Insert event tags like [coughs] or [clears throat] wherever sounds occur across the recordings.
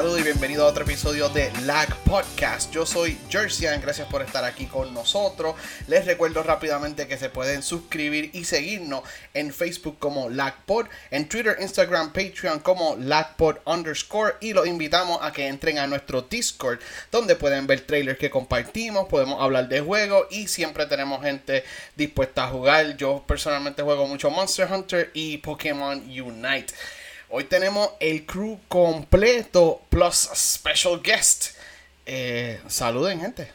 saludos y bienvenido a otro episodio de Lag Podcast. Yo soy Jerseyan, gracias por estar aquí con nosotros. Les recuerdo rápidamente que se pueden suscribir y seguirnos en Facebook como LagPod, en Twitter, Instagram, Patreon como LagPod underscore y los invitamos a que entren a nuestro Discord donde pueden ver trailers que compartimos, podemos hablar de juegos y siempre tenemos gente dispuesta a jugar. Yo personalmente juego mucho Monster Hunter y Pokémon Unite. Hoy tenemos el crew completo plus special guest. Eh, saluden, gente.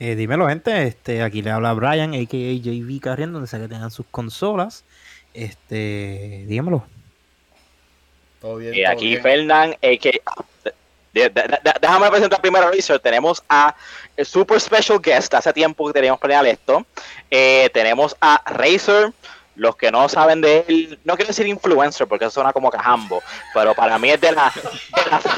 Eh, dímelo, gente. Este, aquí le habla Brian, a.k.a. JV Carriendo, donde sea que tengan sus consolas. Este, dígamelo. Todo bien. Y aquí Fernán, a.k.a. Déjame presentar primero a Razer. Tenemos a Super Special Guest. Hace tiempo que teníamos planeado esto. Eh, tenemos a Razer los que no saben de él, no quiero decir influencer porque eso suena como cajambo, pero para mí es de, la,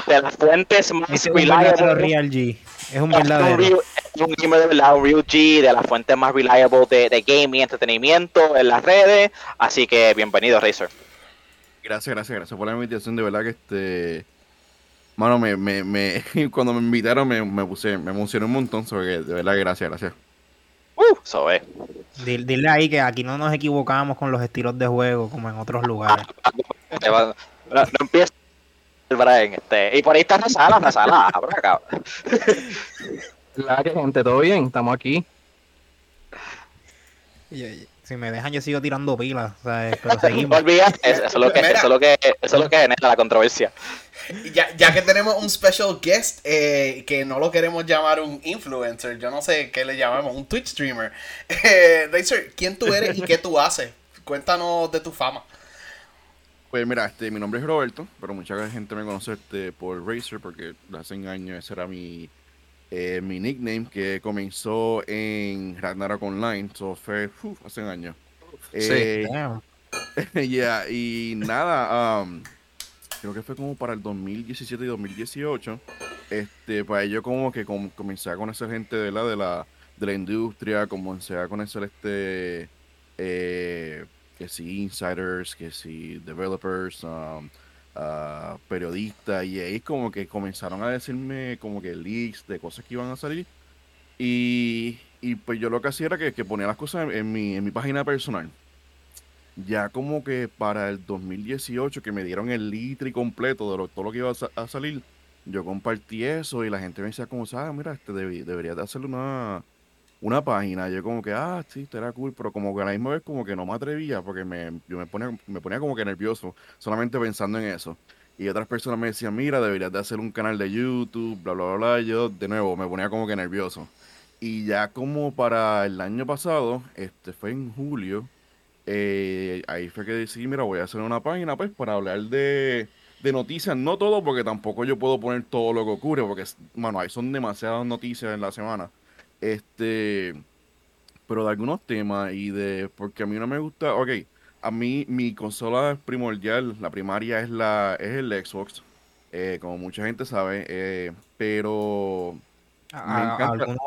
de, las fuentes más es reliable. Real G. Es un verdadero. Es un gamer de verdad, un real G, de las fuentes más reliable de, de gaming y entretenimiento en las redes. Así que bienvenido, Razer. Gracias, gracias, gracias por la invitación. De verdad que este. Mano, me, me, me, [laughs] cuando me invitaron me, me puse, me emocioné un montón. Sobre de verdad, gracias, gracias. Uh, eso es. Dile, ahí que aquí no nos equivocamos con los estilos de juego como en otros lugares. no, no empieza el Brian, este. Y por ahí está la sala, la. La gente, todo bien, estamos aquí. Si me dejan, yo sigo tirando pilas, ¿sabes? Pero [laughs] seguimos. eso, es lo que, eso, es lo que, eso es lo que genera la controversia. Ya, ya que tenemos un special guest, eh, que no lo queremos llamar un influencer, yo no sé qué le llamamos, un Twitch streamer. [laughs] Eh, Razer, ¿quién tú eres y qué tú haces? Cuéntanos de tu fama. Pues mira, este, mi nombre es Roberto, pero mucha gente me conoce este, por Razer porque hace años ese era mi, eh, mi nickname que comenzó en Ragnarok Online, eso fue hace años. Sí, eh, [laughs] yeah, y nada, um, creo que fue como para el 2017 y 2018, este, pues yo como que comencé a conocer gente de la, de la, de la industria, comencé a conocer este, eh, que sí, insiders, que sí, developers, um, uh, periodistas, y ahí como que comenzaron a decirme como que leaks de cosas que iban a salir. Y, y pues yo lo que hacía era que, que ponía las cosas en, mi, en mi página personal ya como que para el 2018 que me dieron el litri completo de todo lo que iba a, salir, yo compartí eso y la gente me decía como, ah, mira, este debería de hacerle una, una página. Yo como que, ah, sí, era cool, pero como que a la misma vez como que no me atrevía porque me, yo me ponía, me ponía como que nervioso solamente pensando en eso. Y otras personas me decían, mira, deberías de hacer un canal de YouTube, bla, bla, bla, bla. Yo, de nuevo, me ponía como que nervioso. Y ya como para el año pasado, este fue en julio, eh, ahí fue que decidí, mira, voy a hacer una página pues para hablar de, noticias, no todo, porque tampoco yo puedo poner todo lo que ocurre, porque, bueno, ahí son demasiadas noticias en la semana. Este, pero de algunos temas y de, porque a mí no me gusta, ok, a mí mi consola primordial, la primaria es la es el Xbox, eh, como mucha gente sabe, eh, pero... algunos,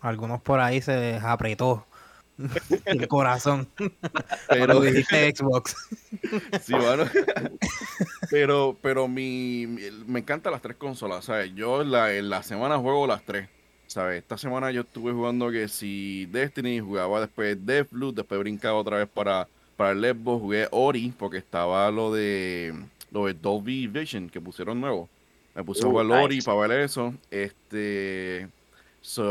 algunos por ahí se apretó el corazón. Pero dijiste Xbox. sí, bueno. pero, pero mi, me encantan las tres consolas, ¿sabes? Yo en la, en la semana juego las tres. ¿Sabes? Esta semana yo estuve jugando que si Destiny, jugaba después Deathloop, después brincaba otra vez para, para el Xbox, jugué Ori, porque estaba lo de lo de Dolby Vision que pusieron nuevo. Me puse a jugar Ori para ver eso. Este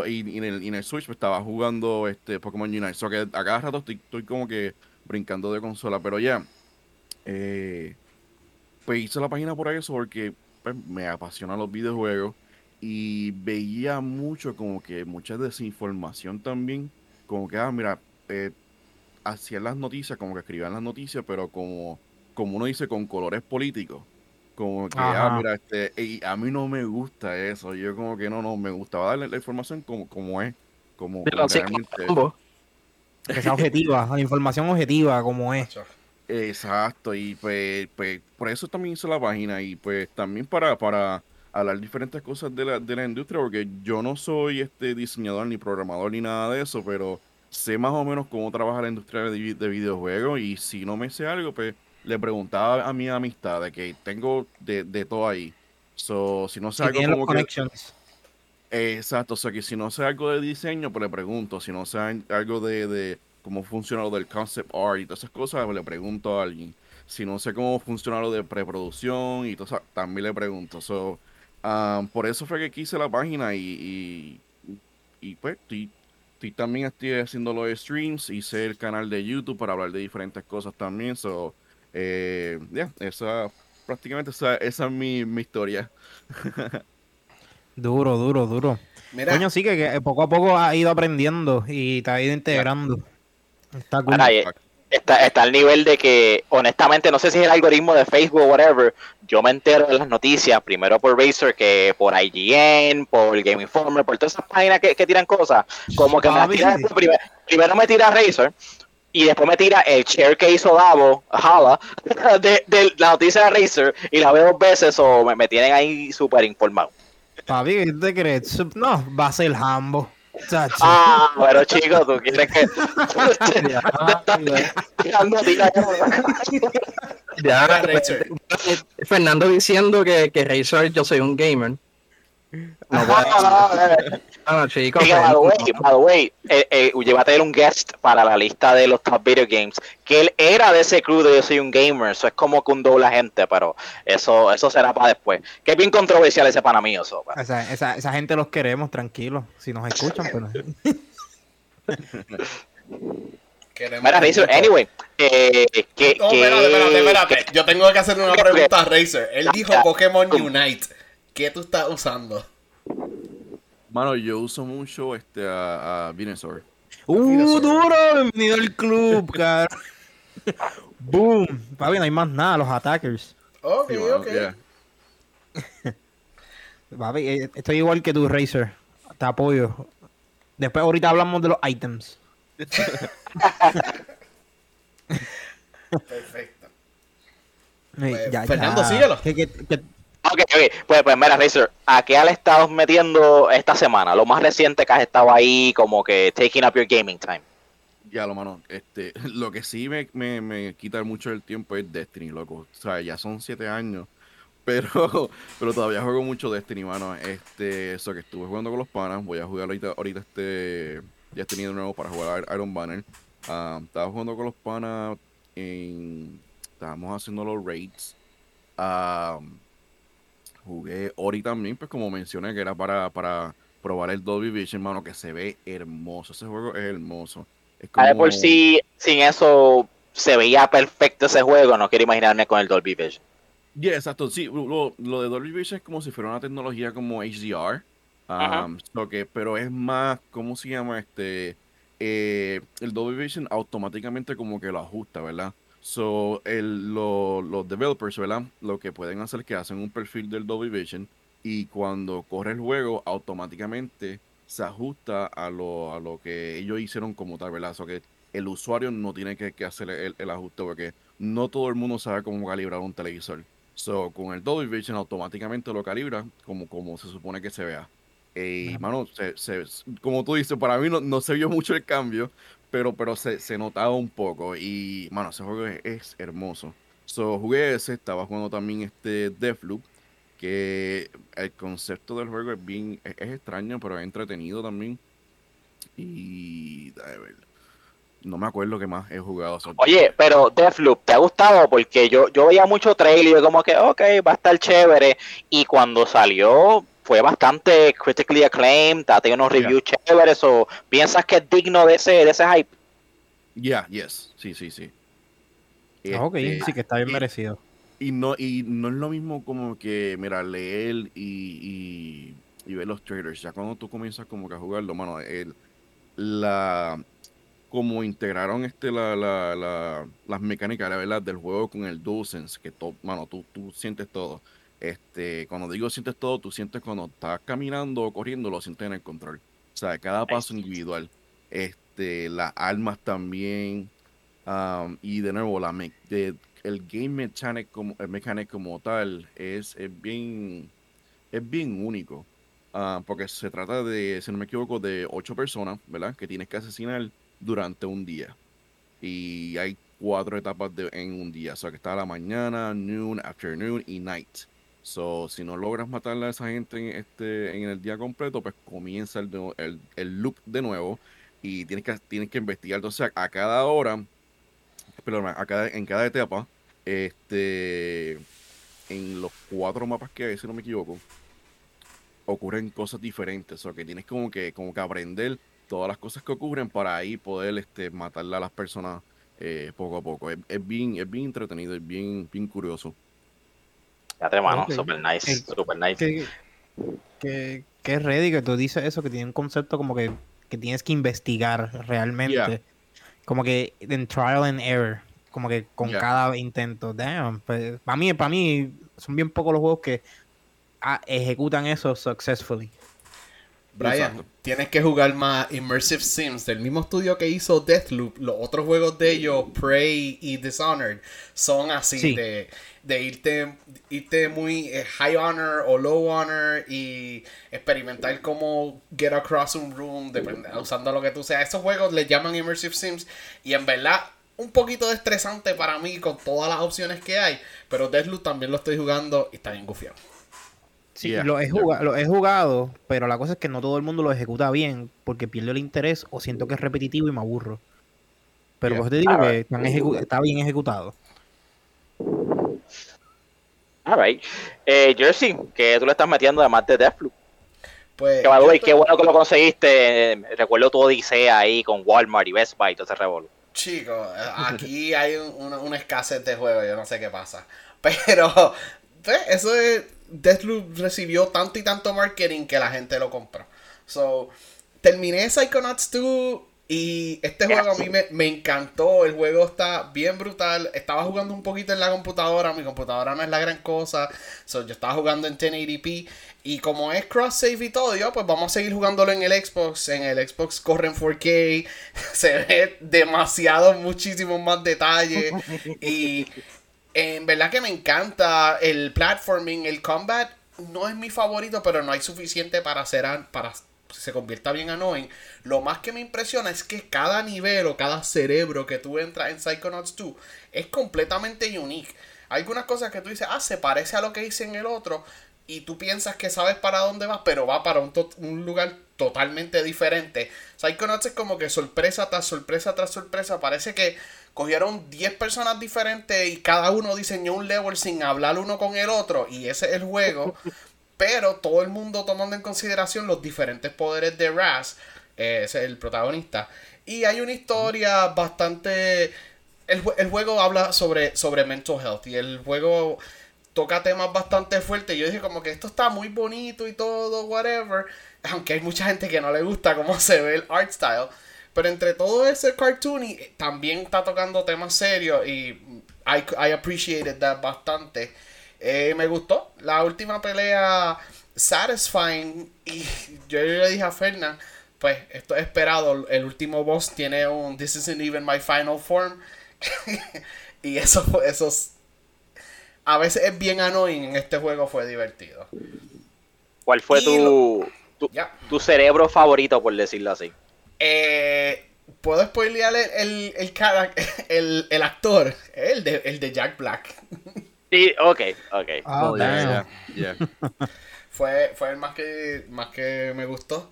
y, en el, en el Switch pues, estaba jugando este Pokémon Unite. So que a cada rato estoy, como que brincando de consola. Pero ya, eh, pues hice la página por eso porque pues, me apasionan los videojuegos. Y veía mucho como que mucha desinformación también. Como que, ah, mira, eh, hacían las noticias, como que escribían las noticias, pero como, como uno dice, con colores políticos. Como que, ah, mira, este, y a mí no me gusta eso. Yo como que no, no, me gustaba darle la información como, como es. Como, que sea objetiva, la información objetiva como es. Exacto, y pues, pues, por eso también hice la página y pues también para, para hablar diferentes cosas de la, de la industria, porque yo no soy este diseñador ni programador ni nada de eso, pero sé más o menos cómo trabaja la industria de, de videojuegos y si no me sé algo, pues le preguntaba a mi amistad de que tengo de, todo ahí. So, si no sé algo como que, Exacto, o sea que si no sé algo de diseño, pues le pregunto. Si no sé algo de, de cómo funciona lo del concept art y todas esas cosas, pues le pregunto a alguien. Si no sé cómo funciona lo de preproducción y todo eso, también le pregunto. So, um, por eso fue que quise la página y, y, pues estoy, también estoy haciendo los streams, hice el canal de YouTube para hablar de diferentes cosas también. So, eh, ya, esa prácticamente esa, esa es mi, mi historia. Duro, duro, duro. Mira. Coño, sí que, poco a poco ha ido aprendiendo y te ha ido integrando. Está cool. está, está al nivel de que, honestamente, no sé si es el algoritmo de Facebook o whatever. Yo me entero de las noticias, primero por Razer que por IGN, por Game Informer, por todas esas páginas que, tiran cosas. Como que me tira, primero, primero me tira Razer y después me tira el share que hizo Davo, Hala, [laughs] de, de, la noticia de Razer y la veo dos veces o me, me tienen ahí súper informado. Papi, ¿qué te crees? No, va a ser Hambo. Ah, pero chicos, tú quieres que. ya, Fernando diciendo que, que Razer yo soy un gamer. No, no, no, chicos. by the way, by the way eh, eh, llévate un guest para la lista de los top video games. Que él era de ese crew de Yo soy un gamer. Eso es como que un doble agente, pero eso eso será para después. Que bien controversial ese para mí, eso. Esa, esa, esa, gente los queremos, tranquilos. Si nos escuchan, pues. [laughs] Mira, Razer, anyway. Eh, que, no, espérate, espérate, espérate. Yo tengo que hacerle una pregunta a Razer. Él dijo Pokémon Unite. ¿Qué tú estás usando? Mano, yo uso mucho este a, a Venusaur. ¡Uh, duro! Bienvenido al club, [laughs] cara. Boom. Papi, no hay más nada, los attackers. Ok, ok. [laughs] Papi, eh, estoy igual que tu Racer. Te apoyo. Después, ahorita hablamos de los items. [laughs] Perfecto. Pues, Fernando, síguelo. ¿Qué, qué, qué, Ok, ok. Pues, pues mira, Razer, ¿a qué has estado metiendo esta semana? Lo más reciente que has estado ahí, como que taking up your gaming time. Ya, lo mano, este, [laughs] lo que sí me, me, quita mucho el tiempo es Destiny, loco. O sea, ya son siete años, [laughs] pero, pero todavía juego mucho Destiny, mano. Este, eso que estuve jugando con los panas, voy a jugar ahorita, ahorita este, ya tenido nuevo para jugar Iron Banner. Ah, estaba jugando con los panas en, estábamos haciendo los raids. Ah, Jugué Ori también, pues como mencioné, que era para, para probar el Dolby Vision, hermano, que se ve hermoso. Ese juego es hermoso. Es como... A por sí, sin eso se veía perfecto ese juego, no quiero imaginarme con el Dolby Vision. Yeah, exacto. Sí, lo, de Dolby Vision es como si fuera una tecnología como HDR. Um, pero es más, ¿cómo se llama? Este, eh, el Dolby Vision automáticamente como que lo ajusta, ¿verdad? So, el, los developers, ¿verdad? Lo que pueden hacer es que hacen un perfil del Dolby Vision y cuando corre el juego, automáticamente se ajusta a lo, a lo que ellos hicieron como tal, ¿verdad? So que el usuario no tiene que, hacer el, ajuste porque no todo el mundo sabe cómo calibrar un televisor. So, con el Dolby Vision automáticamente lo calibra como, como se supone que se vea. Y, mano, se, como tú dices, para mí no, no, se vio mucho el cambio, pero, pero se, se notaba un poco. Y, mano, ese juego es, hermoso. So, jugué ese, estaba jugando también este Deathloop, que el concepto del juego es bien, es, extraño, pero es entretenido también. Y, a ver, no me acuerdo qué más he jugado. Oye, pero Deathloop, ¿te ha gustado? Porque yo, yo veía mucho trailer y como que, ok, va a estar chévere. Y cuando salió, fue bastante critically acclaimed, ha tenido unos reviews chéveres, o piensas que es digno de ese, de ese hype. Yeah, yes, sí, sí, sí. Ah, ok, este, sí que está bien merecido. Y no, y no es lo mismo como que, mira, leer y, y, ver los trailers. Ya cuando tú comienzas como que a jugarlo, mano, el, la como integraron este la, la, la, las mecánicas ¿verdad? del juego con el DualSense, que todo, mano, tú, tú sientes todo. Este, cuando digo sientes todo, tú sientes cuando estás caminando o corriendo, lo sientes en el control. O sea, cada paso individual. Este, las armas también. y de nuevo, la el game mechanic como, el mechanic como tal es, es bien es bien único. Ah, porque se trata de, si no me equivoco, de ocho personas, ¿verdad? Que tienes que asesinar durante un día. Y hay cuatro etapas de, en un día. O sea, que está la mañana, noon, afternoon y night. So, si no logras matar a esa gente en, este, en el día completo, pues comienza el, el, el loop de nuevo y tienes que, tienes que investigar. Entonces, a, cada hora, perdón, a cada, en cada etapa, este, en los cuatro mapas que hay, si no me equivoco, ocurren cosas diferentes. O que tienes como que, como que aprender todas las cosas que ocurren para ahí poder este, matarle a las personas eh, poco a poco. Es, bien, es bien entretenido, es bien, bien curioso. Ya te mano, super nice, super nice. Que, que, es ready que tú dices eso, que tiene un concepto como que, que tienes que investigar realmente. Como que en trial and error. Como que con cada intento. Damn. Pues, para mí, para mí, son bien pocos los juegos que ah, ejecutan eso successfully. Brian, tienes que jugar más Immersive Sims del mismo estudio que hizo Deathloop. Los otros juegos de ellos, Prey y Dishonored, son así de, de, irte, irte muy eh, high honor o low honor y experimentar cómo get across un room usando lo que tú seas. Esos juegos le llaman Immersive Sims y en verdad un poquito estresante para mí con todas las opciones que hay, pero Deathloop también lo estoy jugando y está bien gufiado. Sí, lo, he jugado, lo he jugado, pero la cosa es que no todo el mundo lo ejuta bien porque pierde el interés o siento que es repetitivo y me aburro. Pero pues te digo que está bien ejecutado. Alright. Eh, Jersey, que tú le estás metiendo además de Deathloop. Pues, qué bueno que lo conseguiste. Recuerdo tu odisea ahí con Walmart y Best Buy y todo ese revolver. Chicos, aquí hay una escasez de juegos, yo no sé qué pasa. [laughs] Pero, pues, eso es Deathloop recibió tanto y tanto marketing que la gente lo compró. So, terminé Psychonauts 2 y este juego a mí me, encantó. El juego está bien brutal. Estaba jugando un poquito en la computadora. Mi computadora no es la gran cosa. So, yo estaba jugando en 1080p. Y como es cross save y todo, yo pues vamos a seguir jugándolo en el Xbox. En el Xbox corre en 4K. [laughs] Se ve demasiado, muchísimos más detalles. [laughs] y en verdad que me encanta el platforming, el combat. No es mi favorito, pero no hay suficiente para hacer para se convierta bien annoying. Lo más que me impresiona es que cada nivel o cada cerebro que tú entras en Psychonauts 2 es completamente unique. Hay algunas cosas que tú dices, ah, se parece a lo que hice en el otro, y tú piensas que sabes para dónde vas, pero va para un, un lugar totalmente diferente. Psychonauts es como que sorpresa tras sorpresa tras sorpresa. Parece que cogieron 10 personas diferentes y cada uno diseñó un level sin hablar uno con el otro y ese es el juego. [laughs] pero todo el mundo tomando en consideración los diferentes poderes de Raz, eh, ese es el protagonista. Y hay una historia bastante... El, juego habla sobre, sobre mental health y el juego toca temas bastante fuertes. Yo dije como que esto está muy bonito y todo, whatever. Aunque hay mucha gente que no le gusta cómo se ve el art style. Pero entre todo ese cartoony, eh, también está tocando temas serios y I, I appreciated that bastante. Eh, me gustó. La última pelea satisfying y yo le dije a Fernan, pues esto es esperado. El último boss tiene un This isn't even my final form. [laughs] y eso, eso a veces es bien annoying. En este juego fue divertido. ¿Cuál fue tu, tu cerebro favorito, por decirlo así? Eh, ¿Puedo spoilear el, el, [laughs] el, el, actor? El de, el de Jack Black. Sí, ok, ok. Oh, [laughs] fue, fue el más que, más que me gustó.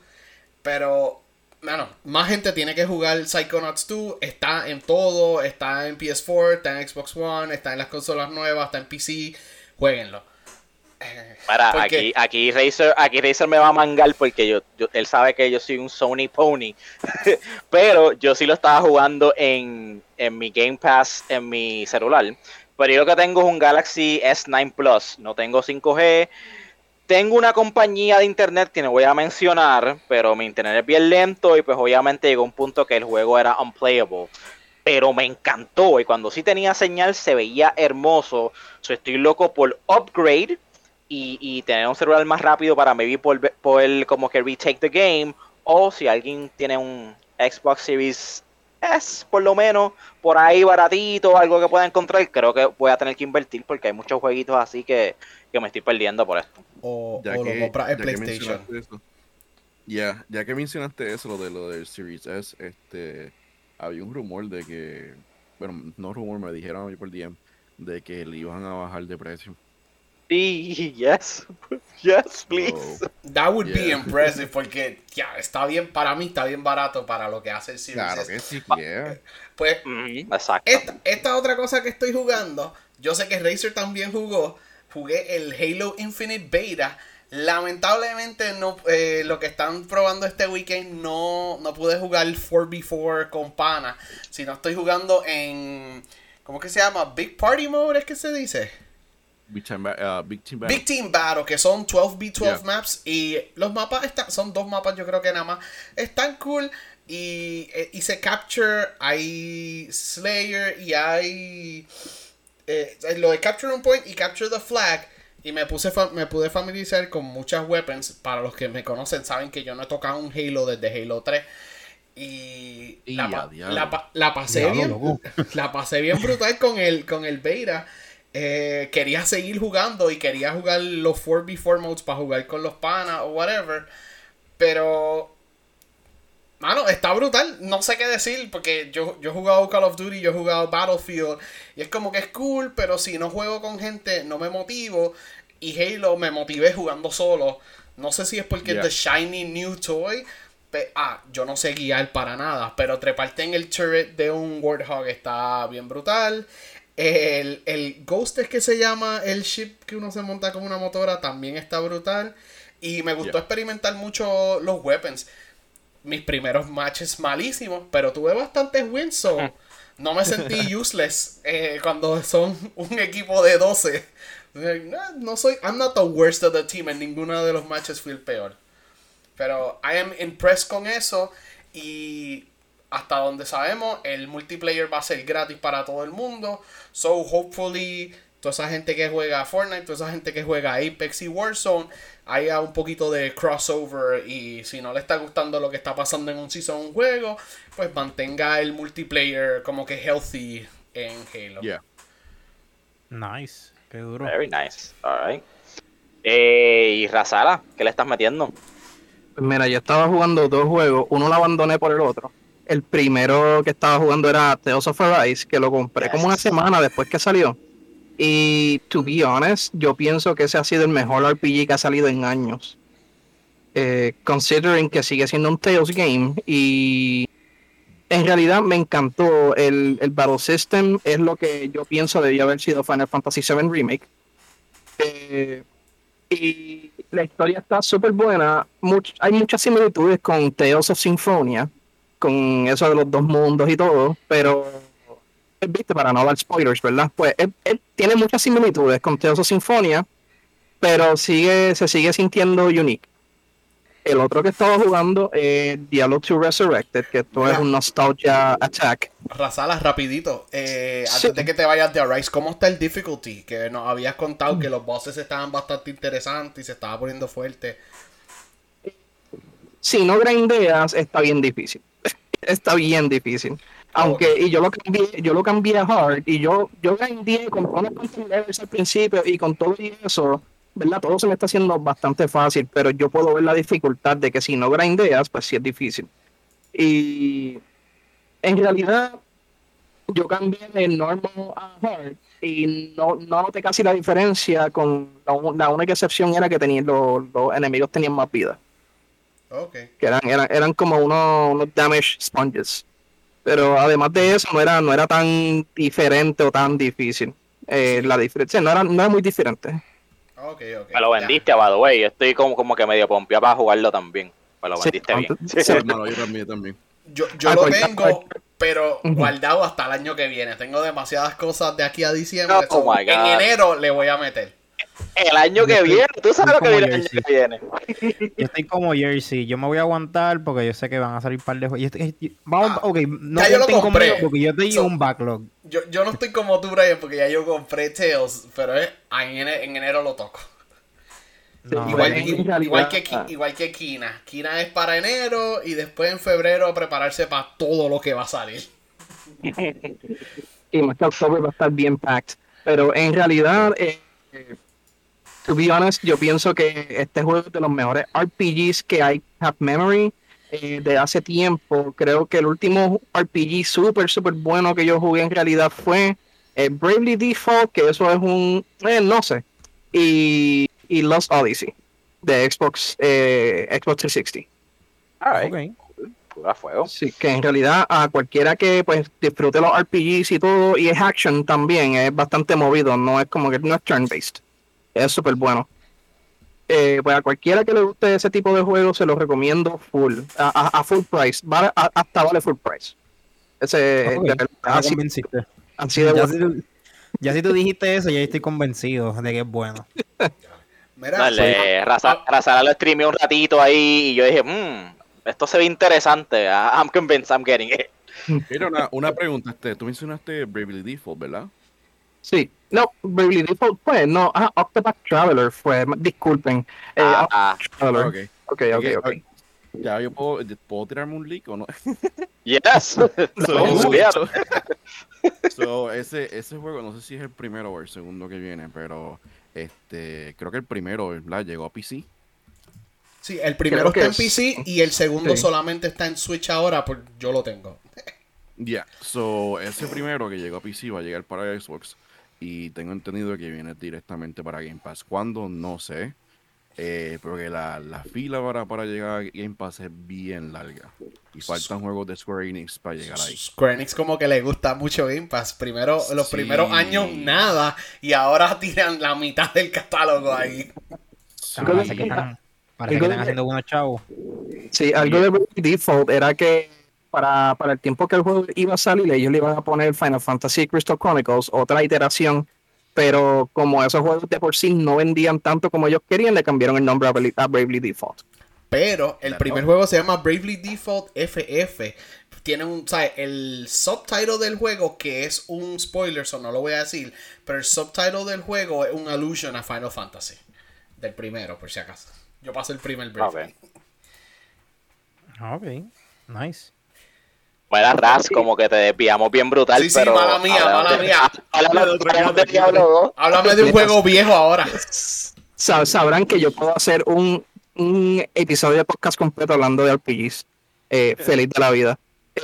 Pero, bueno, más gente tiene que jugar Psychonauts 2. Está en todo. Está en PS4, está en Xbox One, está en las consolas nuevas, está en PC. Jueguenlo. Para, aquí, aquí Razer, aquí Razer me va a mangar porque yo, él sabe que yo soy un Sony Pony. [laughs] pero yo sí lo estaba jugando en, en mi Game Pass en mi celular. Pero yo lo que tengo es un Galaxy S9 Plus. No tengo 5G. Tengo una compañía de internet que no voy a mencionar, pero mi internet es bien lento y pues obviamente llegó un punto que el juego era unplayable. Pero me encantó y cuando sí tenía señal se veía hermoso. estoy loco por upgrade y, tener un celular más rápido para maybe poder, como que retake the game. O si alguien tiene un Xbox Series S, por lo menos, por ahí baratito, algo que pueda encontrar, creo que voy a tener que invertir porque hay muchos jueguitos así que, me estoy perdiendo por esto. O, ya que, lo compras en PlayStation. Ya, ya que mencionaste eso, lo de lo del Series S, este, había un rumor de que, bueno, no rumor, me dijeron a mí por DM, de que le iban a bajar de precio. [laughs] Yes. Yes, please. That would be impressive porque ya está bien para mí, está bien barato para lo que hace el Series Claro que sí, Pues Exacto. Esta, esta, otra cosa que estoy jugando, yo sé que Razer también jugó, jugué el Halo Infinite Beta. Lamentablemente no eh, lo que están probando este weekend no, no pude jugar 4v4 con pana, sino estoy jugando en ¿cómo que se llama? Big Party Mode es que se dice. Big Team, uh, Big, Team Battle. Big Team Battle, que son 12v12 maps. Y los mapas están, son dos mapas, yo creo que nada más. Están cool. Y eh, hice Capture, hay Slayer y hay. Eh, lo de Capture un Point y Capture the Flag. Y me, puse me pude familiarizar con muchas weapons. Para los que me conocen, saben que yo no he tocado un Halo desde Halo 3. Y, la, la, pasé bien. [laughs] La pasé bien brutal con el, con el beta. Eh, quería seguir jugando y quería jugar los 4v4 modes para jugar con los panas o whatever. Pero, mano, está brutal. No sé qué decir porque yo, yo he jugado Call of Duty, yo he jugado Battlefield y es como que es cool, pero si no juego con gente no me motivo. Y Halo me motivé jugando solo. No sé si es porque es the shiny new toy. ah, yo no sé guiar para nada, pero treparte en el turret de un Warthog está bien brutal. El, el Ghost es que se llama el ship que uno se monta como una motora, también está brutal. Y me gustó experimentar mucho los weapons. Mis primeros matches malísimos, pero tuve bastantes wins, so no me sentí [laughs] useless eh, cuando son un equipo de 12. No, soy, I'm not the worst of the team, en ninguno de los matches fui el peor. Pero I am impressed con eso y hasta donde sabemos, el multiplayer va a ser gratis para todo el mundo. So, hopefully, toda esa gente que juega Fortnite, toda esa gente que juega Apex y Warzone, haya un poquito de crossover. Y si no le está gustando lo que está pasando en un season un juego, pues mantenga el multiplayer como que healthy en Halo. Yeah. Nice. Qué duro. Very nice. Alright. Eh, y Razala, ¿qué le estás metiendo? Pues mira, yo estaba jugando dos juegos, uno lo abandoné por el otro el primero que estaba jugando era Tales of Arise, que lo compré como una semana después que salió. Y, to be honest, yo pienso que ese ha sido el mejor RPG que ha salido en años. Eh, considering que sigue siendo un Tales game y en realidad me encantó el, el, Battle System, es lo que yo pienso debía haber sido Final Fantasy VII Remake. Eh, y la historia está súper buena, hay muchas similitudes con Tales of Symphonia, con eso de los dos mundos y todo, pero viste, para no dar spoilers, ¿verdad? Pues él, tiene muchas similitudes con Teoso Sinfonia, pero sigue, se sigue sintiendo unique. El otro que estaba jugando es Diablo 2 Resurrected, que esto es un nostalgia attack. Razalas, rapidito. Eh, antes de que te vayas de Arise, ¿cómo está el difficulty? Que nos habías contado que los bosses estaban bastante interesantes y se estaba poniendo fuerte. Si no grindeas, está bien difícil está bien difícil. Aunque, y yo lo cambié, yo lo cambié a hard, y yo, yo grindé con unos levels al principio, y con todo eso, ¿verdad? Todo se me está haciendo bastante fácil, pero yo puedo ver la dificultad de que si no grindeas, pues sí es difícil. Y en realidad, yo cambié de normal a hard, y no, no noté casi la diferencia con la, única excepción era que tenían los enemigos tenían más vida. Okay. Que eran, eran, eran como unos, unos, damage sponges. Pero además de eso, no era, no era tan diferente o tan difícil. Eh, la diferencia no era, no era muy diferente. Okay, okay. Me lo vendiste, by the way. Yo estoy como, como que medio pompeado para jugarlo también. Me lo vendiste bien. Sí, hermano, yo también. también. Yo, yo lo pues, tengo, pero guardado hasta el año que viene. Tengo demasiadas cosas de aquí a diciembre. Oh en enero le voy a meter. El año que viene, tú sabes lo que viene el año que viene. Yo estoy como Jersey, yo me voy a aguantar porque yo sé que van a salir un par de juegos. Vamos, ah, ok, no ya yo lo compré. porque yo tengo un backlog. Yo, yo no estoy como tú, Brian, porque ya yo compré Tales, pero es, en, enero, lo toco. igual, igual, que, igual que Kina. Kina es para enero y después en febrero a prepararse para todo lo que va a salir. [laughs] y más que octubre va a estar bien packed. Pero en realidad, eh, to be honest, yo pienso que este juego es de los mejores RPGs que hay have memory eh, de hace tiempo. Creo que el último RPG súper, súper bueno que yo jugué en realidad fue eh, Bravely Default, que eso es un, eh, no sé. y, y Lost Odyssey de Xbox, eh, Xbox 360. Alright. Pura fuego. Sí, que en realidad a cualquiera que pues disfrute los RPGs y todo, y es action también, es bastante movido, no es como que no es turn-based. Es súper bueno. Eh, pues a cualquiera que le guste ese tipo de juego se lo recomiendo full, a, full price, vale, hasta vale full price. Ese, ah, así, de ya, si tú, dijiste eso, ya estoy convencido de que es bueno. [laughs] Mira, Dale, Razar lo streamé un ratito ahí y yo dije, mmm, esto se ve interesante. Ah, I'm convinced I'm getting it. [laughs] Mira, una, una pregunta. Este, tú mencionaste Bravely Default, ¿verdad? Sí. No, Bravely Default fue, no, ah, Octopath Traveler fue, disculpen. Eh, ah, ah. Traveler. Okay. ok, ok, ok. Ya, yo puedo, ¿puedo tirarme un leak o no? [laughs] Yes. [laughs] so, [laughs] so, ese, ese juego, no sé si es el primero o el segundo que viene, pero este, creo que el primero, ¿verdad? Llegó a PC. Sí, el primero está en PC y el segundo solamente está en Switch ahora, pues yo lo tengo. Ya, so ese primero que llegó a PC va a llegar para Xbox y tengo entendido que viene directamente para Game Pass. ¿Cuándo? No sé. Eh, porque la, fila para, para llegar a Game Pass es bien larga. Y faltan juegos de Square Enix para llegar ahí. Square Enix como que le gusta mucho Game Pass. Primero, los primeros años nada. Y ahora [laughs] tiran la mitad del catálogo ahí. Parece que están haciendo buenos chavos. Sí, algo de default era que para, para, el tiempo que el juego iba a salir, ellos le iban a poner Final Fantasy Crystal Chronicles, otra iteración, pero como esos juegos de por sí no vendían tanto como ellos querían, le cambiaron el nombre a, Bravely Default. Pero el primer juego se llama Bravely Default FF. Tiene un, ¿sabes? El subtitle del juego, que es un spoiler, so no lo voy a decir, pero el subtitle del juego es un allusion a Final Fantasy. Del primero, por si acaso. Yo paso el primer brief. Ok. Nice. Bueno, Raz, como que te desviamos bien brutal. Sí, sí, pero mala mía, mala mía. Háblame de un juego viejo ahora. Sabrán que yo puedo hacer un, un episodio de podcast completo hablando de RPGs. Eh, feliz de la vida. Eh,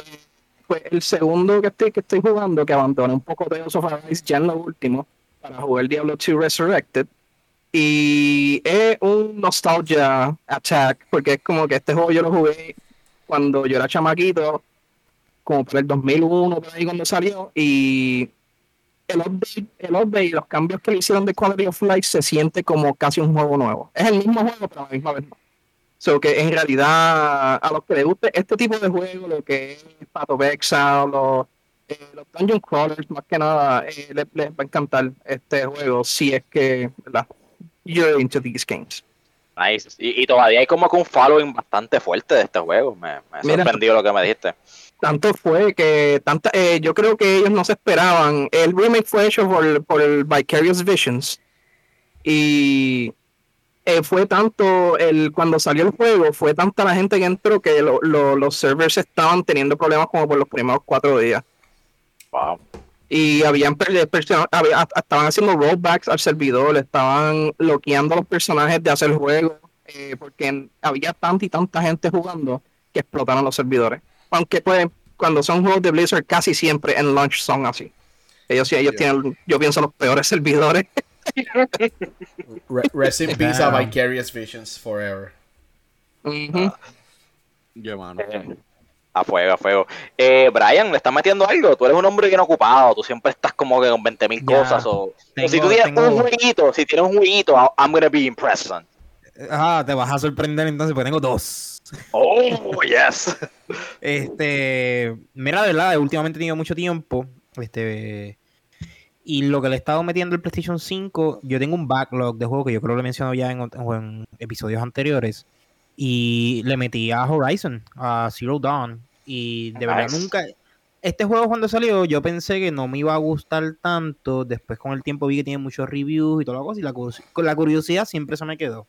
pues el segundo que estoy, que estoy jugando, que abandoné un poco de of ya en lo último, para jugar Diablo 2 Resurrected, y es un nostalgia attack, porque es como que este juego yo lo jugué cuando yo era chamaquito, como por el 2001, por ahí cuando salió, y el update, el update y los cambios que le hicieron de Quality of Life se siente como casi un juego nuevo. Es el mismo juego, pero a la misma vez no. So que en realidad, a los que les guste este tipo de juego, lo que es Pato Vexa, los, eh, los Dungeon Crawlers, más que nada, eh, les, les, va a encantar este juego si es que ¿verdad? you're into these games. Nice. Y, todavía hay como que un following bastante fuerte de este juego. Me, me ha sorprendido lo que me dijiste. Tanto fue que tanta, eh, yo creo que ellos no se esperaban. El remake fue hecho por, por el Vicarious Visions. Y eh, fue tanto el cuando salió el juego, fue tanta la gente que entró que los servers estaban teniendo problemas como por los primeros cuatro días. Wow y habían estaban haciendo rollbacks al servidor, estaban bloqueando a los personajes de hacer juegos, eh, porque había tanta y tanta gente jugando que explotaron los servidores. Aunque pues cuando son juegos de Blizzard casi siempre en launch son así. Ellos ellos tienen, yo pienso, los peores [laughs] servidores. Rest in peace a Vicarious Visions forever. A fuego, a fuego. Eh, Brian, ¿le estás metiendo algo? Tú eres un hombre bien ocupado, tú siempre estás como que con 20 mil cosas. O, si tú tienes un jueguito, si tienes un jueguito, I'm gonna be impressed, Ah, te vas a sorprender entonces, porque tengo dos. Oh, yes. este, mira, de verdad, últimamente he tenido mucho tiempo. Este, y lo que le he estado metiendo el PlayStation 5, yo tengo un backlog de juegos que yo creo que lo he mencionado ya en, en episodios anteriores y le metí a Horizon, a Zero Dawn. Y de verdad nunca. Este juego cuando salió, yo pensé que no me iba a gustar tanto. Después con el tiempo vi que tiene muchos reviews y toda la cosa. Y la, la curiosidad siempre se me quedó.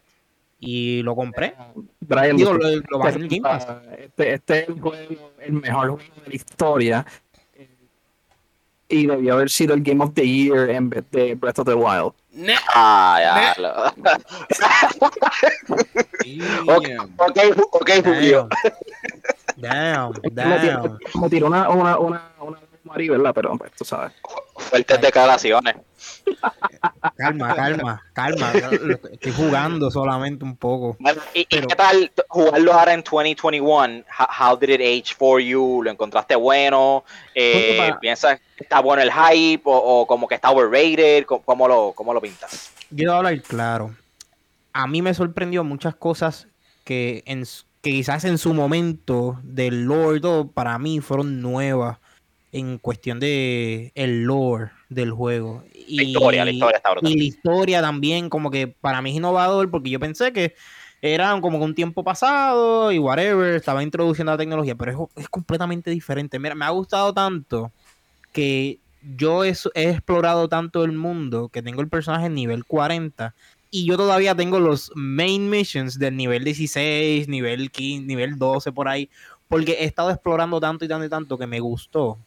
Y lo compré. Brian, lo, lo, este, este, este, es el, juego, el mejor juego de la historia. Y debió haber sido el Game of the Year en vez de Breath of the Wild. Ah, ya. ok, ok, ok, Julio. Damn, damn. Me tiró una, una, una, una ¿verdad? Pero pues, tú sabes. Fuertes declaraciones. [laughs] Calma, calma, calma. Estoy jugando solamente un poco. ¿Y, qué tal jugarlo ahora en 2021? How, did it age for you? ¿Lo encontraste bueno? Eh, ¿Piensas que está bueno el hype o, como que está overrated? ¿Cómo, lo, cómo lo pintas? A hablar claro. A mí me sorprendió muchas cosas que, en, que quizás en su momento del lore para mí fueron nuevas en cuestión de el lore del juego. Y, la historia, la historia está Y la historia también, como que para mí es innovador, porque yo pensé que era como un tiempo pasado y whatever, estaba introduciendo la tecnología, pero es, completamente diferente. Mira, me ha gustado tanto que yo he, he, explorado tanto el mundo que tengo el personaje en nivel 40 y yo todavía tengo los main missions del nivel 16, nivel 15, nivel 12 por ahí, porque he estado explorando tanto y tanto y tanto que me gustó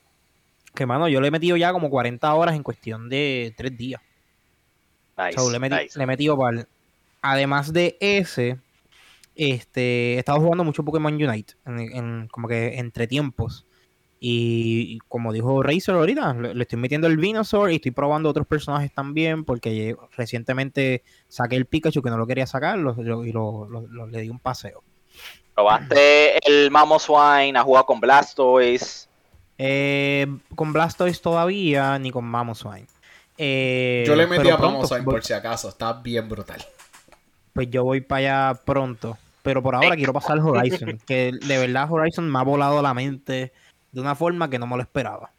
que, mano, yo le he metido ya como 40 horas en cuestión de 3 días. le, he metido para... Además de ese, este, he estado jugando mucho Pokémon Unite, en, como que entre tiempos. Y, como dijo Razer ahorita, le, estoy metiendo el Venusaur y estoy probando otros personajes también, porque recientemente saqué el Pikachu que no lo quería sacar y lo, le di un paseo. ¿Probaste el Mamoswine? ¿Has jugado con Blastoise? Eh, con Blastoise todavía, ni con Mamoswine. Eh, yo le metí a Mamoswine por si acaso, está bien brutal. Pues yo voy para allá pronto. Pero por ahora quiero pasar Horizon. [laughs] que de verdad Horizon me ha volado la mente de una forma que no me lo esperaba.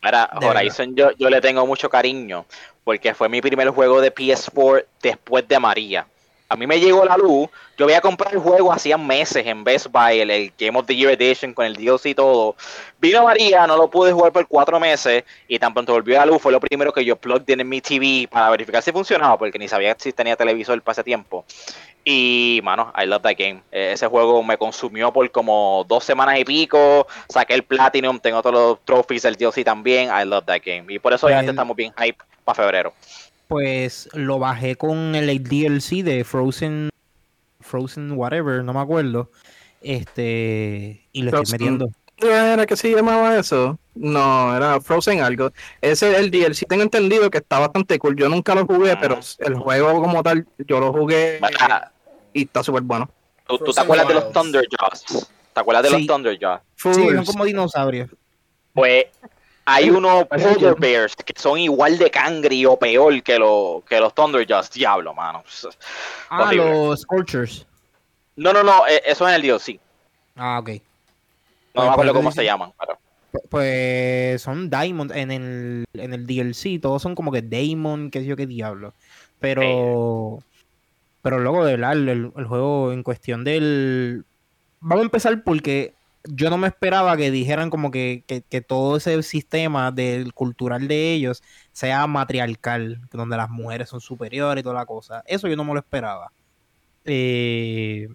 Para Horizon yo, yo le tengo mucho cariño porque fue mi primer juego de PS4 después de María. A mí me llegó la luz. Yo voy a comprar el juego hacía meses en Best Buy, el, Game of the Year Edition con el DLC y todo. Vino María, no lo pude jugar por cuatro meses y tan pronto volvió a la luz. Fue lo primero que yo plugged in en mi TV para verificar si funcionaba, porque ni sabía si tenía televisor para ese tiempo. Y, mano, I love that game. E, ese juego me consumió por como dos semanas y pico. Saqué el Platinum, tengo todos los trophies del DLC también. I love that game. Y por eso ya estamos bien hype para febrero pues lo bajé con el DLC de Frozen, Frozen whatever, no me acuerdo. Este, y le estoy metiendo. ¿Era que se llamaba eso? No, era Frozen algo. Ese el DLC tengo entendido que está bastante cool. Yo nunca lo jugué, pero el juego como tal, yo lo jugué y está súper bueno. ¿Tú, te acuerdas de los Thunder Jaws? ¿Te acuerdas de los Thunder Jaws? Sí, son como dinosaurios. Pues hay unos Polar Bears que son igual de cangri o peor que, lo, que los Thunder Just. Diablo, mano. Ah, los Scorchers. No, no, no. E, eso es en el DLC. Ah, ok. No me pues, acuerdo cómo se llaman. Pero... Pues son Diamond en el, en el DLC. Todos son como que Daemon, qué sé yo qué diablo. Pero. Pero luego, de verdad, el, el juego en cuestión del. Vamos a empezar porque yo no me esperaba que dijeran como que, todo ese sistema del cultural de ellos sea matriarcal, donde las mujeres son superiores y toda la cosa. Eso yo no me lo esperaba. Eh,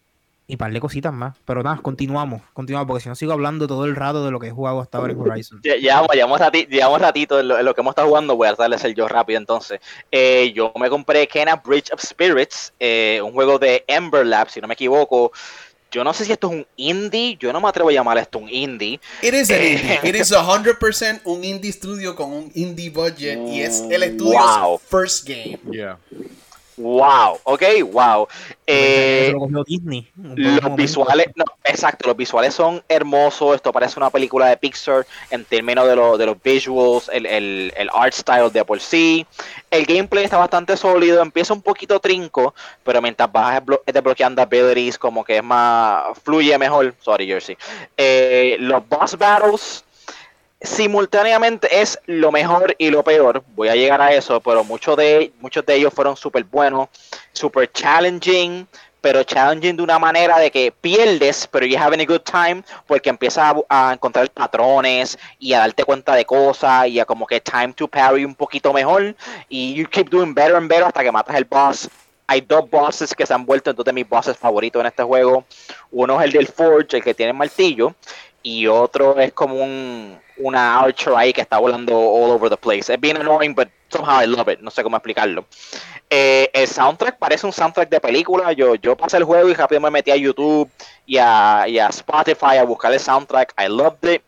y par de cositas más. Pero nada, continuamos, continuamos, porque si no sigo hablando todo el rato de lo que he jugado hasta ahora en Horizon. Llevamos, llevamos, llevamos ratito en lo, que hemos estado jugando, voy a darles el yo rápido entonces. Eh, yo me compré Kena Bridge of Spirits, eh, un juego de Ember Lab, si no me equivoco. Yo no sé si esto es un indie, yo no me atrevo a llamar esto un indie. It is an indie. [laughs] It is 100% un indie studio con un indie budget y es el estudio first game. Yeah. Wow, ok, wow. Eh, los visuales, no, exacto, los visuales son hermosos. Esto parece una película de Pixar en términos de, lo, de los visuals, el, el, el, art style de por sí. El gameplay está bastante sólido, empieza un poquito trinco, pero mientras vas desbloqueando abilities, como que es más, fluye mejor. Sorry, Jersey. Eh, los boss battles simultáneamente es lo mejor y lo peor. Voy a llegar a eso, pero muchos de, muchos de ellos fueron súper buenos, súper challenging, pero challenging de una manera de que pierdes, pero you're having a good time, porque empiezas a, encontrar patrones y a darte cuenta de cosas y a como que time to parry un poquito mejor. Y you keep doing better and better hasta que matas el boss. Hay dos bosses que se han vuelto dos de mis bosses favoritos en este juego. Uno es el del Forge, el que tiene el martillo, y otro es como un, una Archer ahí que está volando all over the place. Es bien annoying, but somehow I love it. No sé cómo explicarlo. Eh, el soundtrack parece un soundtrack de película. Yo, yo pasé el juego y rápido me metí a YouTube y a, y a Spotify a buscar el soundtrack. I loved it.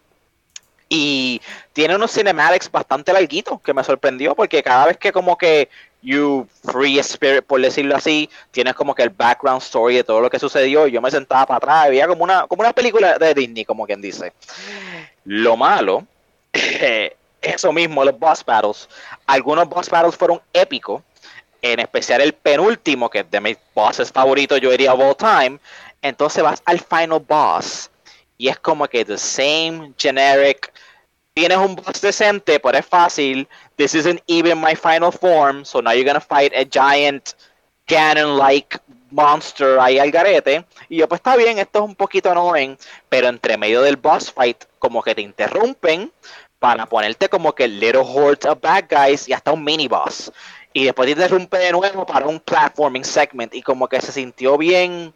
Y tiene unos cinematics bastante larguitos que me sorprendió porque cada vez que como que you free spirit, por decirlo así, tienes como que el background story de todo lo que sucedió y yo me sentaba para atrás veía como una, como una película de Disney, como quien dice. Lo malo, eso mismo, los boss battles. Algunos boss battles fueron épicos, en especial el penúltimo, que es de mis bosses favoritos, yo diría of all time. Entonces vas al final boss y es como que the same generic. Tienes un boss decente, pero es fácil. This isn't even my final form, so now you're gonna fight a giant Ganon-like monster ahí al garete. Y yo, pues está bien, esto es un poquito annoying, pero entre medio del boss fight, como que te interrumpen para ponerte como que little horde of bad guys y hasta un mini boss. Y después te interrumpe de nuevo para un platforming segment y como que se sintió bien,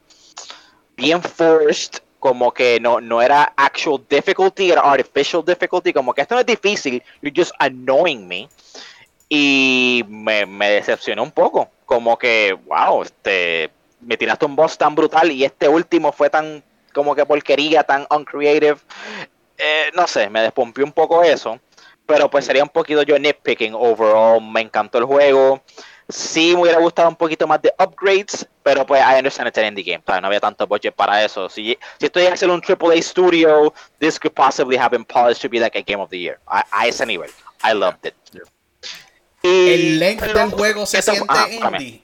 bien forced como que no, no era actual difficulty, era artificial difficulty, como que esto no es difícil, you're just annoying me. Y me, me decepcionó un poco, como que, wow, este, me tiraste un boss tan brutal y este último fue tan, como que porquería, tan uncreative. Eh, no sé, me despompió un poco eso, pero pues sería un poquito yo nitpicking overall, me encantó el juego. Sí me hubiera gustado un poquito más de upgrades, pero pues I understand it's an indie game. No había tanto budget para eso. Si, si estoy haciendo un AAA studio, this could possibly have been polished to be like a game of the year. A, ese nivel. I loved it. el length del juego se siente ah, indie.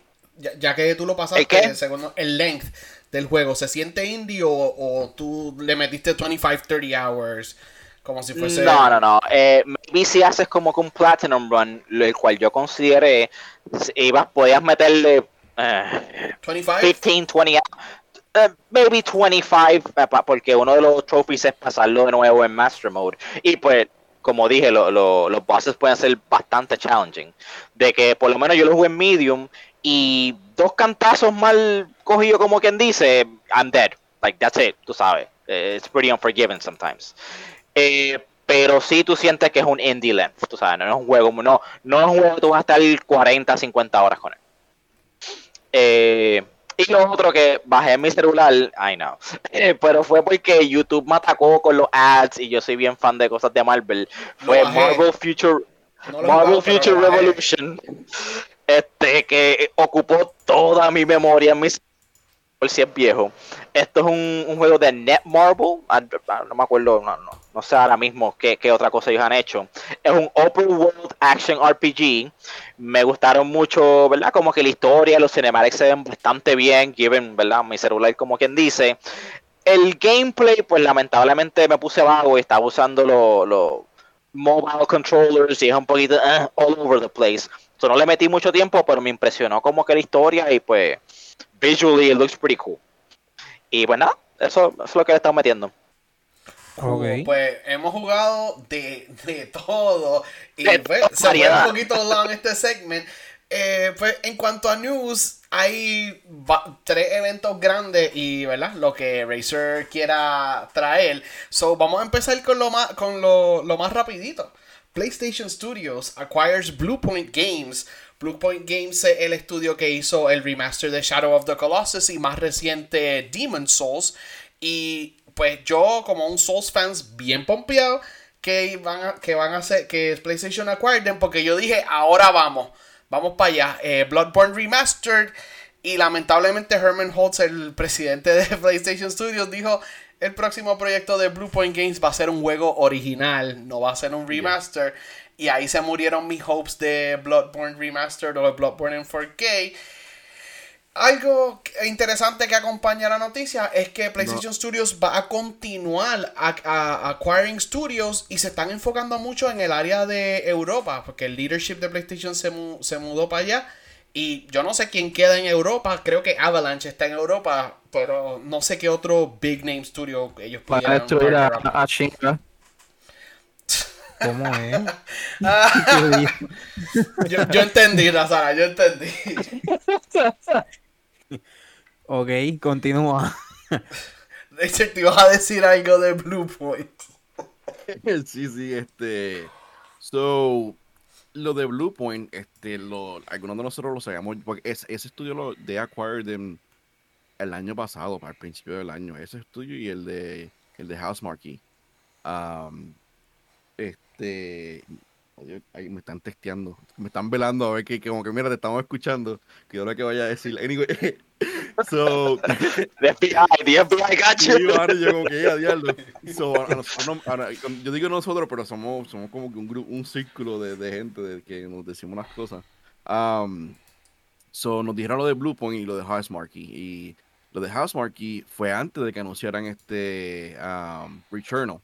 Ya, que tú lo pasaste ¿El segundo, el length del juego, ¿se siente indie o, o tú le metiste 25, 30 hours? Como si fuese. No, no, no. Eh, maybe si haces como que un Platinum Run, el cual yo consideré, ibas, podías meterle. 25? 15, 20. maybe 25, eh, porque uno de los trophies es pasarlo de nuevo en Master Mode. Y pues, como dije, los bosses pueden ser bastante challenging. De que por lo menos yo lo jugué en Medium y dos cantazos mal cogidos, como quien dice, I'm dead. Like, that's it, tú sabes. Eh, it's pretty unforgiving sometimes. Eh, pero sí tú sientes que es un indie length, tú sabes, no es un juego, no, no es un juego que tú vas a estar 40, 50 horas con él. Eh, y lo otro que bajé en mi celular, I know, [laughs] eh, pero fue porque YouTube me atacó con los ads y yo soy bien fan de cosas de Marvel. Fue Marvel Future, Marvel Future Revolution, este que ocupó toda mi memoria en mis por si es viejo. Esto es un, juego de Netmarble. Ah, ah, no me acuerdo, no, no, no sé ahora mismo qué, otra cosa ellos han hecho. Es un Open World Action RPG. Me gustaron mucho, ¿verdad? Como que la historia, los cinematics se ven bastante bien, given, ¿verdad? Mi celular, como quien dice. El gameplay, pues lamentablemente me puse vago y estaba usando los mobile controllers y es un poquito eh, all over the place. So, no le metí mucho tiempo, pero me impresionó como que la historia y pues visually it looks pretty cool. Y pues eso, es lo que le estamos metiendo. Pues hemos jugado de, de todo. Y pues, se fue un poquito long este segment. Eh, pues en cuanto a news, hay tres eventos grandes y, ¿verdad? Lo que Razer quiera traer. So, vamos a empezar con lo más, con lo, lo más rapidito. PlayStation Studios acquires Bluepoint Games Bluepoint Games es el estudio que hizo el remaster de Shadow of the Colossus y más reciente Demon Souls. Y pues yo, como un Souls fans bien pompeado, que van a, que van a hacer que PlayStation acquired porque yo dije, ahora vamos, vamos para allá. Eh, Bloodborne Remastered. Y lamentablemente Herman Holtz, el presidente de [laughs] PlayStation Studios, dijo, el próximo proyecto de Bluepoint Games va a ser un juego original, no va a ser un remaster. Y ahí se murieron mis hopes de Bloodborne Remastered o de Bloodborne en 4K. Algo interesante que acompaña la noticia es que PlayStation Studios va a continuar a, acquiring studios y se están enfocando mucho en el área de Europa, porque el leadership de PlayStation se, se mudó para allá. Y yo no sé quién queda en Europa, creo que Avalanche está en Europa, pero no sé qué otro big name studio ellos pudieran. Para a, a, [laughs] ¿Cómo es? [laughs] yo, yo, entendí, Razara, yo entendí. [laughs] ok, continúa. [laughs] De hecho, te ibas a decir algo de Blue Point. [laughs] sí, sí, este. So, lo de Blue Point, este, lo, algunos de nosotros lo sabíamos, porque ese, estudio lo de Acquired el año pasado, para el principio del año. Ese estudio y el de el de House Marquee. Um, Este, ahí me están testeando, me están velando a ver que, como que mira, te estamos escuchando, que ahora que vaya a decir. Anyway, [laughs] so, [laughs] the FBI, the FBI got you. yo como que diablo. So, yo digo nosotros, pero somos, somos como que un grupo, un círculo de, de gente de que nos decimos las cosas. Um, so, nos dijeron lo de Bluepoint y lo de Housemarque. Y lo de Housemarque fue antes de que anunciaran este um, Returnal.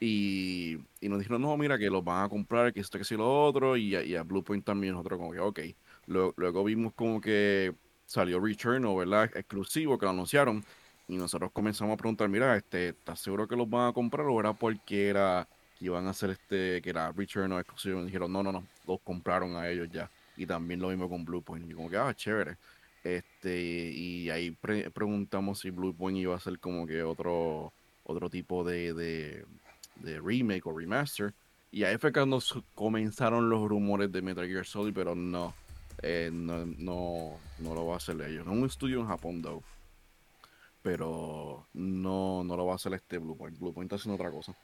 Y, y, nos dijeron, no, mira, que los van a comprar, que esto, que sí, lo otro. Y, y a Bluepoint también, nosotros como que, ok. Luego, luego vimos como que salió Returnal, ¿verdad? Exclusivo que lo anunciaron. Y nosotros comenzamos a preguntar, mira, este, ¿estás seguro que los van a comprar o era porque era que iban a hacer este, que era Returnal exclusivo? Y dijeron, no, no, no, los compraron a ellos ya y también lo mismo con Bluepoint. Y como que, ah, chévere. Este, y ahí preguntamos si Bluepoint iba a ser como que otro, otro tipo de, de, remake o remaster. Y ahí fue cuando comenzaron los rumores de Metal Gear Solid, pero no, eh, no, no, no, lo va a hacer ellos. Es un estudio en Japón, though. Pero no, no lo va a hacer este Bluepoint. Bluepoint está haciendo otra cosa.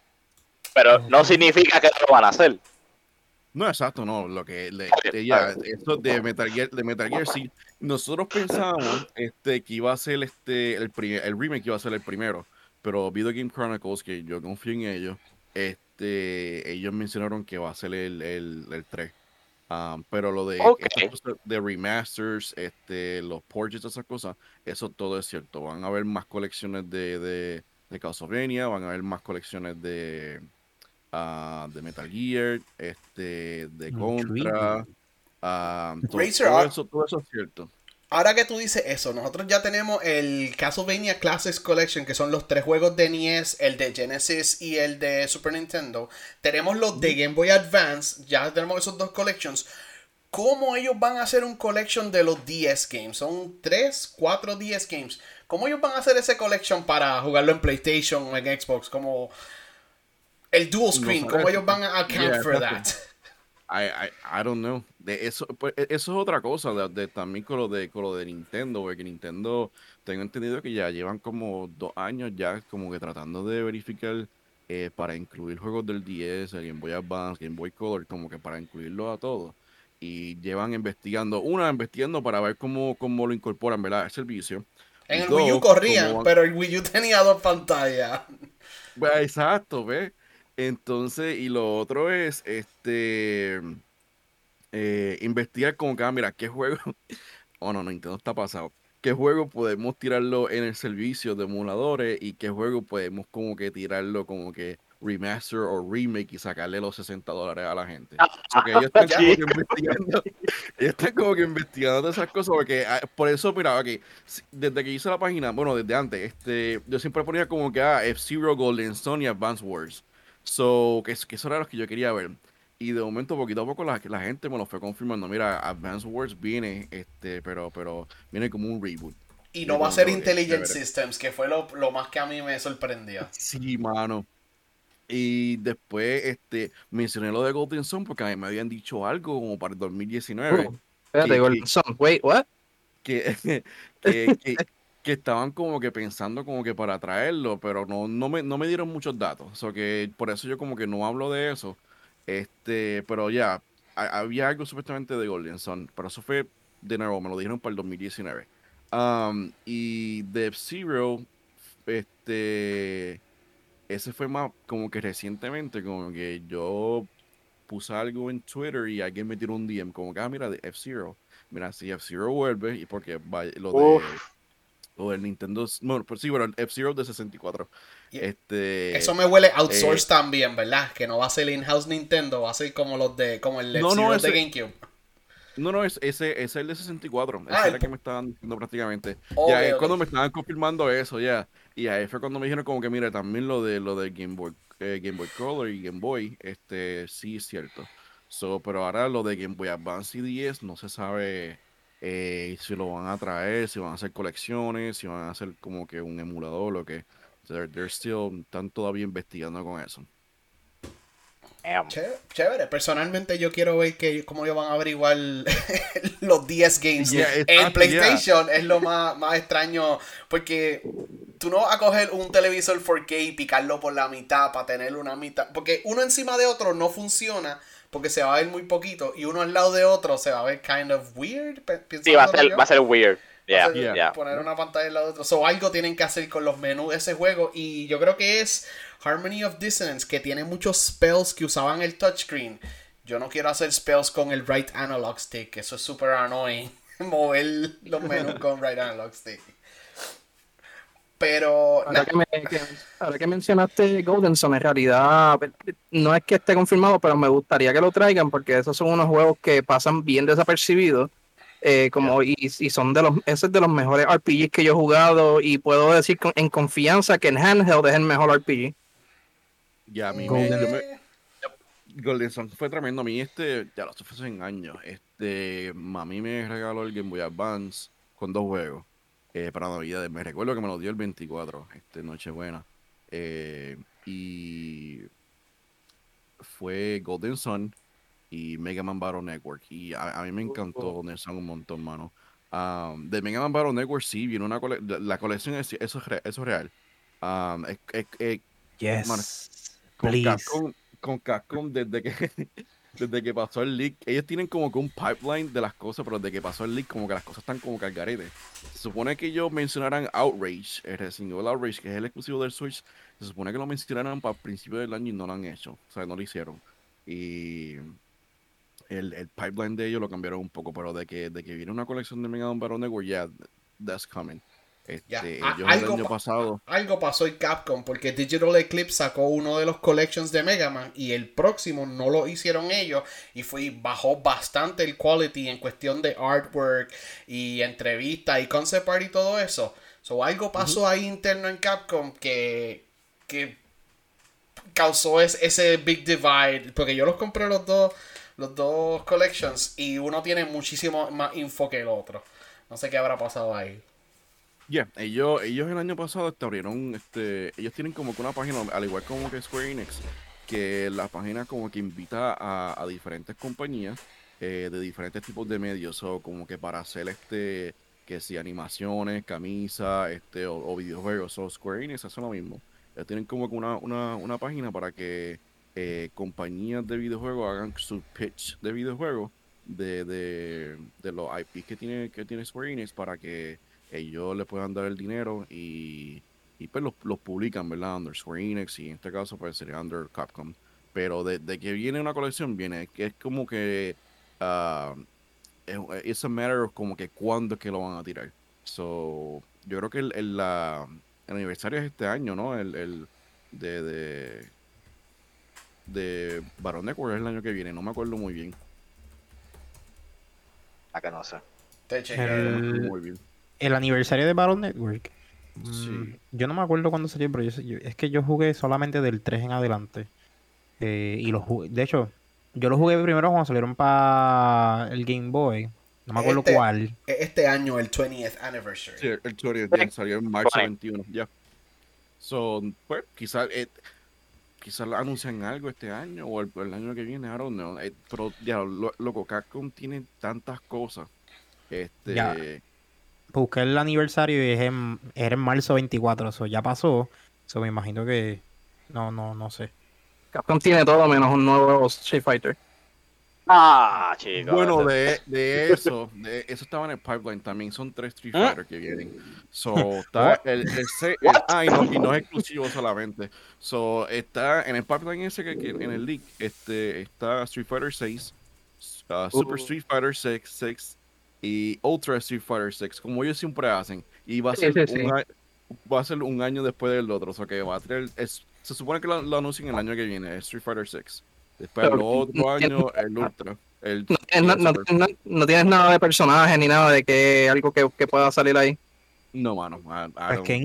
Pero no significa que lo van a hacer. No, exacto, no. Lo que le, ya, esto de Metal Gear, de Metal Gear sí. Nosotros pensábamos este, que iba a ser este, el, el remake iba a ser el primero. Pero Video Game Chronicles, que yo confío en ellos, este, ellos mencionaron que va a ser el, el, el 3. Um, pero lo de, de remasters, este, los ports, esas cosas, eso todo es cierto. Van a haber más colecciones de, de, de Castlevania, van a haber más colecciones de, Ah, de Metal Gear, este, de Contra. Uh, todo, eso, todo eso es cierto. Ahora que tú dices eso, nosotros ya tenemos el Castlevania Classics Collection, que son los tres juegos de NES, el de Genesis y el de Super Nintendo. Tenemos los de Game Boy Advance, ya tenemos esos dos collections. ¿Cómo ellos van a hacer un collection de los DS games? Son tres, cuatro DS games. ¿Cómo ellos van a hacer ese collection para jugarlo en PlayStation o en Xbox? Como el dual screen, ¿cómo ellos van a account for that? I, I, I don't know. De eso, pues, e, eso es otra cosa, de, también con lo de, con lo de Nintendo, porque Nintendo, tengo entendido que ya llevan como dos años ya como que tratando de verificar eh, para incluir juegos del DS, el Game Boy Advance, Game Boy Color, como que para incluirlo a todos. Y llevan investigando, una, investigando para ver cómo, cómo lo incorporan, ¿verdad? El servicio. En el Wii U corrían, pero el Wii U tenía dos pantallas. Pues, exacto, ¿ves? Entonces, y lo otro es, este, eh, investigar como que, ah, mira, ¿qué juego? [laughs] oh, no, no, Nintendo está pasado. ¿Qué juego podemos tirarlo en el servicio de emuladores y qué juego podemos como que tirarlo como que remaster o remake y sacarle los 60 dólares a la gente? Porque ellos están [laughs] como que investigando, [laughs] ellos están como que investigando esas cosas porque ah, por eso, mira, aquí, desde que hice la página, bueno, desde antes, este, yo siempre ponía como que, ah, F-Zero, Golden Sun y Advance Wars. So, que, que eso era lo que yo quería ver. Y de momento, poquito a poco, la, la gente me lo fue confirmando. Mira, Advanced Wars viene, este, pero, pero viene como un reboot. Y no va a ser Intelligent Systems, que fue lo, lo, más que a mí me sorprendió. Sí, mano. Y después este, mencioné lo de Golden Sun porque a mí me habían dicho algo como para el 2019. espérate, Golden Sun, wait, what? Que, [laughs] que, que, estaban como que pensando como que para traerlo, pero no, no, me, no me dieron muchos datos. O que por eso yo como que no hablo de eso. Este, pero ya, había algo supuestamente de Golden Sun, pero eso fue de nuevo, me lo dijeron para el 2019. Um, y de Zero, este, ese fue más como que recientemente, como que yo puse algo en Twitter y alguien me tiró un DM, como que, ah, mira, de F-Zero. Mira, si F-Zero vuelve, y porque lo de o el Nintendo, bueno, pues sí, bueno, el F-Zero de 64. Este, Eso me huele outsource eh, también, ¿verdad? Que no va a ser in-house Nintendo, va a ser como los de como el F-Zero de GameCube. No, no, es, ese, es el de 64. Ah, ese era el que me estaban diciendo prácticamente. ya es cuando me estaban confirmando eso, ya. Y ahí fue cuando me dijeron como que, mira, también lo de lo de Game Boy, eh, Game Boy Color y Game Boy, este, sí es cierto. So, pero ahora lo de Game Boy Advance y 10 no se sabe eh, si lo van a traer, si van a hacer colecciones, si van a hacer como que un emulador, lo que. They're, still, están todavía investigando con eso. Chévere, personalmente yo quiero ver que cómo ellos van a averiguar [laughs] los 10 games. en PlayStation es lo más, más extraño porque tú no vas a coger un televisor 4K y picarlo por la mitad para tener una mitad. Porque uno encima de otro no funciona porque se va a ver muy poquito. Y uno al lado de otro se va a ver kind of weird. Sí, va a, ser, va a ser weird. Yeah, Poner una pantalla al lado de otro. So, algo tienen que hacer con los menús de ese juego. Y yo creo que es Harmony of Dissonance, que tiene muchos spells que usaban el touchscreen. Yo no quiero hacer spells con el right analog stick. Eso es super annoying. [laughs] Mover los menús con right analog stick. Pero. Ahora que, mencionaste Golden Sun, en realidad no es que esté confirmado, pero me gustaría que lo traigan porque esos son unos juegos que pasan bien desapercibidos. Eh, como y, son de los ese es de los mejores RPGs que yo he jugado y puedo decir en confianza que en handheld es el mejor RPG. Ya, a mí Golden. Golden Sun fue tremendo. A mí este, ya lo hace en años. Este, a mí me regaló el Game Boy Advance con dos juegos eh, para Navidad. Me recuerdo que me lo dio el 24, este, Nochebuena. Eh, y fue Golden Sun y Mega Man Battle Network. Y a, mí me encantó Golden Sun un montón, mano. Um, de Mega Man Battle Network sí, viene una la colección, eso, es, eso real. Um, yes. con, con Capcom desde que [laughs] desde que pasó el leak. Ellos tienen como que un pipeline de las cosas, pero desde que pasó el leak, como que las cosas están como que al garete. Se supone que ellos mencionaran Outrage, el Resident Outrage, que es el exclusivo del Switch. Se supone que lo mencionaran para el principio del año y no lo han hecho. O sea, no lo hicieron. Y el, el pipeline de ellos lo cambiaron un poco, pero de que, de que viene una colección de Mega Man Battle Network, yeah, that's coming. Este, algo, pasado. algo pasó en Capcom porque Digital Eclipse sacó uno de los collections de Mega Man y el próximo no lo hicieron ellos y fue bajó bastante el quality en cuestión de artwork y entrevista y concept art y todo eso. So, algo pasó ahí interno en Capcom que, que causó ese big divide porque yo los compré los dos los dos collections y uno tiene muchísimo más info que el otro. No sé qué habrá pasado ahí. Yeah, ellos, ellos el año pasado este, abrieron, este, ellos tienen como que una página, al igual como que Square Enix, que la página como que invita a, diferentes compañías eh, de diferentes tipos de medios, o como que para hacer este, que si animaciones, camisas, este, o, videojuegos, o Square Enix hace lo mismo. Ellos tienen como que una, una, una página para que eh, compañías de videojuegos hagan su pitch de videojuegos de, de, de los IPs que tiene, que tiene Square Enix para que ellos le puedan dar el dinero y, y pues los, los, publican, ¿verdad? Under Square Enix y en este caso pues sería under Capcom. Pero de, que viene una colección, viene, que es como que uh, it's a matter of como que cuándo es que lo van a tirar. So, yo creo que el, la, el aniversario es este año, ¿no? El, el de, de, de Baron Network es el año que viene, no me acuerdo muy bien. Acá no sé. Te Muy bien el aniversario de Battle Network. Mm, yo no me acuerdo cuándo salió, pero es que yo jugué solamente del 3 en adelante. Eh, y lo de hecho, yo lo jugué primero cuando salieron para el Game Boy. No me acuerdo este, cuál. E, este año, el 20th anniversary. Sí, el 20th, salió en marzo 21, ya. So, pues, quizás eh, quizás anuncian algo este año o el, año que viene, I don't know. Eh, pero, ya, lo, loco, Capcom tiene tantas cosas. Este busqué el aniversario y es en, era en marzo 24, eso ya pasó. Eso me imagino que. No, no, no sé. Capcom tiene todo menos un nuevo Street Fighter. Ah, chicos. Bueno, de, de eso, de eso estaba en el pipeline también. Son tres Street ¿Eh? Fighter que vienen. So, está el, el, ah, y no, y no, es exclusivo solamente. So, está en el pipeline ese que, que en el leak, este, está Street Fighter 6, uh, Super uh. Street Fighter 6, 6 y Ultra Street Fighter 6, como ellos siempre hacen. Y va a ser, un, va a ser un año después del otro. O sea que va a tener. se supone que lo, lo, anuncian el año que viene, Street Fighter 6. Después el otro año, el Ultra. El, no, tienes nada de personaje ni nada de que algo que, que pueda salir ahí. No, mano. Es Ken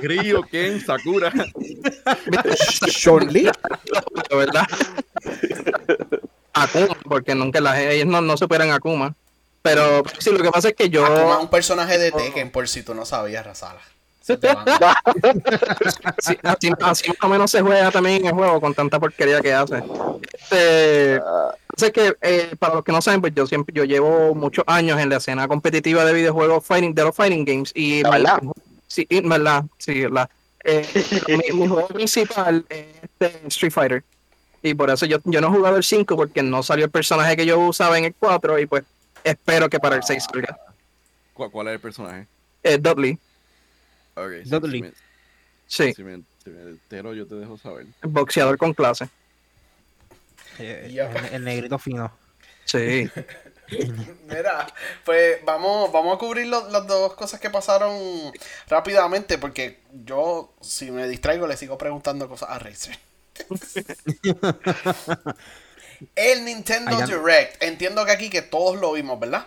Ryo, Ken, Sakura. [laughs] [laughs] Sean Lee. [laughs] ¿Verdad? Akuma, porque nunca las, ellos no, no superan a Akuma. Pero sí, lo que pasa es que yo. Akuma es un personaje de Tekken, por si tú no sabías, Razala. [laughs] así, así, más o menos se juega también el juego con tanta porquería que hace. Este, sé que eh, para los que no saben, pues yo siempre yo llevo muchos años en la escena competitiva de videojuegos fighting, de los fighting games y ¿verdad? sí, verdad, sí, verdad. Eh, mi, mi, juego principal es este Street Fighter. Y por eso yo, yo no he jugado el 5 porque no salió el personaje que yo usaba en el 4 y pues espero que para el 6 salga. ¿Cuál, cuál es el personaje? Eh, Dudley. Okay, Dudley. Si me, Sí, si me, si me entero, yo te dejo saber. boxeador con clase. Eh, el, el negrito fino. Sí. [laughs] Mira, pues vamos, vamos a cubrir lo- las dos cosas que pasaron rápidamente porque yo, si me distraigo, le sigo preguntando cosas a Razer. El Nintendo Allá- Direct. Entiendo que aquí que todos lo vimos, ¿verdad?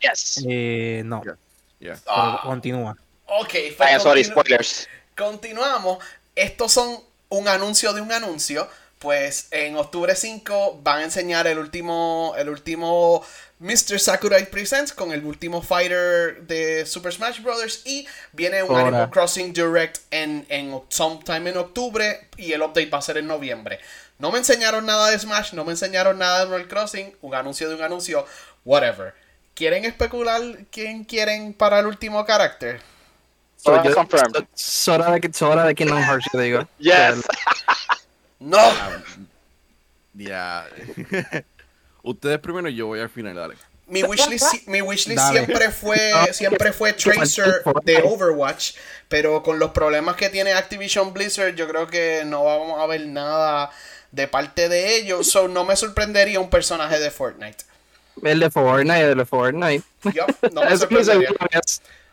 Yes. Eh, no, pero Ah, continúa. ok, sorry, spoilers. Continuamos. Estos son un anuncio de un anuncio. Pues en octubre 5 van a enseñar el último, el último Mr. Sakurai Presents con el último fighter de Super Smash Bros. Y viene un. Animal Crossing Direct en, en sometime en octubre y el update va a ser en noviembre. No me enseñaron nada de Smash, no me enseñaron nada de Animal Crossing, un anuncio de un anuncio, whatever. ¿Quieren especular quién quieren para el último carácter? So, hora de, es hora de Kingdom Hearts, yo digo. Yes. No. Ah, Ya. [laughs] Ustedes primero y yo voy al final, dale. Mi wishlist, mi wishlist siempre fue siempre fue Tracer de Overwatch, pero con los problemas que tiene Activision Blizzard, yo creo que no vamos a ver nada de parte de ellos, so no me sorprendería un personaje de Fortnite. El de Fortnite, el de Fortnite. Yo, no [laughs] me sorprendería.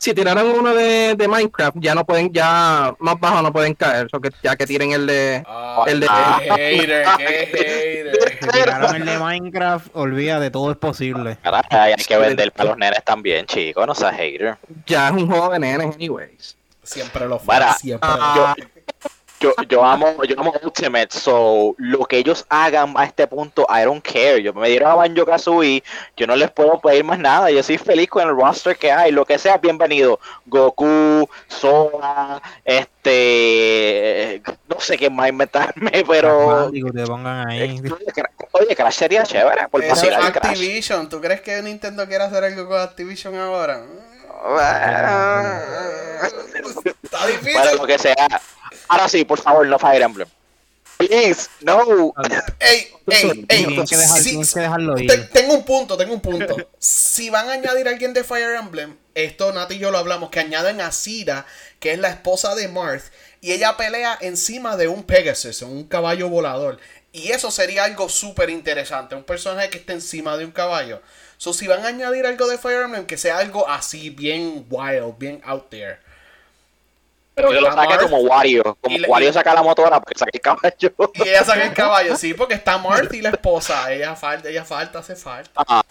Si tiraran uno de, de Minecraft, ya no pueden, ya más bajo no pueden caer, so que, ya que tiren el de Ah, el de qué hater, qué hater. [laughs] Si tiraron el de Minecraft, olvida de todo es posible. Caray, hay que vender para los nenes también, chicos, no seas hater. ya es un juego de nenes anyways. Siempre lo fue, Para. siempre lo Ah, fue. Yo, yo amo, yo amo Ultimate, so lo que ellos hagan a este punto, I don't care. Yo me dieron a Banjo Kazooie, yo no les puedo pedir más nada. Yo soy feliz con el roster que hay, lo que sea, bienvenido. Goku, Sora, este, no sé qué más inventarme, [laughs] pero Pragmático, te pongan ahí. oye, Crash sería chévere por Eso vacilar el Crash. Activision, ¿tú crees que Nintendo quiere hacer algo con Activision ahora? Está difícil. Bueno, lo que sea. Ahora sí, por favor, no Fire Emblem. Please, no. Ey, ey, ey, Tienes que, dejar- sí, tienes que dejarlo ir. Te- tengo un punto, tengo un punto. Si van a añadir a alguien de Fire Emblem, esto Nati y yo lo hablamos, que añaden a Sira, que es la esposa de Marth, y ella pelea encima de un Pegasus, un caballo volador. Y eso sería algo súper interesante, un personaje que esté encima de un caballo. So, si van a añadir algo de Fire Emblem, que sea algo así, bien wild, bien out there. Pero que lo saque Marth, como Wario. Como Wario saca la motora porque saca el caballo. Y ella saca el [laughs] caballo, sí, porque está Marth y la esposa. Ella falta, ella falta, hace falta. Ah,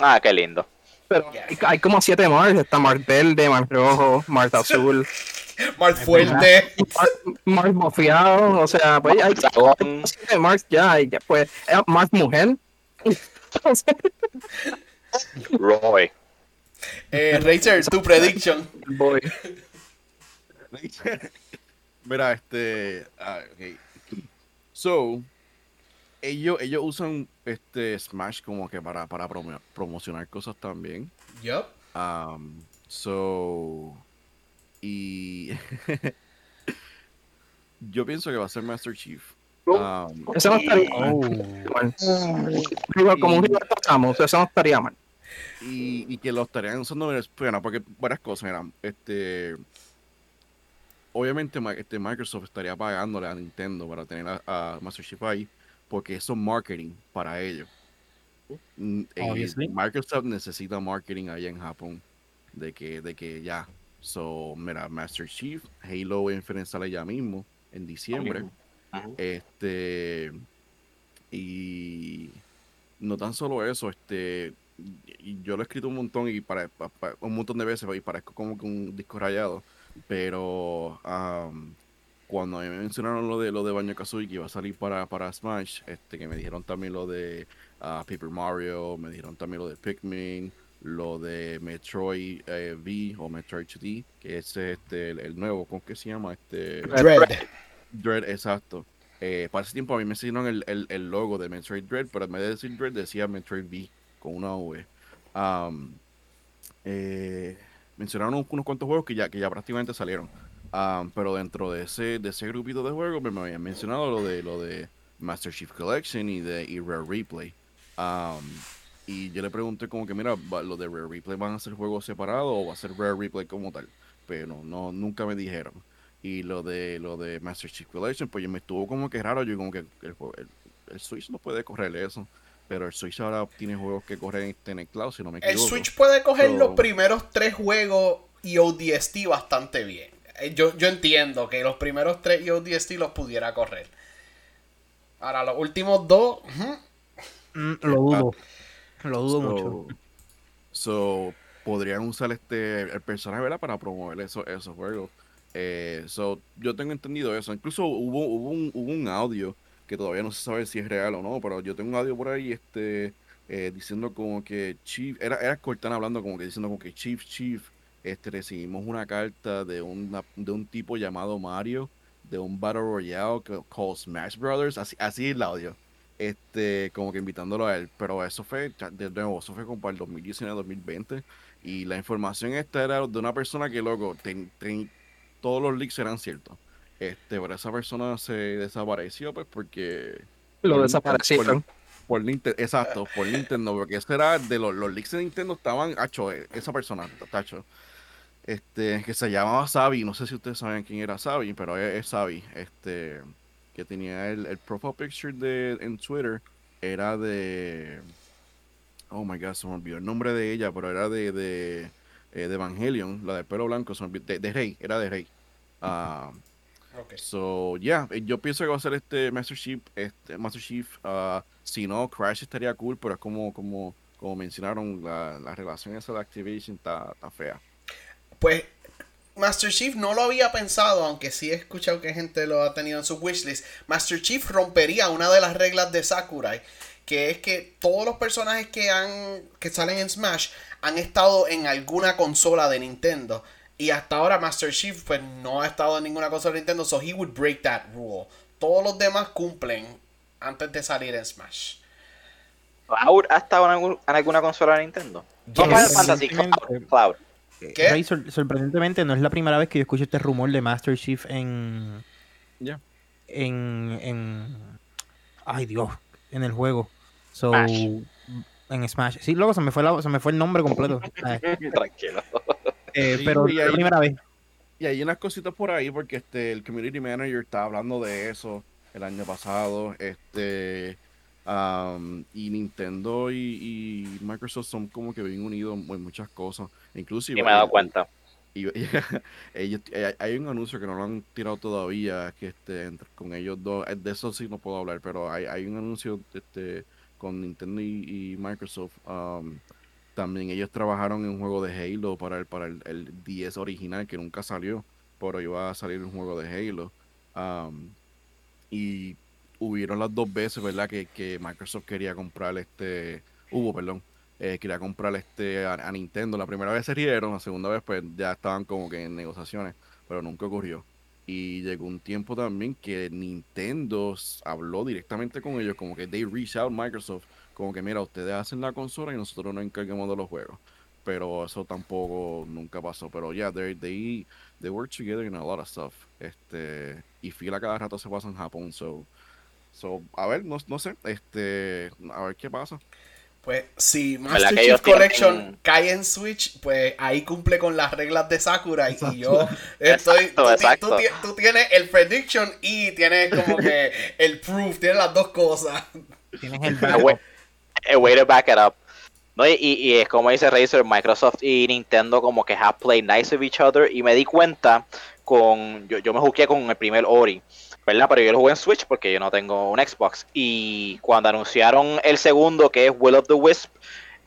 ah, qué lindo. pero hay, hay como siete Mars, está Mars verde, Mars rojo, Mars [laughs] azul, Marth fuerte. Mars, Mars mofiado, o sea, pues hay Dragón. siete Mars ya, y ya pues, eh, Mars mujer. Roy. Eh, Razer, tu prediction. voy. [laughs] Mira, este. Ah, ok. So, ellos, ellos usan este Smash como que para, para promo- promocionar cosas también. Yup. Um, so. Y. [laughs] yo pienso que va a ser Master Chief. Um, Eso no estaría Oh. como un Ramos, eso no estaría mal. y, y que lo estarían usando bueno, porque varias cosas eran este obviamente este Microsoft estaría pagándole a Nintendo para tener a, a Master Chief ahí porque eso es marketing para ellos. Obviously. Microsoft necesita marketing allá en Japón de que de que ya. So mira Master Chief Halo Infinite sale ya mismo en diciembre. Este y no tan solo eso, este yo lo he escrito un montón y para, pa- pa- un montón de veces y parezco como que un disco rayado, pero am, cuando a mí me mencionaron lo de lo de Banjo Kazooie que iba a salir para, para Smash, este que me dijeron también lo de ah, Paper Mario, me dijeron también lo de Pikmin, lo de Metroid eh, V o Metroid 2D, que es este, el, nuevo, ¿con qué se llama? Este, Dread. Dread, exacto. Eh, para ese tiempo a mí me enseñaron el, el, logo de Metroid Dread, pero en vez de decir Dread decía Metroid V con una V. Eh, mencionaron unos, cuantos juegos que ya, que ya prácticamente salieron. pero dentro de ese, de ese grupito de juegos me, habían mencionado lo de lo de Master Chief Collection y de y Rare Replay. y yo le pregunté como que, mira, ¿lo de Rare Replay van a ser juegos separados o va a ser Rare Replay como tal? Pero no, nunca me dijeron. Y lo de lo de Master Chief Collection, pues yo me estuvo como que raro, yo como que el, el, Switch no puede correr eso. Pero el Switch ahora tiene juegos que corren en el cloud, si no me equivoco. El Switch puede coger los primeros tres juegos y ODST bastante bien. Eh, yo, yo entiendo que los primeros tres y ODST los pudiera correr. Ahora, los últimos dos. Mm, lo dudo. lo dudo mucho. So, podrían usar este el personaje, ¿verdad? Para promover esos, esos juegos. Eh, so, yo tengo entendido eso. Incluso hubo, hubo, un, hubo un audio que todavía no se sabe si es real o no, pero yo tengo un audio por ahí este eh, diciendo como que Chief, era, era Cortana hablando como que diciendo como que Chief, Chief, este recibimos una carta de, una, de un tipo llamado Mario, de un Battle Royale que called Smash Brothers, así, así el audio, este, como que invitándolo a él, pero eso fue, de nuevo, eso fue como para el 2019-2020, y la información esta era de una persona que, loco, ten, todos los leaks eran ciertos. Este, pero esa persona se desapareció, pues porque. Lo desaparecieron. Por, Nintendo, exacto, por Nintendo, porque eso era de los, los leaks de Nintendo estaban, hecho, eh, esa persona, tacho, este, que se llamaba Sabi, no sé si ustedes saben quién era Sabi, pero es, Sabi, este, que tenía el, el profile picture de, en Twitter, era de, oh my god, se me olvidó el nombre de ella, pero era de, de, eh, de Evangelion, la de pelo blanco, de, de Rey, era de Rey. Uh, okay. So, yeah, eh, yo pienso que va a ser este Master Chief. Este, Master Chief uh, si no, Crash estaría cool, pero es como, como, como mencionaron, la, la relación esa de Activision está, está fea. Pues Master Chief no lo había pensado, aunque sí he escuchado que gente lo ha tenido en su wishlist. Master Chief rompería una de las reglas de Sakurai, que es que todos los personajes que han que salen en Smash han estado en alguna consola de Nintendo. Y hasta ahora Master Chief pues no ha estado en ninguna consola de Nintendo, so he would break that rule. Todos los demás cumplen antes de salir en Smash. ¿Cloud ha estado en, alguna consola de Nintendo? Fantasy Cloud. ¿Qué? sorprendentemente no es la primera vez que yo escucho este rumor de Master Chief en... Ya. En, en... Ay Dios, en el juego. So, en Smash. Sí, luego se me fue, se me fue el nombre completo. [laughs] Tranquilo. Eh, pero la primera vez. Y hay unas cositas por ahí porque este el community manager está hablando de eso el año pasado. Este y Nintendo y, Microsoft son como que bien unidos en muchas cosas. Inclusive. Y me he dado cuenta. Y, [laughs] hay un anuncio que no lo han tirado todavía que este con ellos dos de eso sí no puedo hablar pero hay, hay un anuncio este con Nintendo y, Microsoft también ellos trabajaron en un juego de Halo para el, para el, 10 original que nunca salió, pero iba a salir un juego de Halo. y hubieron las dos veces, ¿verdad? Que, Microsoft quería comprar este, hubo, perdón, eh, quería comprar este a, Nintendo. La primera vez se rieron, la segunda vez pues ya estaban como que en negociaciones, pero nunca ocurrió. Y llegó un tiempo también que Nintendo habló directamente con ellos, como que they reach out Microsoft como que mira, ustedes hacen la consola y nosotros nos encargamos de los juegos. Pero eso tampoco nunca pasó. Pero ya, yeah, they, they, they work together in a lot of stuff. Este, y fila cada rato se pasa en Japón. So, so a ver, no, no sé, este, a ver qué pasa. Pues si Master Chief Collection cae en Switch, pues ahí cumple con las reglas de Sakura. Y yo estoy. tú, tú, tienes el prediction y tienes como que [laughs] el proof, tienes las dos cosas. Tienes el a way to back it up. ¿no? Y, y, es como dice Razer, Microsoft y Nintendo como que have played nice with each other y me di cuenta con, yo, yo me jugué con el primer Ori, ¿verdad? Pero yo lo jugué en Switch porque yo no tengo un Xbox y cuando anunciaron el segundo que es Will of the Wisp,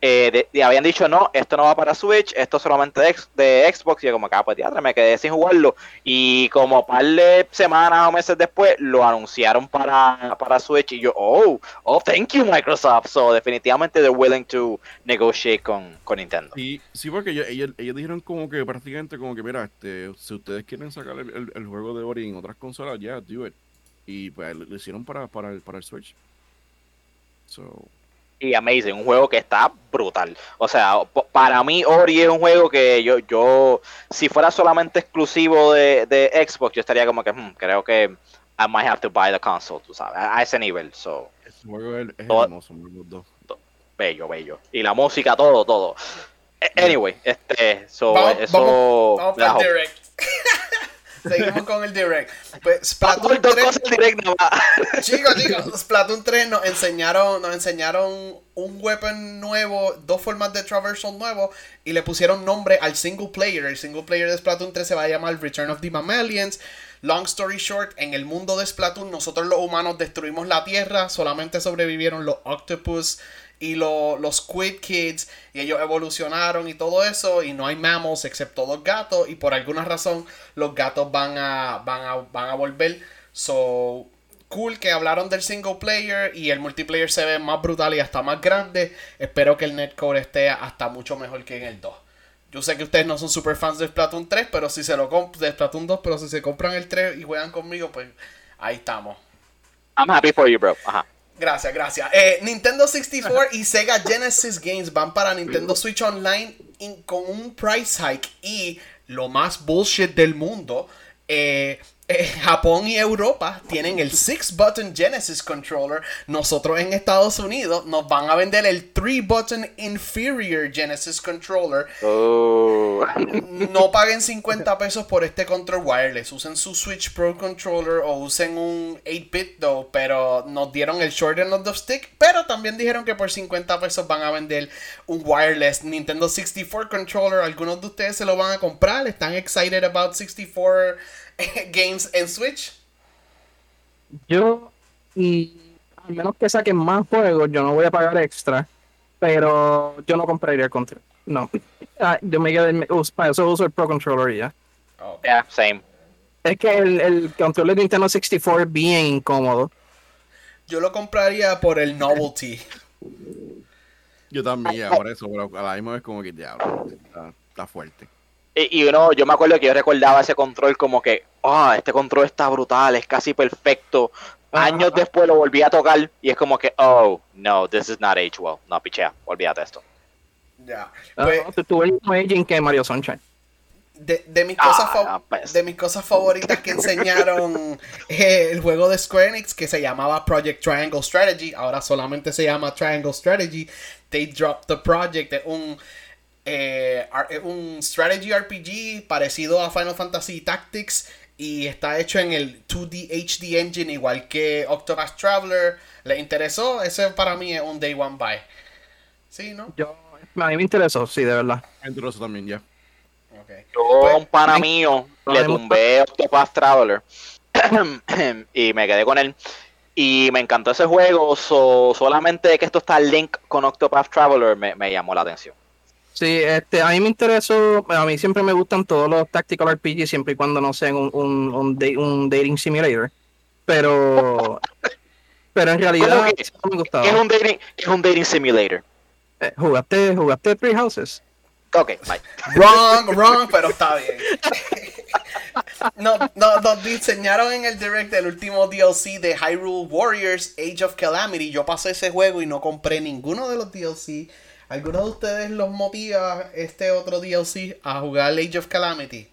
eh, habían dicho no, esto no va para Switch, esto solamente de, de Xbox, y yo como que, ah, pues me quedé sin jugarlo, y como par de semanas o meses después lo anunciaron para, para Switch, y yo, oh, oh, thank you Microsoft, so definitivamente they're willing to negotiate con, con Nintendo. Sí, sí, porque ellos, ellos, dijeron como que prácticamente como que, mira, este, si ustedes quieren sacar el, el, juego de Ori en otras consolas, ya, do it. Y pues lo hicieron para, para, el, para el Switch. So, y Amazing, un juego que está brutal. O sea, para mí Ori es un juego que yo, yo si fuera solamente exclusivo de, de Xbox, yo estaría como que, hmm, creo que I might have to buy the console, tú sabes, a, ese nivel. So, juego es, hermoso, bello, bello. Y la música, todo, todo. Anyway, este, so, eso... [laughs] Seguimos con el direct. Pues [laughs] Splatoon 3. [laughs] chicos, chicos, Splatoon 3 nos enseñaron, nos enseñaron un weapon nuevo, dos formas de traversal nuevo y le pusieron nombre al single player. El single player de Splatoon 3 se va a llamar Return of the Mammalians. Long story short, en el mundo de Splatoon nosotros los humanos destruimos la Tierra, solamente sobrevivieron los octopus y los Squid Kids y ellos evolucionaron y todo eso y no hay mammals excepto dos gatos y por alguna razón los gatos van a van a, van a volver. So cool que hablaron del single player y el multiplayer se ve más brutal y hasta más grande. Espero que el netcore esté hasta mucho mejor que en el 2 yo sé que ustedes no son super fans de Splatoon 3 pero si se lo de Splatoon 2 pero si se compran el 3 y juegan conmigo pues ahí estamos. I'm happy for you bro. Ajá. Gracias, gracias. Eh, Nintendo 64 y Sega Genesis Games van para Nintendo Switch Online con un price hike y lo más bullshit del mundo. Eh, eh, Japón y Europa tienen el 6-button Genesis controller. Nosotros en Estados Unidos nos van a vender el 3-button inferior Genesis controller. Oh. No paguen 50 pesos por este control wireless. Usen su Switch Pro controller o usen un 8-bit pero nos dieron el short end of the stick. Pero también dijeron que por 50 pesos van a vender un wireless Nintendo 64 controller. Algunos de ustedes se lo van a comprar. Están excited about 64 [laughs] games en Switch? Yo, y al menos que saquen más juegos, yo no voy a pagar extra, pero yo no compraría el control. No. [laughs] Ah, yo me quedé, para eso uso el Pro Controller ya. Oh. Yeah, same. Es que el, el control de Nintendo 64 es bien incómodo. Yo lo compraría por el novelty. Yo también, por eso, pero a la misma vez como que diablo, está fuerte. Y, uno, yo me acuerdo que yo recordaba ese control como que, ah, este control está brutal, es casi perfecto. Años después lo volví a tocar y es como que, oh, no, this is not age well. No, pichea, olvídate esto. Ya. Ah, pues, tuve el mismo aging que Mario Sunshine. De, de, mis cosas ah, pues. de mis cosas favoritas que enseñaron [laughs] eh, el juego de Square Enix que se llamaba Project Triangle Strategy, ahora solamente se llama Triangle Strategy. They dropped the project, un eh, un strategy RPG parecido a Final Fantasy Tactics y está hecho en el 2D HD engine igual que Octopath Traveler. ¿Le interesó? Ese para mí es un Day One Buy. ¿Sí, no? Yo, a mí me interesó, sí, de verdad. Me interesó también, ya. Yo, pues, un pana mío, le tumbé Octopath Traveler [clears throat] y me quedé con él. Y me encantó ese juego, solamente que esto está link con Octopath Traveler me llamó la atención. Sí, este, a mí me interesó, a mí siempre me gustan todos los tactical RPG siempre y cuando no sean un, un, un, dating simulator. Pero, pero en realidad es, me gustaba. Es un dating, es un dating simulator. Eh, ¿Jugaste, jugaste Three Houses? Ok, bye. Wrong, wrong, pero está bien. No, no, nos diseñaron en el direct el último DLC de Hyrule Warriors Age of Calamity. Yo pasé ese juego y no compré ninguno de los DLC ¿Alguno de ustedes los motiva este otro DLC a jugar Age of Calamity?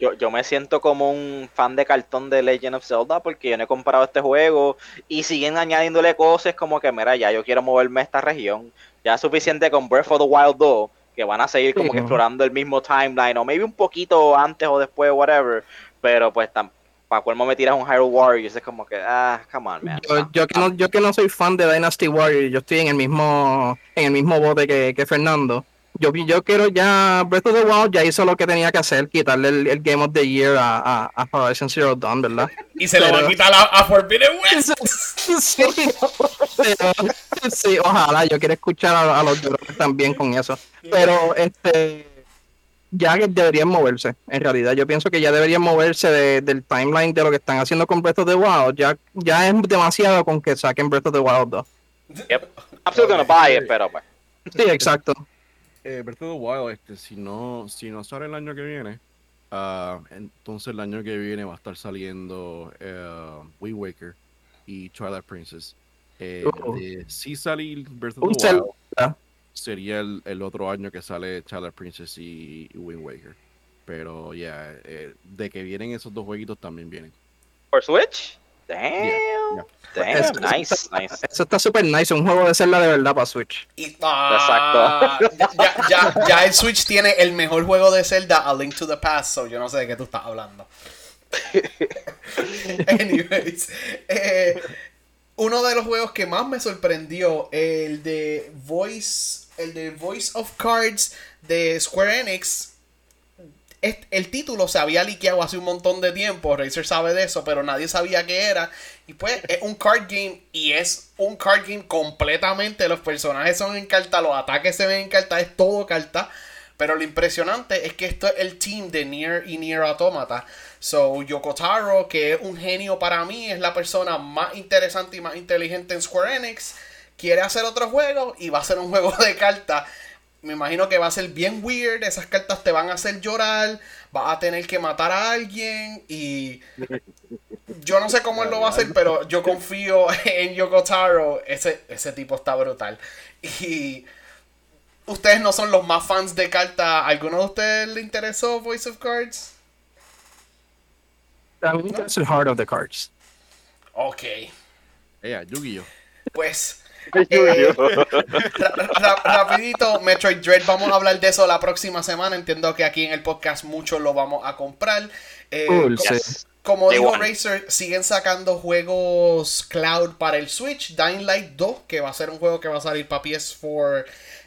yo, yo me siento como un fan de cartón de Legend of Zelda porque yo no he comprado este juego y siguen añadiéndole cosas como que, mira, ya yo quiero moverme a esta región. Ya es suficiente con Breath of the Wild 2 que van a seguir como que explorando el mismo timeline o maybe un poquito antes o después, whatever. Pero pues tampoco para cuál me tiras un Hyrule Warriors, es como que, ah, come on, man. Yo, que no, yo que no soy fan de Dynasty Warriors, yo estoy en el mismo, en el mismo bote que, que Fernando. Yo, yo quiero ya, Breath of the Wild ya hizo lo que tenía que hacer, quitarle el, Game of the Year a, a, a Horizon Zero Dawn, ¿verdad? Y se lo va a quitar a, Forbidden West. [laughs] sí, pero, sí, ojalá, yo quiero escuchar a, los llorones también con eso. Pero este ya deberían moverse, en realidad. Yo pienso que ya deberían moverse del timeline de lo que están haciendo con Breath of the Wild. Ya, ya es demasiado con que saquen Breath of the Wild 2. Yep. I'm still gonna buy it, pero pues. Sí, exacto. Eh, Breath of the Wild, este, si no, si no sale el año que viene, uh, entonces el año que viene va a estar saliendo uh, Wind Waker y Twilight Princess. Eh, uh si sale Breath of the Wild, sería el, el, otro año que sale Twilight Princess y, Wind Waker. Pero ya, eh, de que vienen esos dos jueguitos también vienen. ¿Por Switch? Damn. Damn, nice, nice. Eso está súper nice, un juego de Zelda de verdad para Switch. Ah, Exacto. ya, ya, ya, el Switch tiene el mejor juego de Zelda, A Link to the Past, so yo no sé de qué tú estás hablando. [laughs] Anyways, eh, uno de los juegos que más me sorprendió, el de Voice, el de Voice of Cards de Square Enix, el título se había liqueado hace un montón de tiempo, Razer sabe de eso, pero nadie sabía qué era. Y pues es un card game y es un card game completamente, los personajes son en carta, los ataques se ven en carta, es todo carta. Pero lo impresionante es que esto es el team de Nier y Nier Automata. So, Yoko Taro, que es un genio para mí, es la persona más interesante y más inteligente en Square Enix, quiere hacer otro juego y va a ser un juego de cartas me imagino que va a ser bien weird. Esas cartas te van a hacer llorar. Vas a tener que matar a alguien. Y yo no sé cómo él lo va a hacer, pero yo confío [laughs] en Yoko Taro. Ese, ese tipo está brutal. Y ustedes no son los más fans de cartas. ¿Alguno de ustedes le interesó Voice of Cards? A mí me Heart of the Cards. Ok. Ella, yu Pues eh, rapidito, Metroid Dread, vamos a hablar de eso la próxima semana. Entiendo que aquí en el podcast muchos lo vamos a comprar. Eh, como, dijo Razer, siguen sacando juegos cloud para el Switch. Dying Light 2, que va a ser un juego que va a salir para PS4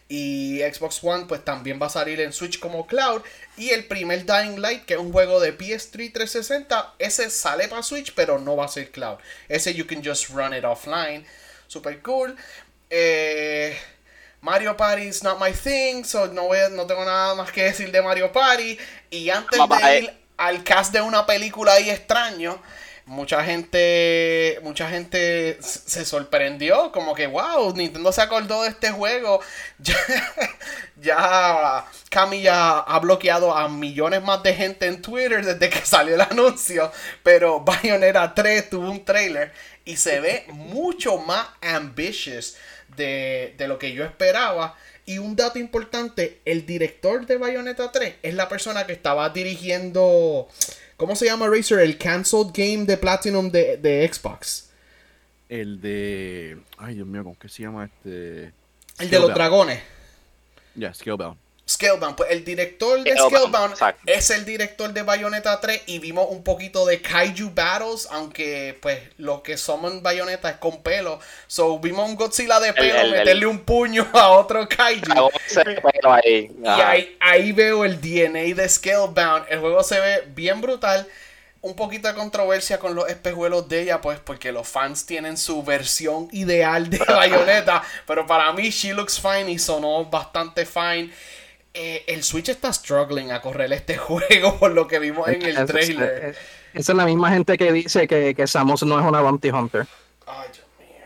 y Xbox One, pues también va a salir en Switch como cloud. Y el primer Dying Light, que es un juego de PS3 360, ese sale para Switch, pero no va a ser cloud. Ese you can just run it offline super cool. Eh, Mario Party is not my thing, so no, voy no tengo nada más que decir de Mario Party. Y antes de ir al cast de una película ahí extraño, mucha gente mucha gente se sorprendió como que wow Nintendo se acordó de este juego [laughs] ya, ya Cami ya ha bloqueado a millones más de gente en Twitter desde que [laughs] salió el anuncio pero Bayonetta 3 tuvo un trailer y se ve mucho más ambitious de, lo que yo esperaba. Y un dato importante, el director de Bayonetta 3 es la persona que estaba dirigiendo, ¿cómo se llama Racer? El Cancelled Game de Platinum de, Xbox. El de... Ay, Dios mío, ¿cómo que se llama este? El de los dragones. Ya, yeah, Scalebound, pues el director de Scalebound es el director de Bayonetta 3 y vimos un poquito de Kaiju Battles, aunque pues lo que somos Bayonetta es con pelo. So vimos un Godzilla de pelo meterle un puño a otro Kaiju. y ahí, ahí veo el DNA de Scalebound. El juego se ve bien brutal un poquito de controversia con los espejuelos de ella, pues porque los fans tienen su versión ideal de [laughs] Bayonetta, pero para mí she looks fine y sonó bastante fine. Eh, el Switch está struggling a correr este [laughs] juego por lo que vimos en el trailer. esa es la misma gente que dice que, que Samus no es una Bounty Hunter. Ay, Dios mío.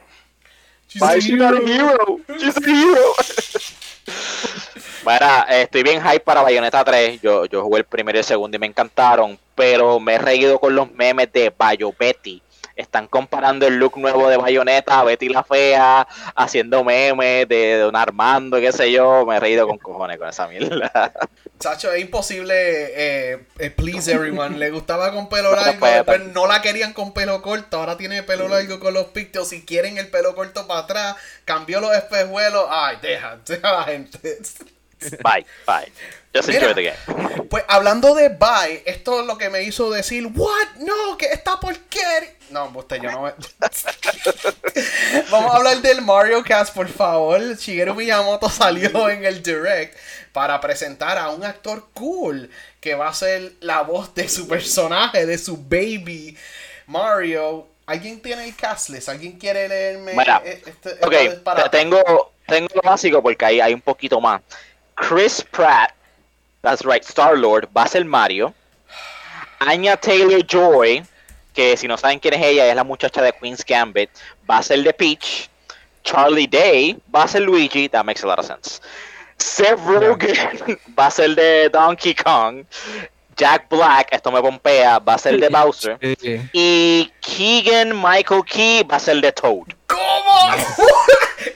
She's, a hero. She's a hero. [laughs] bueno, estoy bien hype para Bayonetta 3. Yo, yo jugué el primero y el segundo y me encantaron. Pero me he reído con los memes de Bayo Betty están comparando el look nuevo de Bayonetta a Betty la Fea, haciendo memes de Don Armando, qué sé yo. Me he reído con cojones con esa mierda. [laughs] Chacho, es imposible eh, eh, please everyone. Le gustaba con pelo largo, pero no la querían con pelo corto. Ahora tiene pelo largo con los pictos. Si quieren el pelo corto para atrás, cambió los espejuelos. Ay, deja, [laughs] deja la gente. Bye, bye. Just enjoy the game. Pues hablando de bye, esto es lo que me hizo decir, what? No, que está por qué. No, usted yo no me... [laughs] Vamos a hablar del Mario Cast, por favor. Shigeru Miyamoto salió en el direct para presentar a un actor cool que va a ser la voz de su personaje, de su baby Mario. ¿Alguien tiene el cast list? ¿Alguien quiere leerme Mira, e- este, Ok, tengo, tengo lo básico porque ahí hay un poquito más. Chris Pratt, that's right, Star Lord, va a ser Mario. Anya Taylor Joy, que si no saben quién es ella, es la muchacha de Queen's Gambit, va a ser de Peach. Charlie Day va a ser Luigi, that makes a lot of sense. Seth Rogen [laughs] va a ser de Donkey Kong. Jack Black, esto me pompea, va a ser de [laughs] Bowser. Sí. Y Keegan Michael Key va a ser de Toad. ¿Cómo?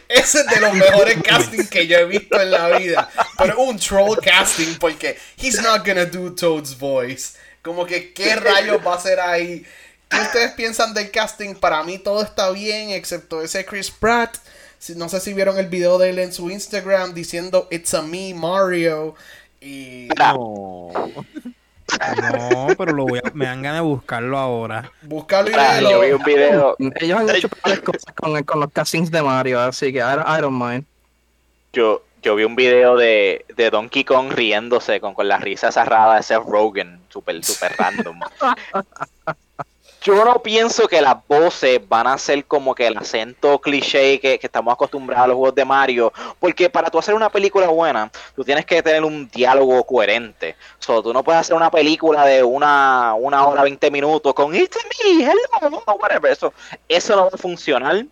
Ese es de los mejores castings que yo he visto en la vida. Pero un troll casting porque he's not gonna do Toad's voice. Como que, ¿qué rayos va a hacer ahí? ¿Qué ustedes piensan del casting? Para mí todo está bien, excepto ese Chris Pratt. Si- No sé si vieron el video de él en su Instagram diciendo It's a me, Mario. Y No. [laughs] No, pero lo voy a, me dan ganas de buscarlo ahora. búscalo y Ah, yo vi un video. Ellos han hecho varias cosas con, con los castings de Mario, así que I, I don't mind. Yo, yo vi un video de, de Donkey Kong riéndose con, con la risa cerrada de Seth Rogen, super, super random. [laughs] Yo no pienso que las voces van a ser como que el acento cliché que, que estamos acostumbrados a los juegos de Mario, porque para tú hacer una película buena, tú tienes que tener un diálogo coherente. So, tú no puedes hacer una película de una, una hora, 20 minutos con It's me, hello, whatever. Eso, eso no va a funcionar.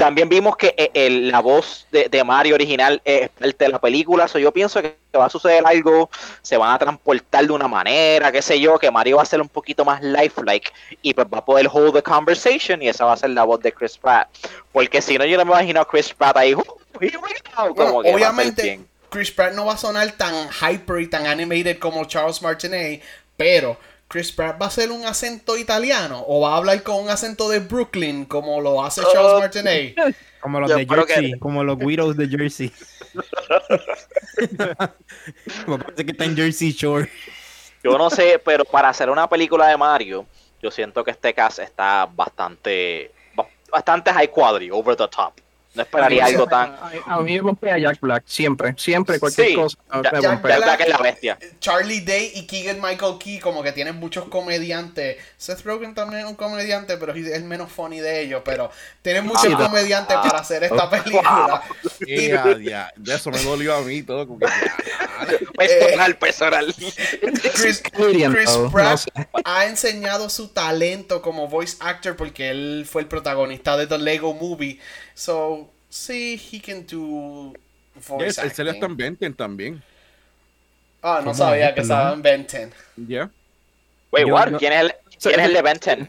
También vimos que eh, el- la voz de, de Mario original es parte de la película, so yo pienso que va a suceder algo, se van a transportar de una manera, qué sé yo, que Mario va a ser un poquito más lifelike y pues va a poder hold the conversation y esa va a ser la voz de Chris Pratt. Porque si no, yo no me imagino a Chris Pratt ahí, "Uh, [laughs] here we go", como Bueno, que obviamente. Chris Pratt no va a sonar tan hyper y tan animated como Charles Martinet, pero Chris Pratt va a ser un acento italiano o va a hablar con un acento de Brooklyn como lo hace Charles Oh. Martinet. [laughs] Como los Yo de que- Jersey, como los Widows de Jersey. [laughs] Me parece que está en Jersey Shore. Yo no sé, pero para hacer una película de Mario, yo siento que este cast está bastante, bastante high quality, over the top. No esperaría algo tan... A, a mí me pompea Jack Black, siempre, siempre, cualquier Sí, cosa me pompea. Jack Black es la bestia. Charlie Day y Keegan Michael Key como que tienen muchos comediantes. Seth Rogen también es un comediante, pero es el menos funny de ellos. Pero tienen muchos comediantes para hacer esta [laughs] película. [laughs] Y- Ya, ya, de eso me dolió a mí todo. Como que, ya. [laughs] Personal, personal. Chris, no Pratt sé. ha enseñado su talento como voice actor porque él fue el protagonista de The Lego Movie. So, sí, he can do voice el Celia está acting. en Benten también. Ah, no ¿Cómo sabía que estaba en Ben 10. Ya, Wait, Yo- what? yo- ¿Quién es el, quién es el de Ben 10?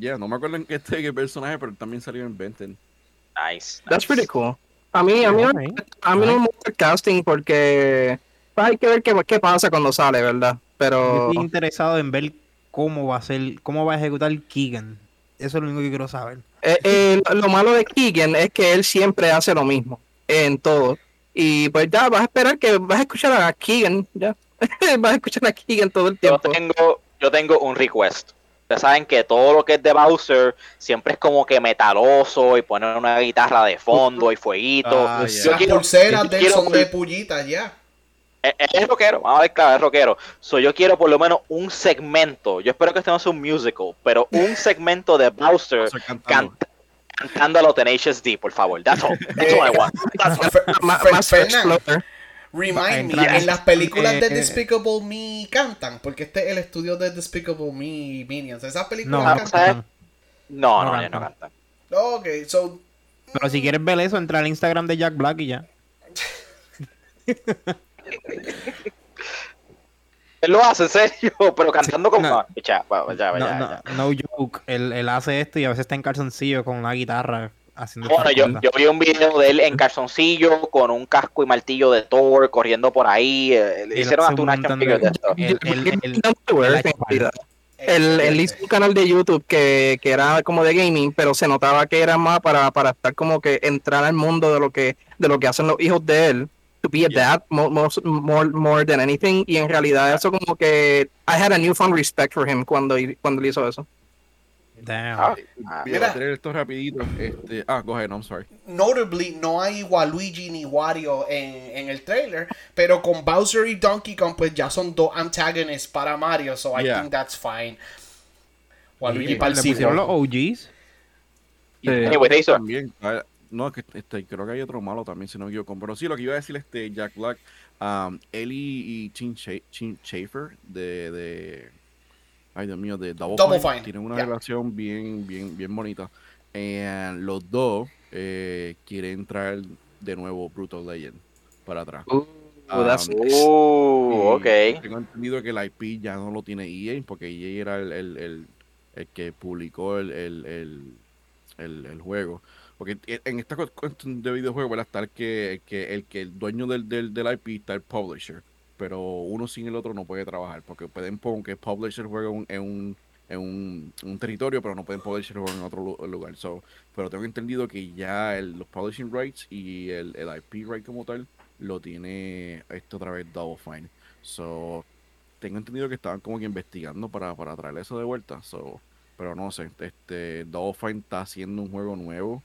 ya, no me acuerdo en qué, este, qué personaje, pero también salió en Benten. Nice. That's nice. pretty cool. A mí, a mí, a mí no me gusta el casting porque pues, hay que ver qué, qué pasa cuando sale, ¿verdad? Yo Pero estoy interesado en ver cómo va a ser, cómo va a ejecutar Keegan. Eso es lo único que quiero saber. Eh, eh, lo malo de Keegan es que él siempre hace lo mismo en todo. Y pues ya vas a esperar que vas a escuchar a Keegan, ya. [laughs] vas a escuchar a Keegan todo el Yo tiempo. tengo, yo tengo un request. Ustedes saben que todo lo que es de Bowser siempre es como que metaloso y poner una guitarra de fondo y fueguito. Ah. Yo Las quiero- pulseras yo de él quiero son por- de pullitas, ya. Eh, eh, Es rockero, vamos a ver claro, es rockero. So, yo quiero por lo menos un segmento. Yo espero que este no sea un musical, pero un [laughs] segmento de Bowser cantando. cant- cantando a lo Tenacious D, por favor. That's all. [laughs] That's all I want. [laughs] That's all. Remind me, en las películas de Despicable Me cantan, porque este es el estudio de Despicable Me Minions. Esas No, películas Ah, cantan. No, No no, ya no cantan. cantan. Ok, so. Pero si quieres ver eso, entra al Instagram de Jack Black y ya. Él lo hace, en serio, [laughs] pero cantando como. no. No, ya, ya, ya, No, ya, no, ya. no joke. Él, él hace esto y a veces está en calzoncillo con una guitarra haciendo Bueno, yo, yo vi un video de él en calzoncillo con un casco y martillo de Thor corriendo por ahí. le hicieron hasta un action figure de- esto. El- el- el- él hizo un canal de YouTube que, que era como de gaming, pero se notaba que era más para, para estar como que entrar al mundo de lo que de lo que hacen los hijos de él. To be a dad mo- most- more, more than anything. Y en realidad eso como que I had a newfound respect for him cuando, cuando hizo eso. Damn. Ah, Mira, Mira. tener esto rapidito. Este, ah, go ahead, I'm sorry. Notably, no hay Waluigi ni Wario en, en el trailer, pero con Bowser y Donkey Kong, pues ya son dos antagonists para Mario, so I Yeah. think that's fine. Waluigi Y para el le pusieron los. OGs. también, no, que este, creo que hay otro malo también, si no me equivoco. Pero sí, lo que iba a decir este Jack Black, um, Ellie y Chin, Schaefer de, de, ay Dios mío, de Double, Fine, tienen una relación bien, bien, bien bonita. And los dos eh, quieren traer de nuevo Brutal Legend para atrás. Uh, um, okay. Tengo entendido que el IP ya no lo tiene EA, porque EA era el, el, el, el que publicó el, el, el, juego. Porque en esta cuestión de videojuego va a estar que, que, el que el dueño del, del, del, IP está el publisher, pero uno sin el otro no puede trabajar, porque pueden poner que el publisher juega en un, en un, un, territorio, pero no pueden publisher jugar en otro lugar. So, pero tengo entendido que ya el, los publishing rights y el, el IP right como tal lo tiene esto otra vez Double Fine. So, tengo entendido que estaban como que investigando para, para traer eso de vuelta. So, pero no sé, este Double Fine está haciendo un juego nuevo.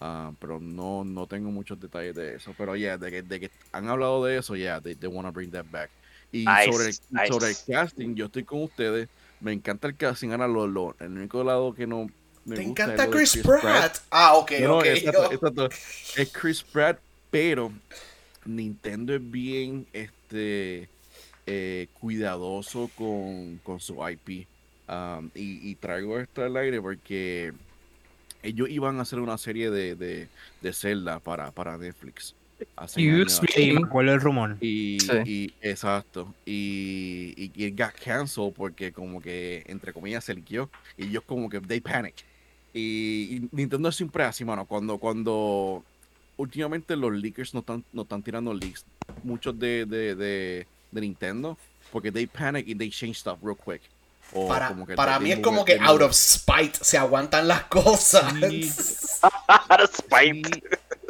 Uh, pero no, no tengo muchos detalles de eso. Pero ya, de, que, de que han hablado de eso, ya, yeah, they, they want to bring that back. Y sobre, sobre el casting, yo estoy con ustedes. Me encanta el casting. Ahora, lo, lo, el único lado que no me ¿Te gusta encanta Chris, Pratt? Ah, ok, ok. [laughs] Es Chris Pratt, pero Nintendo es bien este eh, cuidadoso con, con su IP. Um, y, traigo esto al aire porque ellos iban a hacer una serie de, de, de Zelda para, para Netflix. Hace sí, me acuerdo el rumor. Y, y exacto. Y, y, y got canceled porque como que, entre comillas, se liquió. Y ellos como que, they panic. Y, Nintendo es siempre así, mano. Cuando, cuando últimamente los leakers no están, no están tirando leaks, muchos de, de, de, de Nintendo, porque they panic y they change stuff real quick para, para mí es como que out of spite se aguantan las cosas. spite.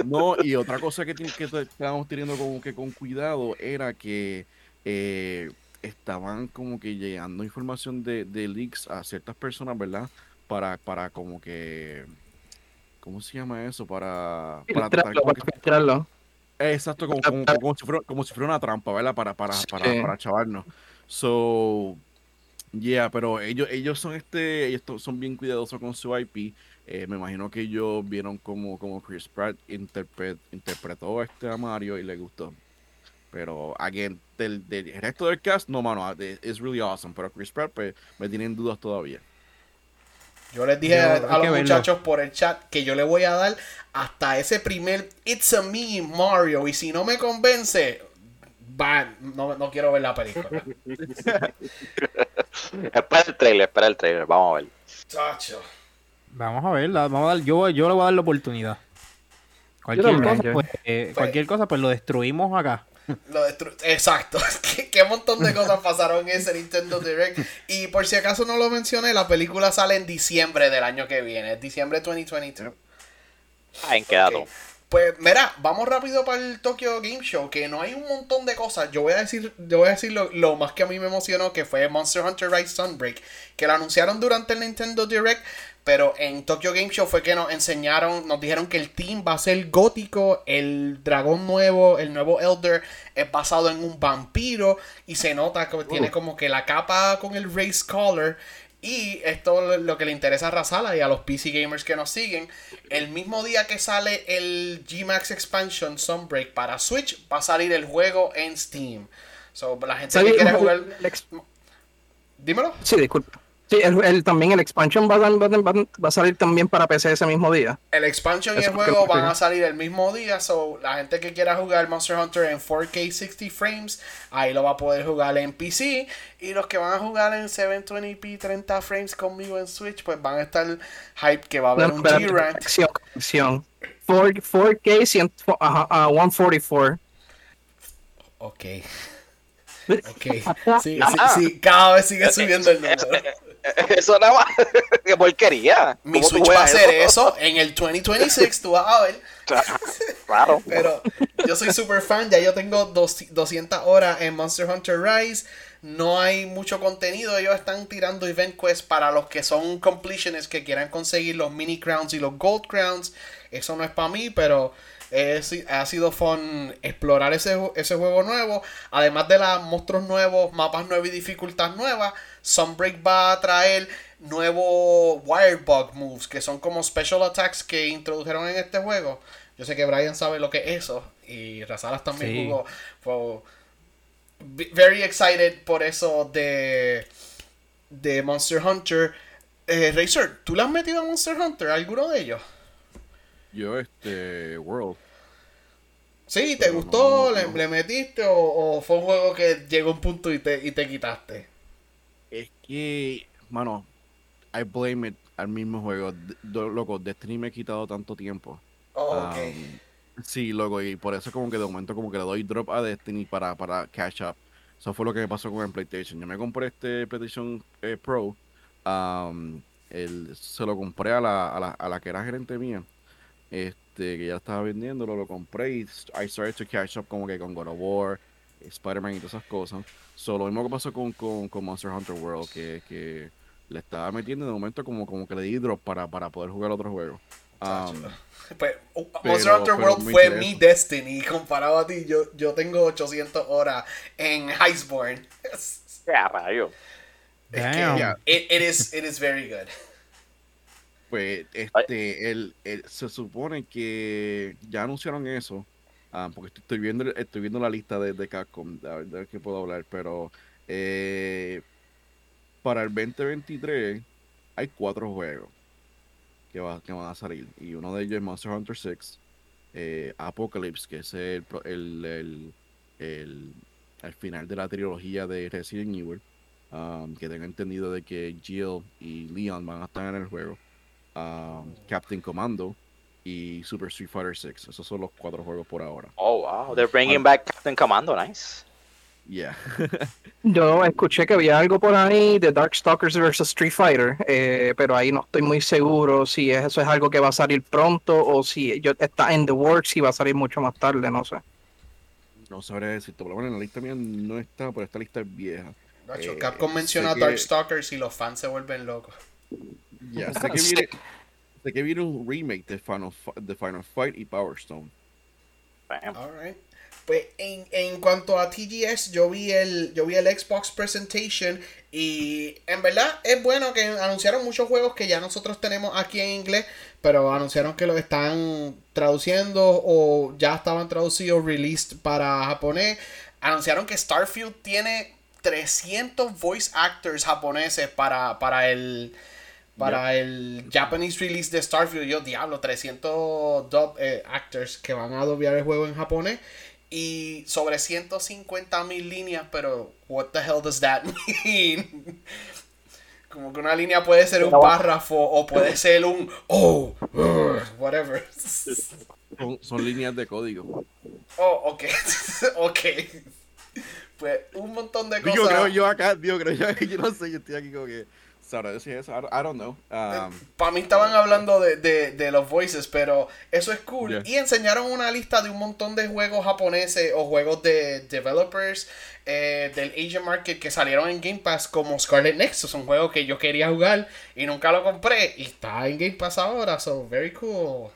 No, y otra cosa que, que estábamos teniendo como que con cuidado era que eh, estaban como que llegando información de, de, leaks a ciertas personas, ¿verdad? Para, para como que. ¿Cómo se llama eso? Para. Para tratar como Exacto, como, como, como, si fuera, como si fuera una trampa, ¿verdad? Para, para, para, para chavarnos. So Yeah, pero ellos, ellos son este, ellos son bien cuidadosos con su IP. Eh, me imagino que ellos vieron como, como Chris Pratt interpretó este a Mario y le gustó. Pero, again, del, resto del cast, no, mano, es really awesome. Pero Chris Pratt, pues, me tienen dudas todavía. Yo les dije a, los muchachos por el chat que yo le voy a dar hasta ese primer It's a Me Mario. Y si no me convence, no, no quiero ver la película. [laughs] espera el trailer, espera el trailer, vamos a ver. Chacho. Vamos a verla, vamos a dar, yo, yo le voy a dar la oportunidad. Cualquier cosa, pues, eh, pues, cualquier cosa, pues lo destruimos acá. Lo destru Exacto. [laughs] ¿Qué, qué montón de cosas pasaron en ese Nintendo Direct. Y por si acaso no lo mencioné, la película sale en diciembre del año que viene. Diciembre 2022. Ah, en qué dato. Pues mira, vamos rápido para el Tokyo Game Show, que no hay un montón de cosas. Yo voy a decir, yo voy a decir lo, más que a mí me emocionó, que fue Monster Hunter Rise Sunbreak, que lo anunciaron durante el Nintendo Direct, pero en Tokyo Game Show fue que nos enseñaron, nos dijeron que el team va a ser gótico, el dragón nuevo, el nuevo Elder es basado en un vampiro y se nota que tiene como que la capa con el race color y esto es lo que le interesa a Razala y a los PC gamers que nos siguen. El mismo día que sale el Gmax Expansion Sunbreak para Switch, va a salir el juego en Steam. So, la gente que quiere jugar. Dímelo. Sí, disculpa. Sí, el, también el expansion va a, va, a, salir también para PC ese mismo día. El expansion y el juego van a salir el mismo día. So, la gente que quiera jugar Monster Hunter en 4K 60 frames, ahí lo va a poder jugar en PC. Y los que van a jugar en 720p 30 frames conmigo en Switch, pues van a estar hype que va a haber un G-Rank. 4, k 144. Ok. Ok. Sí, [laughs] sí, sí, cada vez sigue subiendo el número. [laughs] [laughs] Eso nada más. [laughs] Qué porquería. Mi Switch va a hacer eso? en el 2026. Tú vas a ver. [laughs] Claro. Pero yo soy super fan. Ya yo tengo 200 horas en Monster Hunter Rise. No hay mucho contenido. Ellos están tirando event quests para los que son completionists que quieran conseguir los mini crowns y los gold crowns. Eso no es para mí, pero ha sido fun explorar ese, ese juego nuevo. Además de los monstruos nuevos, mapas nuevos y dificultades nuevas, Sunbreak va a traer nuevos Wirebug moves, que son como special attacks que introdujeron en este juego. Yo sé que Brian sabe lo que es eso. Y Razalas también jugó. very excited por eso de, de Monster Hunter. Eh, Razer, ¿tú le has metido a Monster Hunter? ¿Alguno de ellos? Yo, este, World. Sí, ¿te gustó? le, metiste o, fue un juego que llegó a un punto y te, y te quitaste? Es que, mano, I blame it al mismo juego. loco, Destiny me ha quitado tanto tiempo. Oh, sí, loco, y por eso como que de momento como que le doy drop a Destiny para, para catch up. Eso fue lo que me pasó con el PlayStation. Yo me compré este PlayStation eh, Pro. el, se lo compré a la, a, la, a la que era gerente mía este, que ya estaba vendiéndolo, lo compré y I started to catch up como que con God of War, Spider-Man y todas esas cosas. So, lo mismo que pasó con, con, con Monster Hunter World, que, que, le estaba metiendo de momento como, como que le di drop para, para poder jugar otro juego. Um, [laughs] pues, uh, Monster Hunter World fue mi Destiny [laughs] comparado a ti. Yo, yo tengo 800 horas en Iceborne. [laughs] Yeah, rayo. it, it, is, it is very good. Pues este, el, se supone que ya anunciaron eso. Ah, porque estoy viendo estoy viendo la lista de, de a ver de qué puedo hablar, pero eh, para el 2023 hay cuatro juegos que, va, que van a salir. Y uno de ellos es Monster Hunter 6, eh, Apocalypse, que es el, el, el, el, final de la trilogía de Resident Evil. Um, que tenga entendido de que Jill y Leon van a estar en el juego. Um, Captain Commando y Super Street Fighter 6. Esos son los cuatro juegos por ahora. Oh, wow. They're bringing back Captain Commando. Nice. Yeah. [laughs] Yo escuché que había algo por ahí de Darkstalkers vs Street Fighter, eh, pero ahí no estoy muy seguro si eso es algo que va a salir pronto o si yo, está en the works y va a salir mucho más tarde, no sé. No sabré decirte, por lo menos en la lista mía no está, pero esta lista es vieja. Eh, Capcom menciona Darkstalkers y los fans se vuelven locos. Ya, sé [laughs] que viene, sé que viene un remake de Final, de Final Fight y Power Stone. Alright. Pues en, en, cuanto a TGS, yo vi el yo vi el Xbox Presentation y en verdad es bueno que anunciaron muchos juegos que ya nosotros tenemos aquí en inglés, pero anunciaron que lo están traduciendo o ya estaban traducidos, released para japonés. Anunciaron que Starfield tiene 300 voice actors japoneses para, para el para el Japanese release de Starfield, yo diablo, 300 dub eh, actors que van a doblar el juego en japonés y sobre 150 mil líneas, pero what the hell does that [laughs] mean? Como que una línea puede ser un párrafo o puede ser un oh, [laughs] whatever. Son, líneas de código. Oh, ok. [laughs] ok. Pues un montón de cosas. Yo creo yo acá, yo creo yo, yo no sé, yo estoy aquí como que I don't, know. Um, Para mí estaban hablando de, los voices, pero eso es cool. Y enseñaron una lista de un montón de juegos japoneses o juegos de developers eh, del Asian Market que salieron en Game Pass, como Scarlet Nexus, un juego que yo quería jugar y nunca lo compré. Y está en Game Pass ahora, so very cool.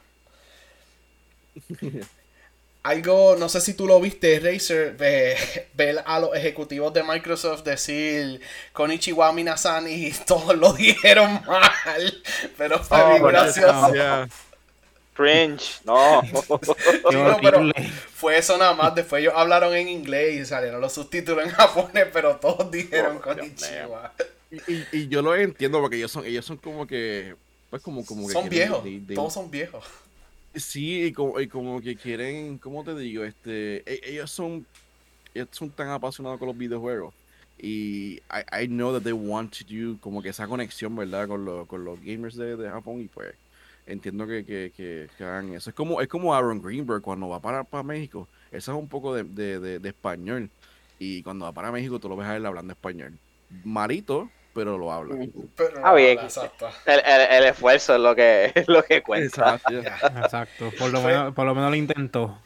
[laughs] algo, no sé si tú lo viste, Razer, ver [laughs] a los ejecutivos de Microsoft decir con Ichiwa Minasan y [laughs] todos lo dijeron mal, pero fue oh, gracioso. Cringe, [laughs] no. pero fue eso nada más. Después ellos hablaron en inglés y salieron los subtítulos en japonés, pero todos dijeron oh, con Ichiwa. Y, y, yo lo entiendo porque ellos son, ellos son como que, pues como, como que son viejos, todos son viejos. Sí, y como, y como, que quieren, ¿cómo te digo? Este, e, ellos son, ellos son tan apasionados con los videojuegos. Y I, I know that they want to do como que esa conexión, ¿verdad? Con, lo, con los gamers de, de, Japón y pues entiendo que, que, que, hagan eso. Es como, es como Aaron Greenberg cuando va para, para México. Eso es un poco de, de, de, español. Y cuando va para México tú lo ves a él hablando español. Marito, pero lo habla. ah, bien. El, el, esfuerzo es lo que, es lo que cuenta. Exacto. [laughs] Por, lo menos, por lo menos lo intentó.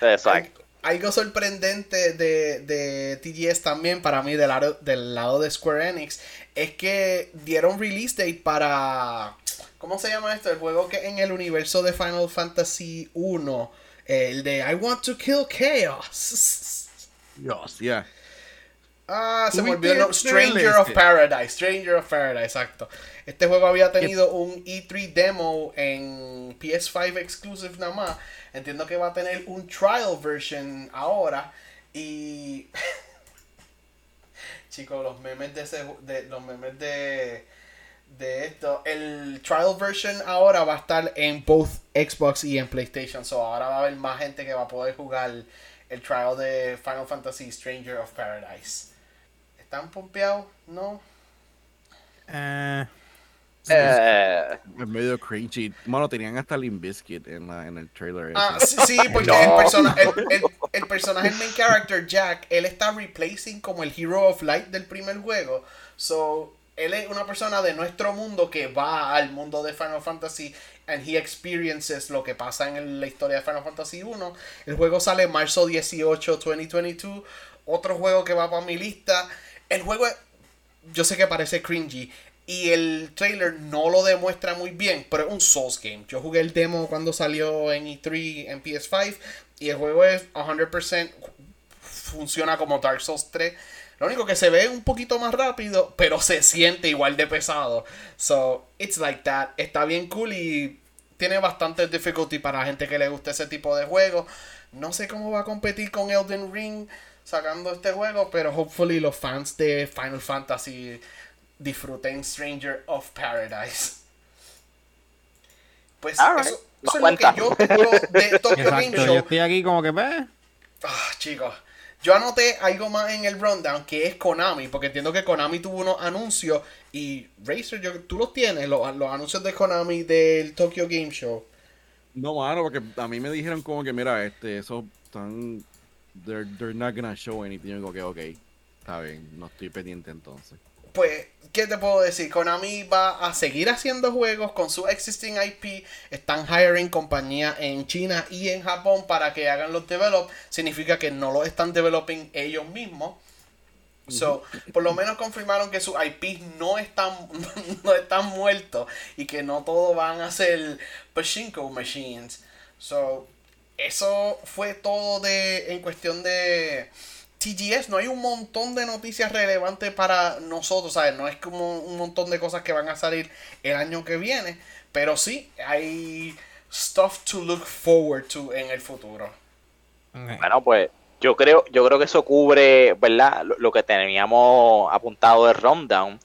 Exacto. Algo sorprendente de, de TGS también para mí del lado, del lado de Square Enix es que dieron release date para... ¿Cómo se llama esto? El juego que en el universo de Final Fantasy 1 El de I Want to Kill Chaos. [laughs] Dios, ya. Ah, se volvió. Stranger of Paradise. Stranger of Paradise, exacto. Este juego había tenido un E3 demo en PS5 exclusive nada más. Entiendo que va a tener un trial version ahora. Y. [laughs] Chicos, los memes de ese. De, los memes de. De esto. El trial version ahora va a estar en both Xbox y en PlayStation. So ahora va a haber más gente que va a poder jugar el trial de Final Fantasy Stranger of Paradise. ¿Están pompeados? ¿No? Eh, eh, es medio cringy. Bueno, tenían hasta Limp Bizkit en, la, en el trailer. Ah, sí, sí, porque el, persona, el, el, personaje, el main character, Jack, él está replacing como el Hero of Light del primer juego. So, él es una persona de nuestro mundo que va al mundo de Final Fantasy and he experiences lo que pasa en la historia de Final Fantasy 1. El juego sale marzo 18, 2022. Otro juego que va para mi lista el juego, yo sé que parece cringy. Y el trailer no lo demuestra muy bien, pero es un Souls game. Yo jugué el demo cuando salió en E3 en PS5 y el juego es 100% funciona como Dark Souls 3. Lo único que se ve un poquito más rápido, pero se siente igual de pesado. So, it's like that. Está bien cool y tiene bastante difficulty para la gente que le guste ese tipo de juego. No sé cómo va a competir con Elden Ring sacando este juego, pero hopefully los fans de Final Fantasy disfruten Stranger of Paradise. Pues eso, es lo que yo de [laughs] Tokyo Game Show. Yo estoy aquí como que ve. Ah, chicos. Yo anoté algo más en el rundown que es Konami, porque entiendo que Konami tuvo unos anuncios y Razer, yo, tú los tienes, los, los anuncios de Konami del Tokyo Game Show. No, mano, porque a mí me dijeron como que, mira, este, esos están they're, they're not gonna show anything. Yo digo que, ok, está bien, no estoy pendiente entonces. Pues, ¿qué te puedo decir? Konami va a seguir haciendo juegos con su existing IP. Están hiring compañías en China y en Japón para que hagan los develop. Significa que no los están developing ellos mismos. So, por lo menos confirmaron que sus IP no están, [laughs] no están muertos y que no todos van a ser Pachinko machines. So, eso fue todo de en cuestión de TGS. No hay un montón de noticias relevantes para nosotros, ¿sabes? No es como un montón de cosas que van a salir el año que viene, pero sí hay stuff to look forward to en el futuro. Bueno, pues yo creo, yo creo que eso cubre, ¿verdad? Lo, que teníamos apuntado de rundown.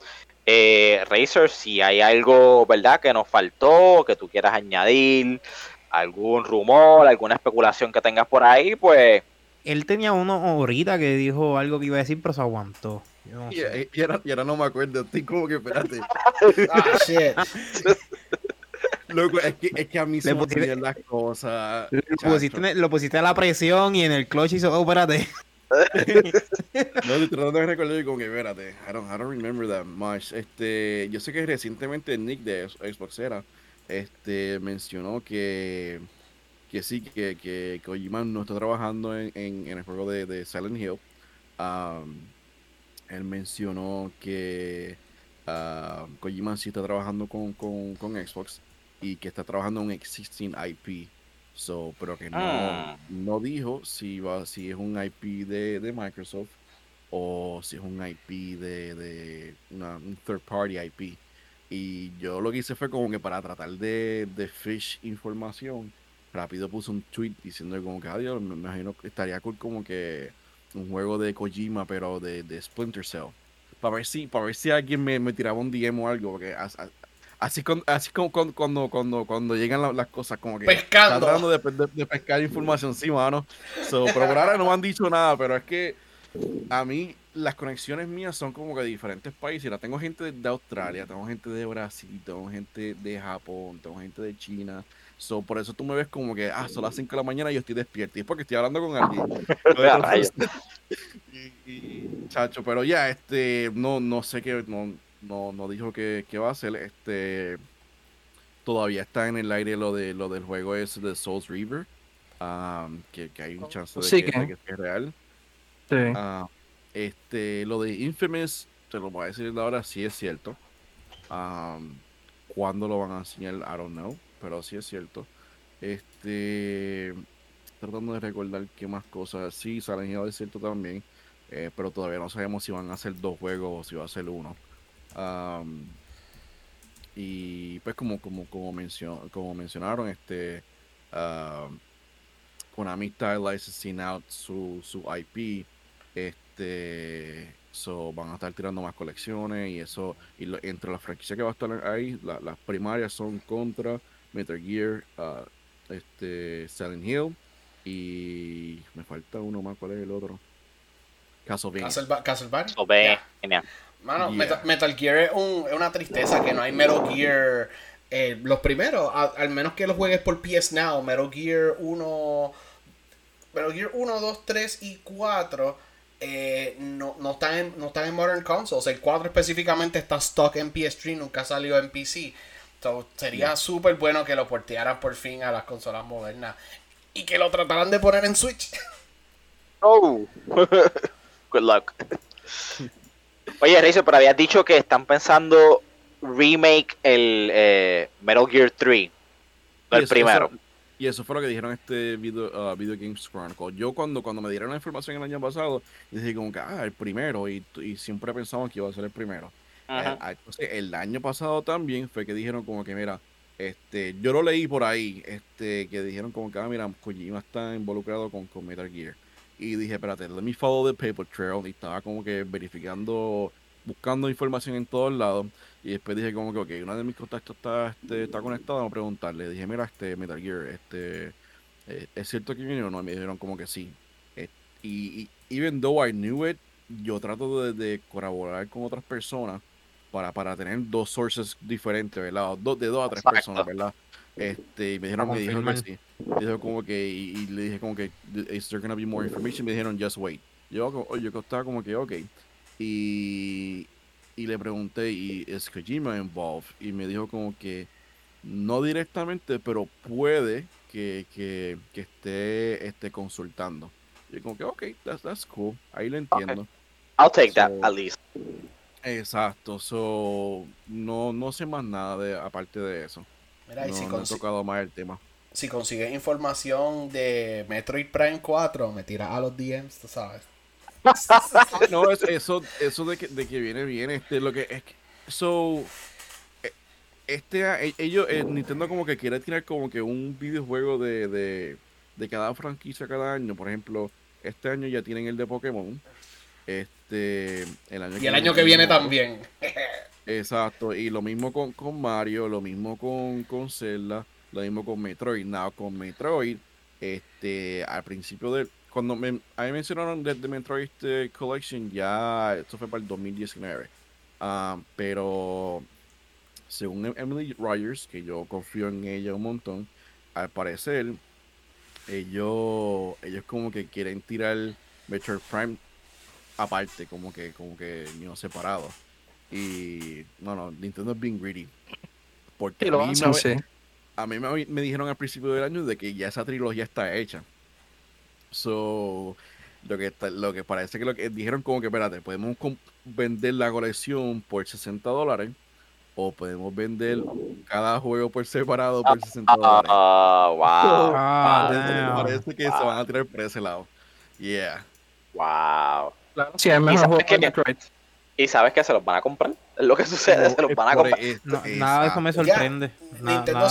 Eh, Razer, si hay algo, ¿verdad? Que nos faltó, que tú quieras añadir, algún rumor, alguna especulación que tengas por ahí, pues... Él tenía uno ahorita que dijo algo que iba a decir, pero se aguantó. y, ahora, no me acuerdo, estoy como que espérate. [laughs] ah, shit. [laughs] Loco, es que, es que a mí se me pusiste, las cosas. Lo pusiste, lo pusiste, a la presión y en el clutch hizo, oh, espérate. [laughs] no, estoy tratando de recordar como que, espérate, I don't, I don't remember that much. Este, yo sé que recientemente Nick de Xbox era este, mencionó que, que sí, que, que Kojima no está trabajando en, en, el juego de, de Silent Hill. él mencionó que uh, Kojima sí está trabajando con, con, con, Xbox y que está trabajando en un existing IP. So, pero que no, ah. no dijo si va, si es un IP de, de Microsoft o si es un IP de, de una, un third party IP. Y yo lo que hice fue como que para tratar de, de fish información, rápido puse un tweet diciendo como que, adiós, me imagino que estaría cool como que un juego de Kojima, pero de, de Splinter Cell. Para ver si, para ver si alguien me, me tiraba un DM o algo, porque así, así como cuando, cuando, cuando, cuando llegan las cosas, como que pescando. tratando de, de, pescar información, sí, mano. So, pero por ahora no me han dicho nada, pero es que a mí las conexiones mías son como que de diferentes países. La tengo gente de Australia, tengo gente de Brasil, tengo gente de Japón, tengo gente de China. So, por eso tú me ves como que, ah, son las 5 de la mañana y yo estoy despierto. Y es porque estoy hablando con alguien. [laughs] [laughs] y, chacho, pero ya, este, no, no sé qué, no, no, no dijo que, va a hacer. Este, todavía está en el aire lo de lo del juego ese de Souls River. Um, que, hay un chance de, que, que, sea real. Sí. Uh, este, lo de Infamous, te lo voy a decir ahora, sí es cierto. Um, ¿Cuándo lo van a enseñar? I don't know, pero sí es cierto. Este, tratando de recordar qué más cosas. Sí, Silent Hill es cierto también. Eh, pero todavía no sabemos si van a hacer dos juegos o si va a ser uno. y pues como, como, como, como mencionaron, este Konami está licensing out su, su IP. Este so, van a estar tirando más colecciones y eso, y entre las franquicias que va a estar ahí, las primarias son contra Metal Gear, uh, este, Silent Hill y me falta uno más, ¿cuál es el otro? Castlevania. Castlevania. Castlevania. Mano, Metal, Gear es, un, es, una tristeza que no hay Metal Gear. Eh, los primeros, al menos que los juegues por PS Now, Metal Gear 1, Metal Gear 1, 2, 3 y 4 eh, no, no, están en, no están en Modern Consoles. El 4 específicamente está stock en PS3, nunca salió en PC. So, sería súper bueno que lo portearan por fin a las consolas modernas y que lo trataran de poner en Switch. Oh, [laughs] good luck. Oye, Razer, pero habías dicho que están pensando remake el eh, Metal Gear 3, el primero. Y eso fue lo que dijeron este video, uh, Video Games Chronicle. Yo cuando, cuando me dieron la información el año pasado, dije como que, ah, el primero, y, y siempre pensamos que iba a ser el primero. Eh, ah, entonces, el año pasado también fue que dijeron como que, mira, este, yo lo leí por ahí, este, que dijeron como que, ah, mira, Kojima está involucrado con, con Metal Gear. Y dije, espérate, let me follow the paper trail. Y estaba como que verificando, buscando información en todos lados. Y después dije como que, ok, una de mis contactos está, este, está conectada, vamos a preguntarle. Dije, mira, este Metal Gear, este, eh, ¿es cierto que viene o no? Y me dijeron como que sí. Eh, y, even though I knew it, yo trato de, colaborar con otras personas para, para tener dos sources diferentes, ¿verdad? Dos, de dos a tres personas, ¿verdad? Este, y me dijeron, me dijeron que sí. dijo como que, y, le dije como que, is there gonna be more information? Me dijeron, just wait. Yo, yo estaba como que, ok. Y, y le pregunté, ¿y es Kojima involved? Y me dijo como que no directamente, pero puede que, que, que esté, esté consultando. Y como que, ok, that's, that's cool. Ahí lo entiendo. I'll take that, at least. Exacto, so, no, no sé más nada de, aparte de eso. Mira, no, si he tocado más el tema. Si consigues información de Metroid Prime 4, me tiras a los DMs, tú sabes. [laughs] no, eso, eso de que, de que viene bien, este, lo que es que, so, e, este, e, ellos, eh, Nintendo como que quiere tirar como que un videojuego de, de, de cada franquicia cada año, por ejemplo, este año ya tienen el de Pokémon, este, el año y el año que viene también. Exacto, y lo mismo con, con Mario, lo mismo con, con Zelda, lo mismo con Metroid. Nada, con Metroid, este, al principio del, cuando me, a mí mencionaron de The Metroid este, Collection, ya esto fue para el 2019. Ah, pero según em-, Emily Rogers, que yo confío en ella un montón, al parecer ellos, ellos como que quieren tirar Metroid Prime aparte, como que, como que no separado. Y no, no, Nintendo es being greedy. Porque a mí, me, a mí me, me, dijeron al principio del año de que ya esa trilogía está hecha. So, lo que, lo que parece que lo que dijeron como que, espérate, podemos vender la colección por 60 dólares o podemos vender cada juego por separado por 60 ah, dólares. [laughs] wow. Ah, parece, que se van a tirar por ese lado. Yeah. Wow. Sí, es mejor juego que, y sabes que se los van a comprar. Es lo que sucede, se los van a comprar. nada de eso me sorprende. Nintendo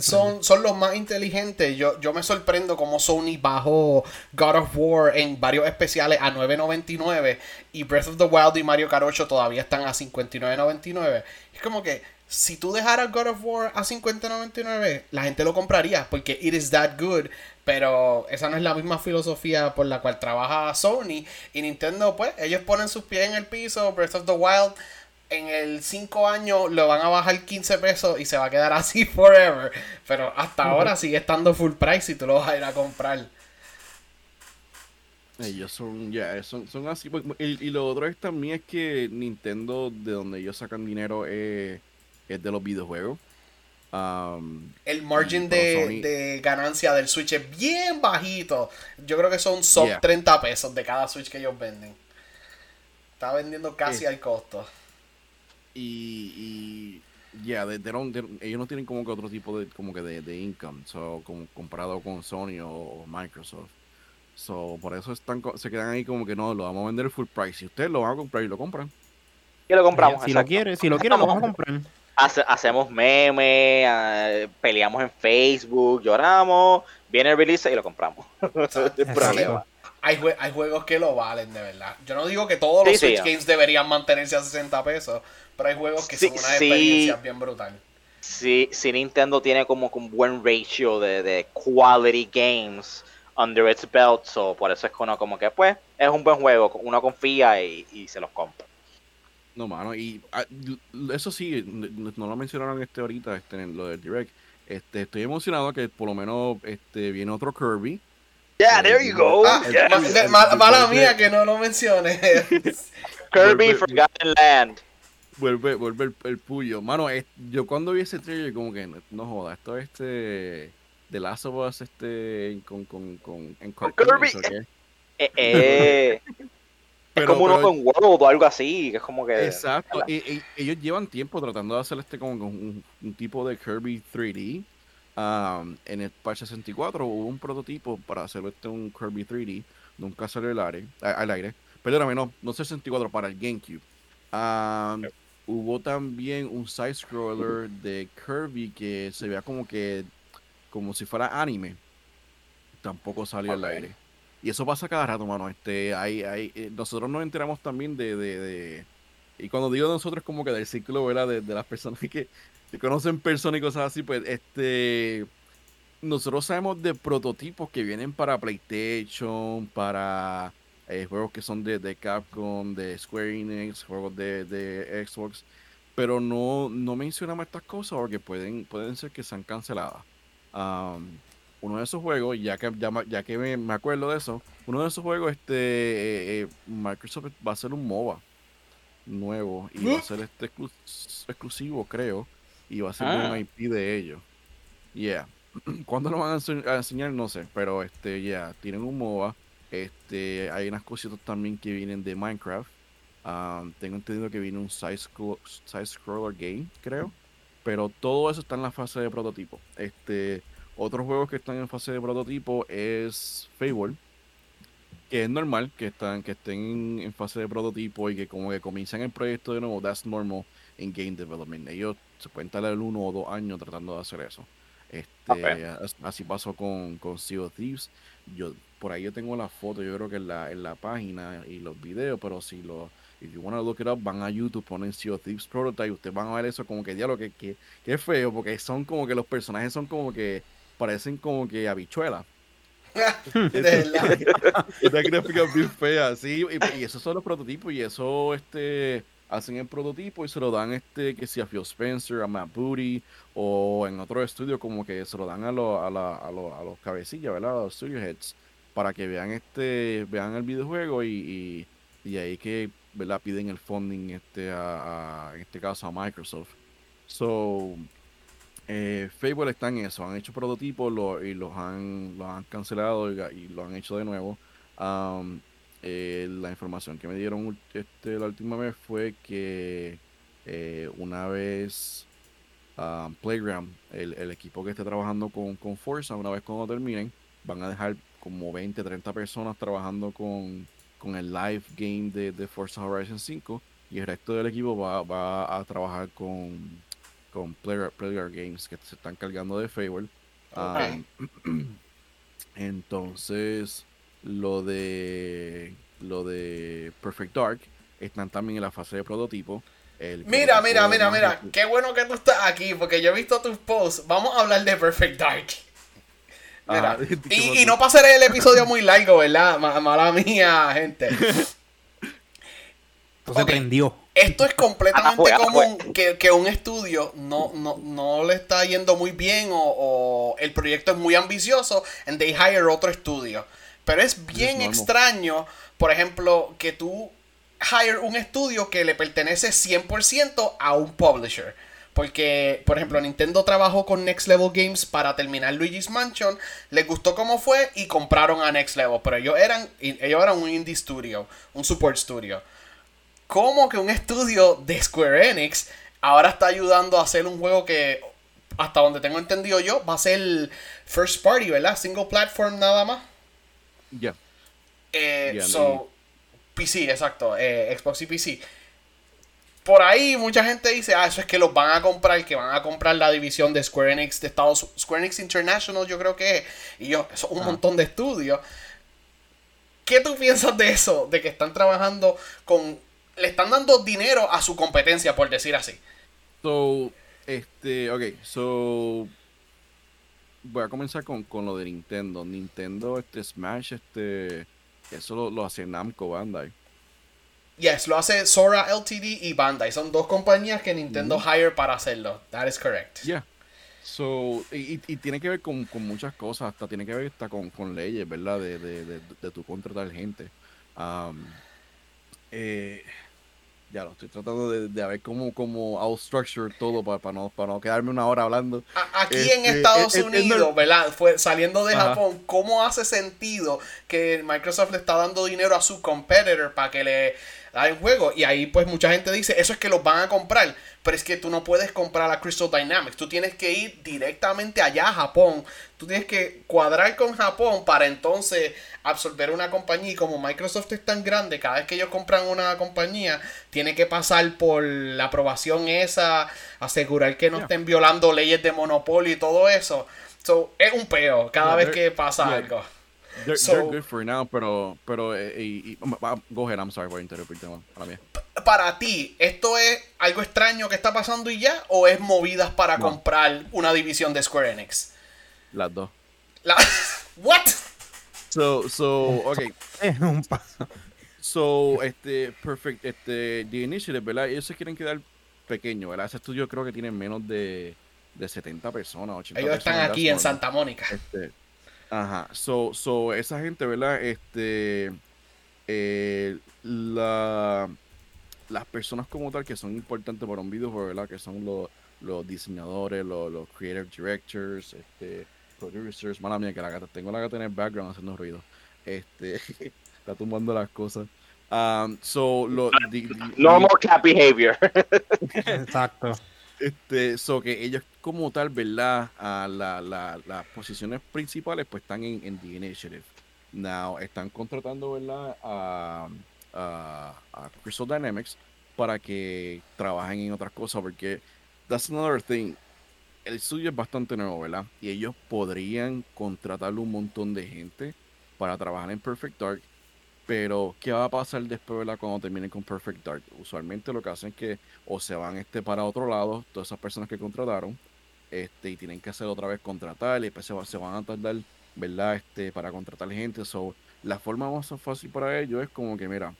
son, son, los más inteligentes. Yo, yo me sorprendo como Sony bajó God of War en varios especiales a 9.99 y Breath of the Wild y Mario Kart 8 todavía están a 59.99. Es como que si tú dejaras God of War a 50.99, la gente lo compraría porque it is that good. Pero esa no es la misma filosofía por la cual trabaja Sony. Y Nintendo, pues, ellos ponen sus pies en el piso. Breath of the Wild, en el 5 años lo van a bajar 15 pesos y se va a quedar [laughs] así forever. Pero hasta ahora sigue estando full price y tú lo vas a ir a comprar. Ellos son, ya, son, son así. Pues, y, lo otro es también es que Nintendo, de donde ellos sacan dinero, es de los videojuegos el margin de, ganancia del Switch es bien bajito. Yo creo que son sub 30 pesos de cada Switch que ellos venden. Está vendiendo casi al costo. Y, yeah, ellos no tienen como que otro tipo de como que de, income, so, como comparado con Sony o, Microsoft. So, por eso están, se quedan ahí como que no, lo vamos a vender full price. Si ustedes lo van a comprar y lo compran. Y lo compramos. Si lo quiere, si lo quiere, lo vamos a comprar. Hacemos memes, ah, peleamos en Facebook, lloramos, viene el release y lo compramos. [laughs] Hay, hay, juegos que lo valen, de verdad. Yo no digo que todos los Switch Games deberían mantenerse a 60 pesos, pero hay juegos que son una experiencia bien brutal. Sí, sí, Nintendo tiene como un buen ratio de, de quality games under its belt, so por eso es que uno como que pues es un buen juego, uno confía y, se los compra. No, mano, y ah, eso sí, no lo mencionaron este ahorita, este, en lo del Direct. Este, estoy emocionado que por lo menos este, viene otro Kirby. Yeah, there you go. Ah, mala mía que no lo menciones. [laughs] Kirby Forgotten Land. Vuelve, vuelve el, puyo. Mano, yo cuando vi ese trailer, como que no, joda, esto es este. The Last of Us este, con, con, con, en Kirby. Eh, eh. [laughs] es como un Open World o algo así, que es como que... Exacto, y, ellos llevan tiempo tratando de hacer este como un, un tipo de Kirby 3D. Um, en el Patch 64 hubo un prototipo para hacer este un Kirby 3D, nunca salió al aire, al aire. Perdóname, no, no 64, para el GameCube. Um, hubo también un side scroller de Kirby que se veía como que como si fuera anime. Tampoco salió al aire. Y eso pasa cada rato, mano. Este, hay, hay, eh, nosotros nos enteramos también de, de, y cuando digo nosotros como que del ciclo, De, de las personas que, que conocen personas y cosas así, pues este nosotros sabemos de prototipos que vienen para PlayStation, para eh, juegos que son de, de, Capcom, de Square Enix, juegos de, de Xbox, pero no, no mencionamos estas cosas porque pueden, pueden ser que sean canceladas. Uno de esos juegos, ya que, ya, que me, acuerdo de eso, uno de esos juegos, este eh, eh, Microsoft va a hacer un MOBA nuevo y va a ser este exclusivo, creo, y va a ser un ah. IP de ellos. Yeah. [clears throat] ¿Cuándo lo van a, enseñar? No sé, pero este, ya, tienen un MOBA este, hay unas cositas también que vienen de Minecraft. Um, tengo entendido que viene un side, scroller game, creo. Pero todo eso está en la fase de prototipo. Este, otros juegos que están en fase de prototipo es Fable. Que es normal que, están, que estén en fase de prototipo y que como que comienzan el proyecto de nuevo, that's normal en game development. Ellos se pueden tardar uno o dos años tratando de hacer eso. Este, Así pasó con, con Sea of Thieves. Yo por ahí yo tengo la foto, yo creo que en la, en la página y los videos, pero si lo, if you wanna look it up, van a YouTube, ponen Sea of Thieves Prototype, ustedes van a ver eso como que diablo, que, que, que feo, porque son como que los personajes son como que parecen como que habichuelas. [laughs] Esta [laughs] gráfica bien fea, sí, y, y, esos son los prototipos, y eso este hacen el prototipo y se lo dan este que si a Phil Spencer, a Matt Booty o en otro estudio como que se lo dan a, lo, a, la, a, a los cabecillas, ¿verdad? A los studio heads para que vean este vean el videojuego y, y, ahí que ¿verdad? piden el funding este a, en este caso a Microsoft so eh, Fable está en eso han hecho prototipos y los han cancelado y, lo han hecho de nuevo. Eh, la información que me dieron este, la última vez fue que eh, una vez Playground el, equipo que esté trabajando con, Forza una vez cuando terminen van a dejar como 20, 30 personas trabajando con, el live game de, Forza Horizon 5 y el resto del equipo va, a trabajar con, con Player, Player Games que se están cargando de Fable. Um, [clears throat] entonces, lo de lo de Perfect Dark están también en la fase de prototipo. mira, mira, mira, mira. Qué bueno que tú estás aquí porque yo he visto tus posts. Vamos a hablar de Perfect Dark. [laughs] y, no pasaré el episodio muy largo, ¿verdad? Mala mía, gente. [laughs] Entonces Esto es completamente común que, un estudio no, no, le está yendo muy bien o, el proyecto es muy ambicioso and they hire otro estudio. Pero es bien extraño, por ejemplo, que tú hire un estudio que le pertenece 100% a un publisher. Porque, por ejemplo, Nintendo trabajó con Next Level Games para terminar Luigi's Mansion. Les gustó cómo fue y compraron a Next Level. Pero ellos eran, ellos eran un indie studio, un support studio. ¿Cómo que un estudio de Square Enix ahora está ayudando a hacer un juego que, hasta donde tengo entendido yo, va a ser first party, ¿verdad? Single platform nada más. Ya. Eh, so, PC, exacto, eh, Xbox y PC. Por ahí mucha gente dice, ah, eso es que los van a comprar, que van a comprar la división de Square Enix de Estados Unidos, Square Enix International, yo creo que es. Y yo, eso es un montón de estudios. ¿Qué tú piensas de eso? De que están trabajando con. Le están dando dinero a su competencia, por decir así. So, este, ok, so. Voy a comenzar con, con lo de Nintendo. Nintendo, este Smash, este. Eso lo, lo hace Namco Bandai. Yes, lo hace Sora Ltd y Bandai. Son dos compañías que Nintendo hire para hacerlo. That is correct. Yeah. So, y, y, tiene que ver con, con, muchas cosas, hasta tiene que ver hasta con, con leyes, ¿verdad? De, de, de, de tu contratar gente. Um, eh, ya lo estoy tratando de, de ver cómo, cómo outstructure todo para, para, no, para no quedarme una hora hablando. Aquí en este, Estados Unidos, ¿verdad? Fue saliendo de Japón, ¿cómo hace sentido que Microsoft le está dando dinero a su competitor para que le hay un juego. Y ahí pues mucha gente dice, eso es que los van a comprar. Pero es que tú no puedes comprar a Crystal Dynamics. Tú tienes que ir directamente allá a Japón. Tú tienes que cuadrar con Japón para entonces absorber una compañía. Y como Microsoft es tan grande, cada vez que ellos compran una compañía, tiene que pasar por la aprobación esa, asegurar que no estén violando leyes de monopolio y todo eso. So, es un peo cada vez que pasa algo. They're, so, they're, good for now, pero, pero eh, y, y, go ahead, I'm sorry por interrumpirte, para mí. Para ti, ¿esto es algo extraño que está pasando y ya? ¿O es movidas para no. comprar una división de Square Enix? Las dos. La... [laughs] What? So, so, okay. [laughs] Es un paso. So, este, perfect, este, The Initiative, ¿verdad? Ellos se quieren quedar pequeños, ¿verdad? Ese estudio creo que tiene menos de, de 70 personas, 80 Ellos están personas, aquí en Santa Mónica. Este, Ajá, so, so esa gente, ¿verdad? Este, eh, la, las personas como tal que son importantes para un videojuego, ¿verdad? Que son los, los diseñadores, los, los creative directors, este, producers, mala mía que la gata, tengo la gata en el background haciendo ruido, este, [laughs] está tumbando las cosas. Um, so, lo, di, di, Normal cat behavior. [laughs] Exacto. Este, so que ellos como tal, ¿verdad? A la, la, las posiciones principales pues están en, en The Initiative. Now, están contratando, ¿verdad? A, a, a, Crystal Dynamics para que trabajen en otras cosas porque that's another thing. El estudio es bastante nuevo, ¿verdad? Y ellos podrían contratar un montón de gente para trabajar en Perfect Dark pero, ¿qué va a pasar después, ¿verdad? Cuando terminen con Perfect Dark? Usualmente lo que hacen es que o se van este para otro lado, todas esas personas que contrataron, este, y tienen que hacer otra vez contratar, y después se, va, se van a tardar, ¿verdad? Este, para contratar gente. So, la forma más fácil para ellos es como que, mira,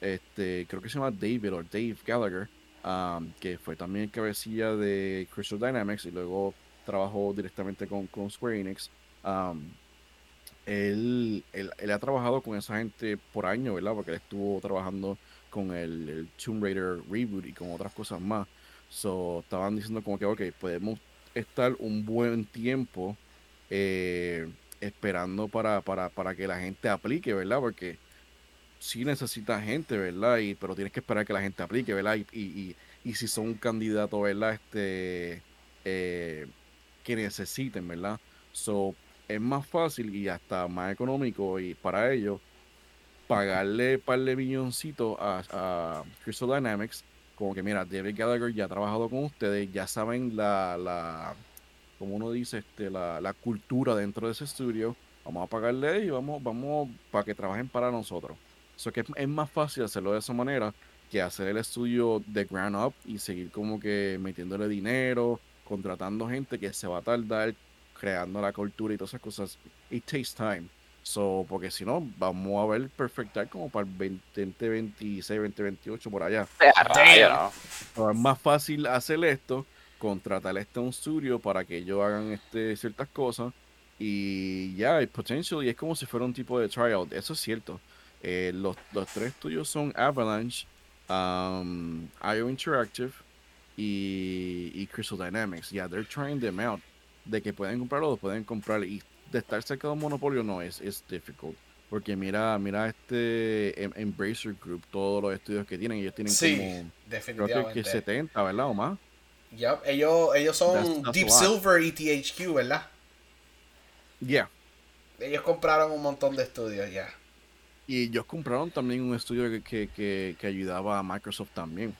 este, creo que se llama David o Dave Gallagher, um, que fue también cabecilla de Crystal Dynamics y luego trabajó directamente con, con Square Enix. Um, él, él, él, ha trabajado con esa gente por años, ¿verdad? Porque él estuvo trabajando con el, Tomb Raider Reboot y con otras cosas más. So, estaban diciendo como que, ok, podemos estar un buen tiempo eh, esperando para, para, para que la gente aplique, ¿verdad? Porque sí necesita gente, ¿verdad? Y, pero tienes que esperar que la gente aplique, ¿verdad? Y, y, y, y si son un candidato, ¿verdad? Este, eh, que necesiten, ¿verdad? So, es más fácil y hasta más económico y para ellos pagarle un par de milloncitos a, a, Crystal Dynamics como que mira David Gallagher ya ha trabajado con ustedes ya saben la, la como uno dice este la, la cultura dentro de ese estudio vamos a pagarle y vamos vamos para que trabajen para nosotros. Eso que es, es más fácil hacerlo de esa manera que hacer el estudio de ground up y seguir como que metiéndole dinero contratando gente que se va a tardar creando la cultura y todas esas cosas, it takes time. So, porque si no, vamos a ver Perfect Dark como para el 2026, 2028, por allá. So, es más fácil hacer esto, contratar este a un estudio para que ellos hagan este, ciertas cosas y ya, el potential, y es como si fuera un tipo de tryout, eso es cierto. Eh, los, los, tres estudios son Avalanche, um, IO Interactive y, y Crystal Dynamics. Yeah, they're trying them out de que pueden comprarlo, pueden comprar y de estar cerca de un monopolio no es, es difficult. Porque mira, mira este em, Embracer Group, todos los estudios que tienen, ellos tienen como definitivamente. creo que, 70, ¿verdad? O más. Yep, ellos, ellos son Deep Silver y THQ, ¿verdad? Ya. Ellos compraron un montón de estudios, ya. Y ellos compraron también un estudio que, que, que, ayudaba a Microsoft también.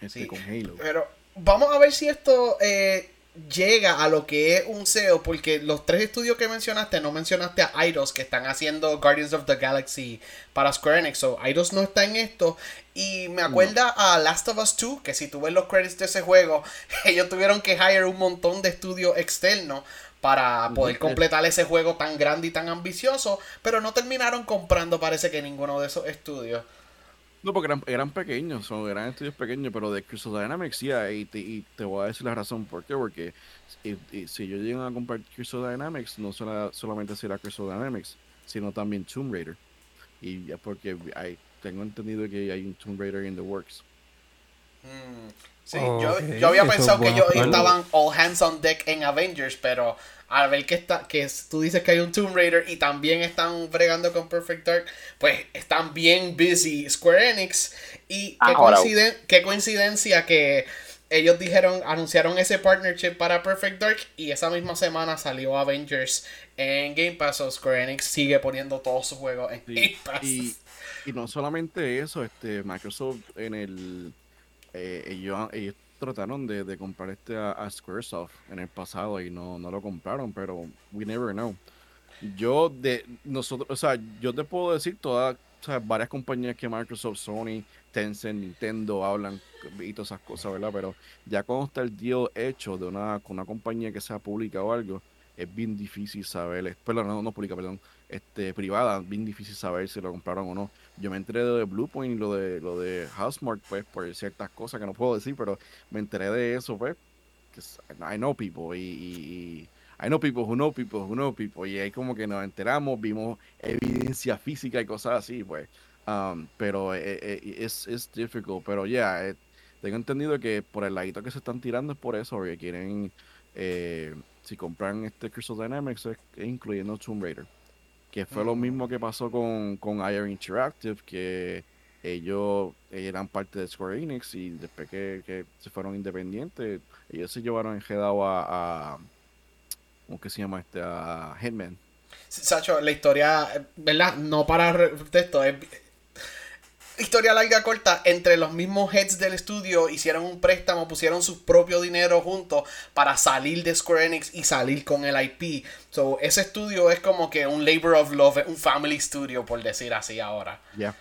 Este, sí, con Halo. Pero vamos a ver si esto eh, llega a lo que es un SEO, porque los tres estudios que mencionaste, no mencionaste a Eidos, que están haciendo Guardians of the Galaxy para Square Enix. So, Eidos no está en esto. Y me acuerda a Last of Us 2, que si tú ves los credits de ese juego, [laughs] ellos tuvieron que hire un montón de estudios externos para poder completar ese juego tan grande y tan ambicioso, pero no terminaron comprando, parece que ninguno de esos estudios. No, porque eran, eran pequeños, son, eran estudios pequeños, pero de Crystal Dynamics sí, y te, y te voy a decir la razón por qué, porque si yo llego a comprar Crystal Dynamics, no solamente será Crystal Dynamics, sino también Tomb Raider. Y porque hay, tengo entendido que hay un Tomb Raider in the works. Mm, sí, yo, yo, había pensado que ellos estaban all hands on deck en Avengers, pero al ver que está que tú dices que hay un Tomb Raider y también están bregando con Perfect Dark, pues están bien busy Square Enix y qué, qué coincidencia que ellos dijeron, anunciaron ese partnership para Perfect Dark y esa misma semana salió Avengers en Game Pass. O Square Enix sigue poniendo todos sus juegos en Game Pass. Y, no solamente eso, este Microsoft en el eh, ellos, ellos trataron de, comprar este a, Squaresoft en el pasado y no, no lo compraron, pero we never know. Yo de nosotros, o sea, yo te puedo decir todas, varias compañías que Microsoft, Sony, Tencent, Nintendo hablan y todas esas cosas, ¿verdad? Pero ya cuando está el deal hecho de una, una compañía que sea pública o algo, es bien difícil saber, perdón, no, no pública, perdón, este, privada, bien difícil saber si lo compraron o no. Yo me enteré de Bluepoint y lo de, lo de Housemark, pues, por ciertas cosas que no puedo decir, pero me enteré de eso, pues, I know people y, I know people who know people who know people y ahí como que nos enteramos, vimos evidencia física y cosas así, pues. Um, pero eh, eh, es, es difficult, pero ya, eh, tengo entendido que por el ladito que se están tirando es por eso, porque quieren, si compran este Crystal Dynamics, incluyendo Tomb Raider que fue lo mismo que pasó con, con IR Interactive, que ellos eran parte de Square Enix y después que, se fueron independientes, ellos se llevaron enjedado a, a ¿cómo que se llama este? A Hitman. Sacho, la historia, ¿verdad? No para esto, es historia larga corta, entre los mismos heads del estudio hicieron un préstamo, pusieron su propio dinero juntos para salir de Square Enix y salir con el IP. So, ese estudio es como que un labor of love, un family studio, por decir así ahora. Ya.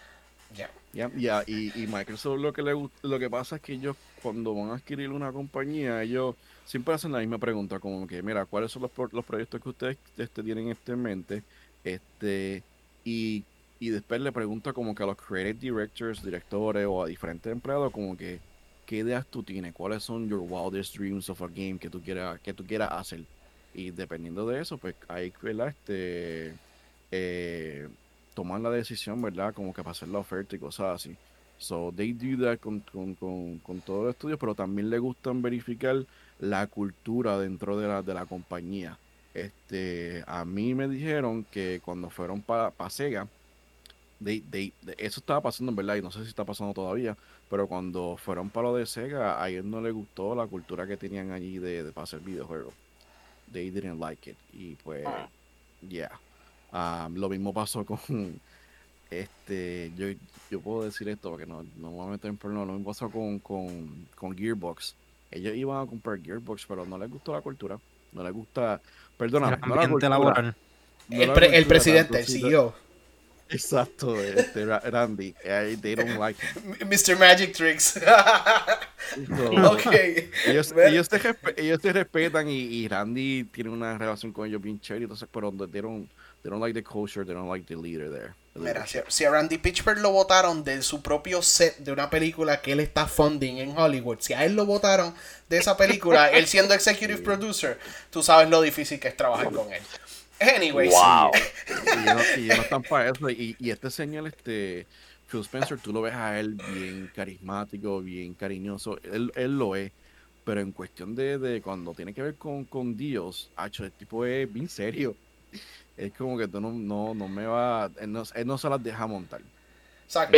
Ya. Ya, y, Microsoft lo que le lo que pasa es que ellos cuando van a adquirir una compañía, ellos siempre hacen la misma pregunta, como que, mira, ¿cuáles son los, los proyectos que ustedes este, tienen este en mente? Este, y y después le pregunta como que a los creative directors, directores o a diferentes empleados como que qué ideas tú tienes, cuáles son your wildest dreams of a game que tú quieras que tú quieras hacer y dependiendo de eso pues hay ¿verdad? este eh, tomar la decisión verdad como que para hacer la oferta y cosas así. So they do that con, con, con, con todos los estudios pero también le gustan verificar la cultura dentro de la, de la compañía. Este a mí me dijeron que cuando fueron para pa Sega eso estaba pasando en verdad y no sé si está pasando todavía, pero cuando fueron para lo de Sega, a ellos no les gustó la cultura que tenían allí de, de para hacer videojuegos. They didn't like it. Y pues, ah. yeah. Um, lo mismo pasó [laughs] con, este, yo, yo puedo decir esto porque no, no me voy a meter en problema, lo mismo pasó con, con, con Gearbox. Ellos iban a comprar Gearbox, pero no les gustó la cultura. No les gusta, perdona, no la cultura, el, el, presidente, el CEO. Exacto, este, Randy. they don't like Mr. Magic Tricks. [laughs] okay. Ellos, ellos, te ellos, te respetan y, y, Randy tiene una relación con ellos bien chévere, entonces, pero they don't, they don't like the culture, they don't like the leader there. Mira, si, a Randy Pitchford lo votaron de su propio set de una película que él está funding en Hollywood, si a él lo votaron de esa película, él siendo executive producer, tú sabes lo difícil que es trabajar con él. Anyways. Wow. y, no están para eso. Y, este señor, este Phil Spencer, tú lo ves a él bien carismático, bien cariñoso. Él, él lo es. Pero en cuestión de, de cuando tiene que ver con, con Dios, hecho, el tipo es bien serio. es como que tú no, no, no me va, él no, él no se las deja montar. Exacto.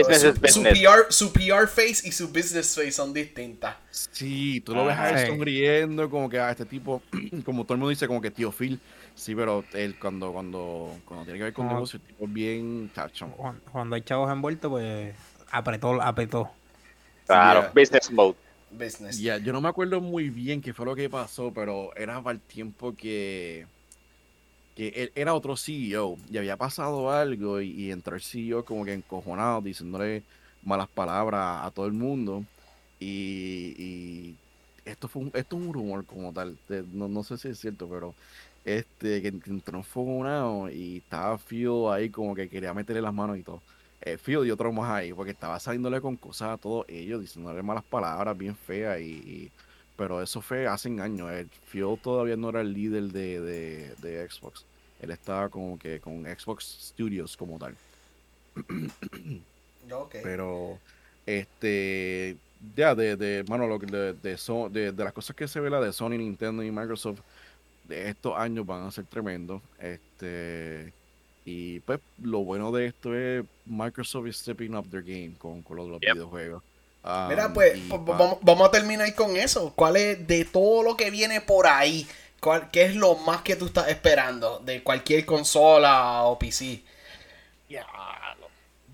Su, PR, su, PR, face y su business face son distintas. Sí, tú lo ves a él sonriendo, como que a este tipo, [clears throat] como todo el mundo dice, como que tío Phil. Sí, pero él cuando, cuando, cuando tiene que ver con negocio, el tipo es bien chacho. Cuando hay chavos envueltos, pues apretó, apretó. Claro, business mode. Business. Ya, yo no me acuerdo muy bien qué fue lo que pasó, pero era para el tiempo que que él era otro CEO y había pasado algo y, entró el CEO como que encojonado diciéndole malas palabras a todo el mundo. Y, esto fue un, esto es un rumor como tal no, no sé si es cierto pero este que entró encojonado y estaba Phil ahí como que quería meterle las manos y todo. Eh, y otro más ahí porque estaba saliéndole con cosas a todos ellos diciéndole malas palabras bien feas y, pero eso fue hace años. El Phil todavía no era el líder de, de, Xbox. Él estaba como que con Xbox Studios como tal. Pero, este, ya, de, de, mano, lo que de, de, de, las cosas que se ve la de Sony, Nintendo y Microsoft de estos años van a ser tremendos. Este, y pues lo bueno de esto es Microsoft is stepping up their game con, con los, videojuegos. Mira, pues, pues vamos, a terminar con eso. ¿Cuál es de todo lo que viene por ahí? ¿Cuál, ¿Qué es lo más que tú estás esperando de cualquier consola o PC?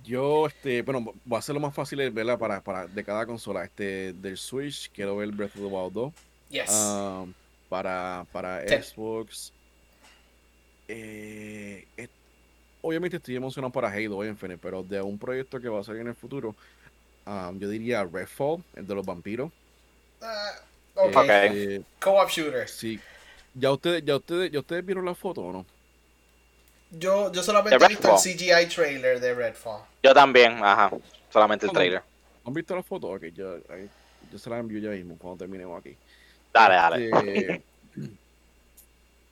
Yo, este, bueno, voy a hacer lo más fácil, ¿verdad? Para, para, de cada consola. Este, del Switch, quiero ver Breath of the Wild 2. Yes. Um, para, para Xbox. Eh, obviamente estoy emocionado para Halo Infinite, pero de un proyecto que va a salir en el futuro, Um, yo diría Redfall, el de los vampiros. Uh, ok. Este, Co-op shooter. Sí. ¿Ya ustedes, ya, ustedes, ¿Ya ustedes vieron la foto o no? Yo, yo solamente he visto el CGI trailer de Redfall. Yo también, ajá. Solamente el trailer. ¿Han visto la foto? Ok, yo, yo se la envío ya mismo cuando terminemos aquí. Dale, dale. Este, [coughs]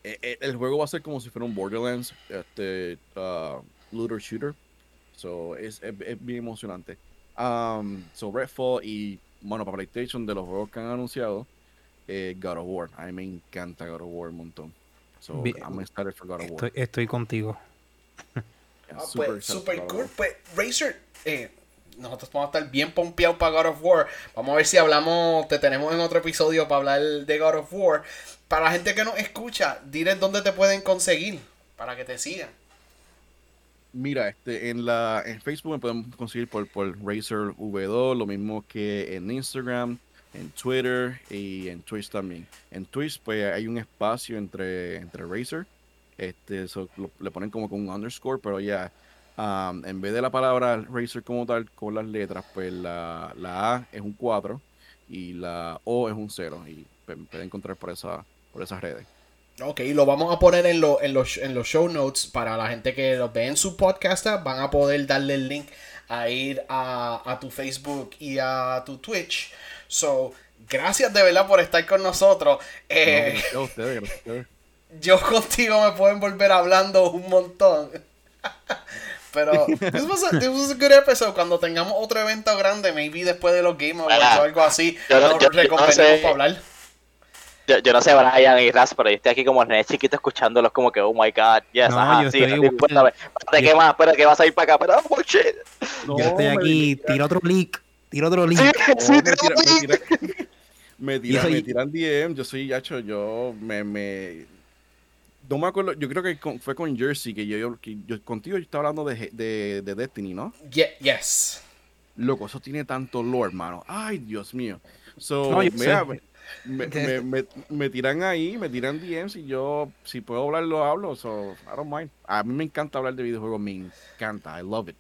eh, eh, el juego va a ser como si fuera un Borderlands, este, uh, looter shooter. So, es, es, es bien emocionante. Um, so Redfall y, bueno, para PlayStation, de los juegos que han anunciado, eh, God of War. A mí me encanta God of War un montón. So, I'm excited for God of War. Estoy, contigo. Ah, pues, super cool. Pues, Razer, eh, nosotros vamos a estar bien pompeados para God of War. Vamos a ver si hablamos, te tenemos en otro episodio para hablar de God of War. Para la gente que nos escucha, diles dónde te pueden conseguir para que te sigan. Mira, este, en la en Facebook me pueden conseguir por, por Razer V2, lo mismo que en Instagram, en Twitter y en Twitch también. En Twitch pues hay un espacio entre, entre Razer, este, le ponen como con un underscore, pero ya um, en vez de la palabra Razer como tal, con las letras, pues la, la A es un 4 y la O es un 0 y pueden encontrar por, esa, por esas redes. Ok, lo vamos a poner en, en, los, en los show notes para la gente que lo ve en su podcast. Van a poder darle el link a ir a, tu Facebook y a tu Twitch. So, gracias de verdad por estar con nosotros. Eh, [laughs] yo contigo me pueden volver hablando un montón. [laughs] Pero this was, a, this good episode. Cuando tengamos otro evento grande, maybe después de los Game Awards o algo así, nos recuperemos para hablar yo, no sé Brian y Raz, pero yo estoy aquí como nene chiquito escuchándolos como que, oh my god, yes, no, ajá, sí, estoy espérate, ¿qué más? Espérate, que vas a ir para acá, pero, oh shit. yo estoy aquí, tiro otro leak, tiro otro leak. Sí, sí, tiro me, tira, me, tiran DM, yo soy Yacho, yo me, me no me acuerdo, yo creo que fue con Jersey que yo, yo, contigo yo estaba hablando de, de, de Destiny, ¿no? yes. Loco, eso tiene tanto lore, hermano. Ay, Dios mío. So, no, mira, [laughs] me, me, me, tiran ahí, me tiran DMs y yo, si puedo hablar, lo hablo. So, I don't mind. A mí me encanta hablar de videojuegos, me encanta. I love it.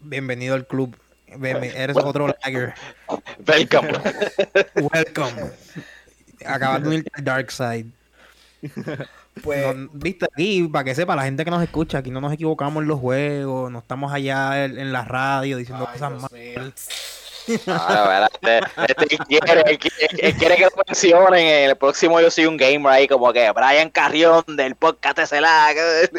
Bienvenido al club. Eres otro lagger. [laughs] Welcome. [laughs] Welcome. Acabas de unirte al Dark Side. Pues, viste, aquí, para que sepa la gente que nos escucha, aquí no nos equivocamos en los juegos, no estamos allá en, la radio diciendo cosas malas. Ah, este, este, quiere, quiere, que lo mencionen en el próximo Yo Soy un Gamer ahí, como que Brian Carrión del podcast de [laughs]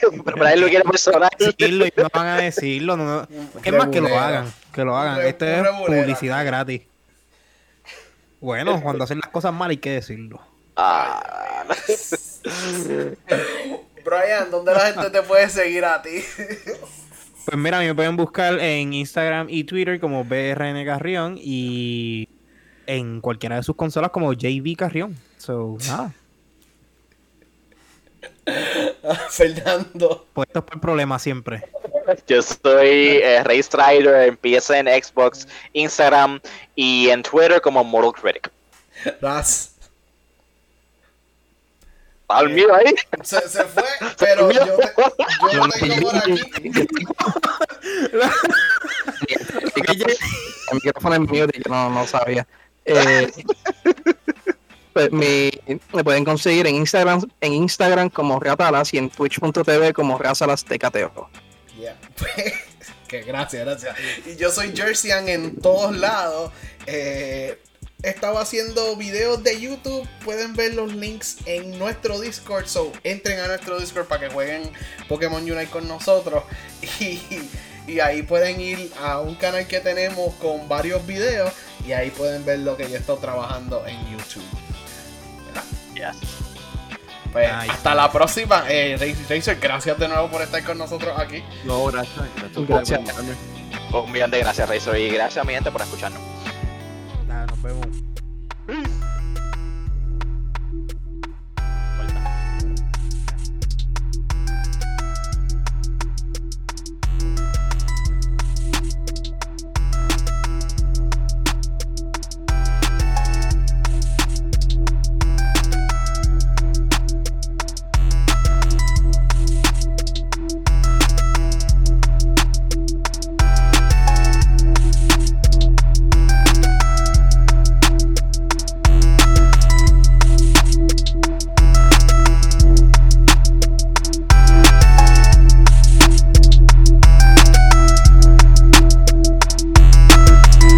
Pero Brian lo quiere personal. Decirlo y no van a decirlo. No, es más que lo hagan. Que lo hagan. Esto es publicidad gratis. Bueno, cuando hacen las cosas mal hay que decirlo. Ah, Brian, ¿dónde la gente te puede seguir a ti? Pues mira, me pueden buscar en Instagram y Twitter como BRN Carrión y en cualquiera de sus consolas como JV Carrión. So, nada. [laughs] Fernando. Puestos por problemas siempre. Yo soy eh, Ray Strider en PSN, Xbox, Instagram y en Twitter como Mortal Critic. Raz. Al mío ahí. Se, se fue, [laughs] pero yo, te, yo tengo por aquí. El micrófono es mío, yo no, no sabía. Eh, pues me, me, pueden conseguir en Instagram, en Instagram como Reatalas y en twitch.tv como Reatalas TKTO. Yeah. [laughs] que gracias, gracias. Y yo soy Jerseyan en todos lados. Eh, estaba haciendo videos de YouTube. Pueden ver los links en nuestro Discord. So entren a nuestro Discord para que jueguen Pokémon Unite con nosotros. [laughs] Y, y, ahí pueden ir a un canal que tenemos con varios videos. Y ahí pueden ver lo que yo estoy trabajando en YouTube. Yes. Pues nice. hasta la próxima. Eh, Razer, gracias de nuevo por estar con nosotros aquí. No, gracias. Gracias. gracias. Un millón de gracias, Razer. Y gracias a mi gente por escucharnos. Nada, nos vemos.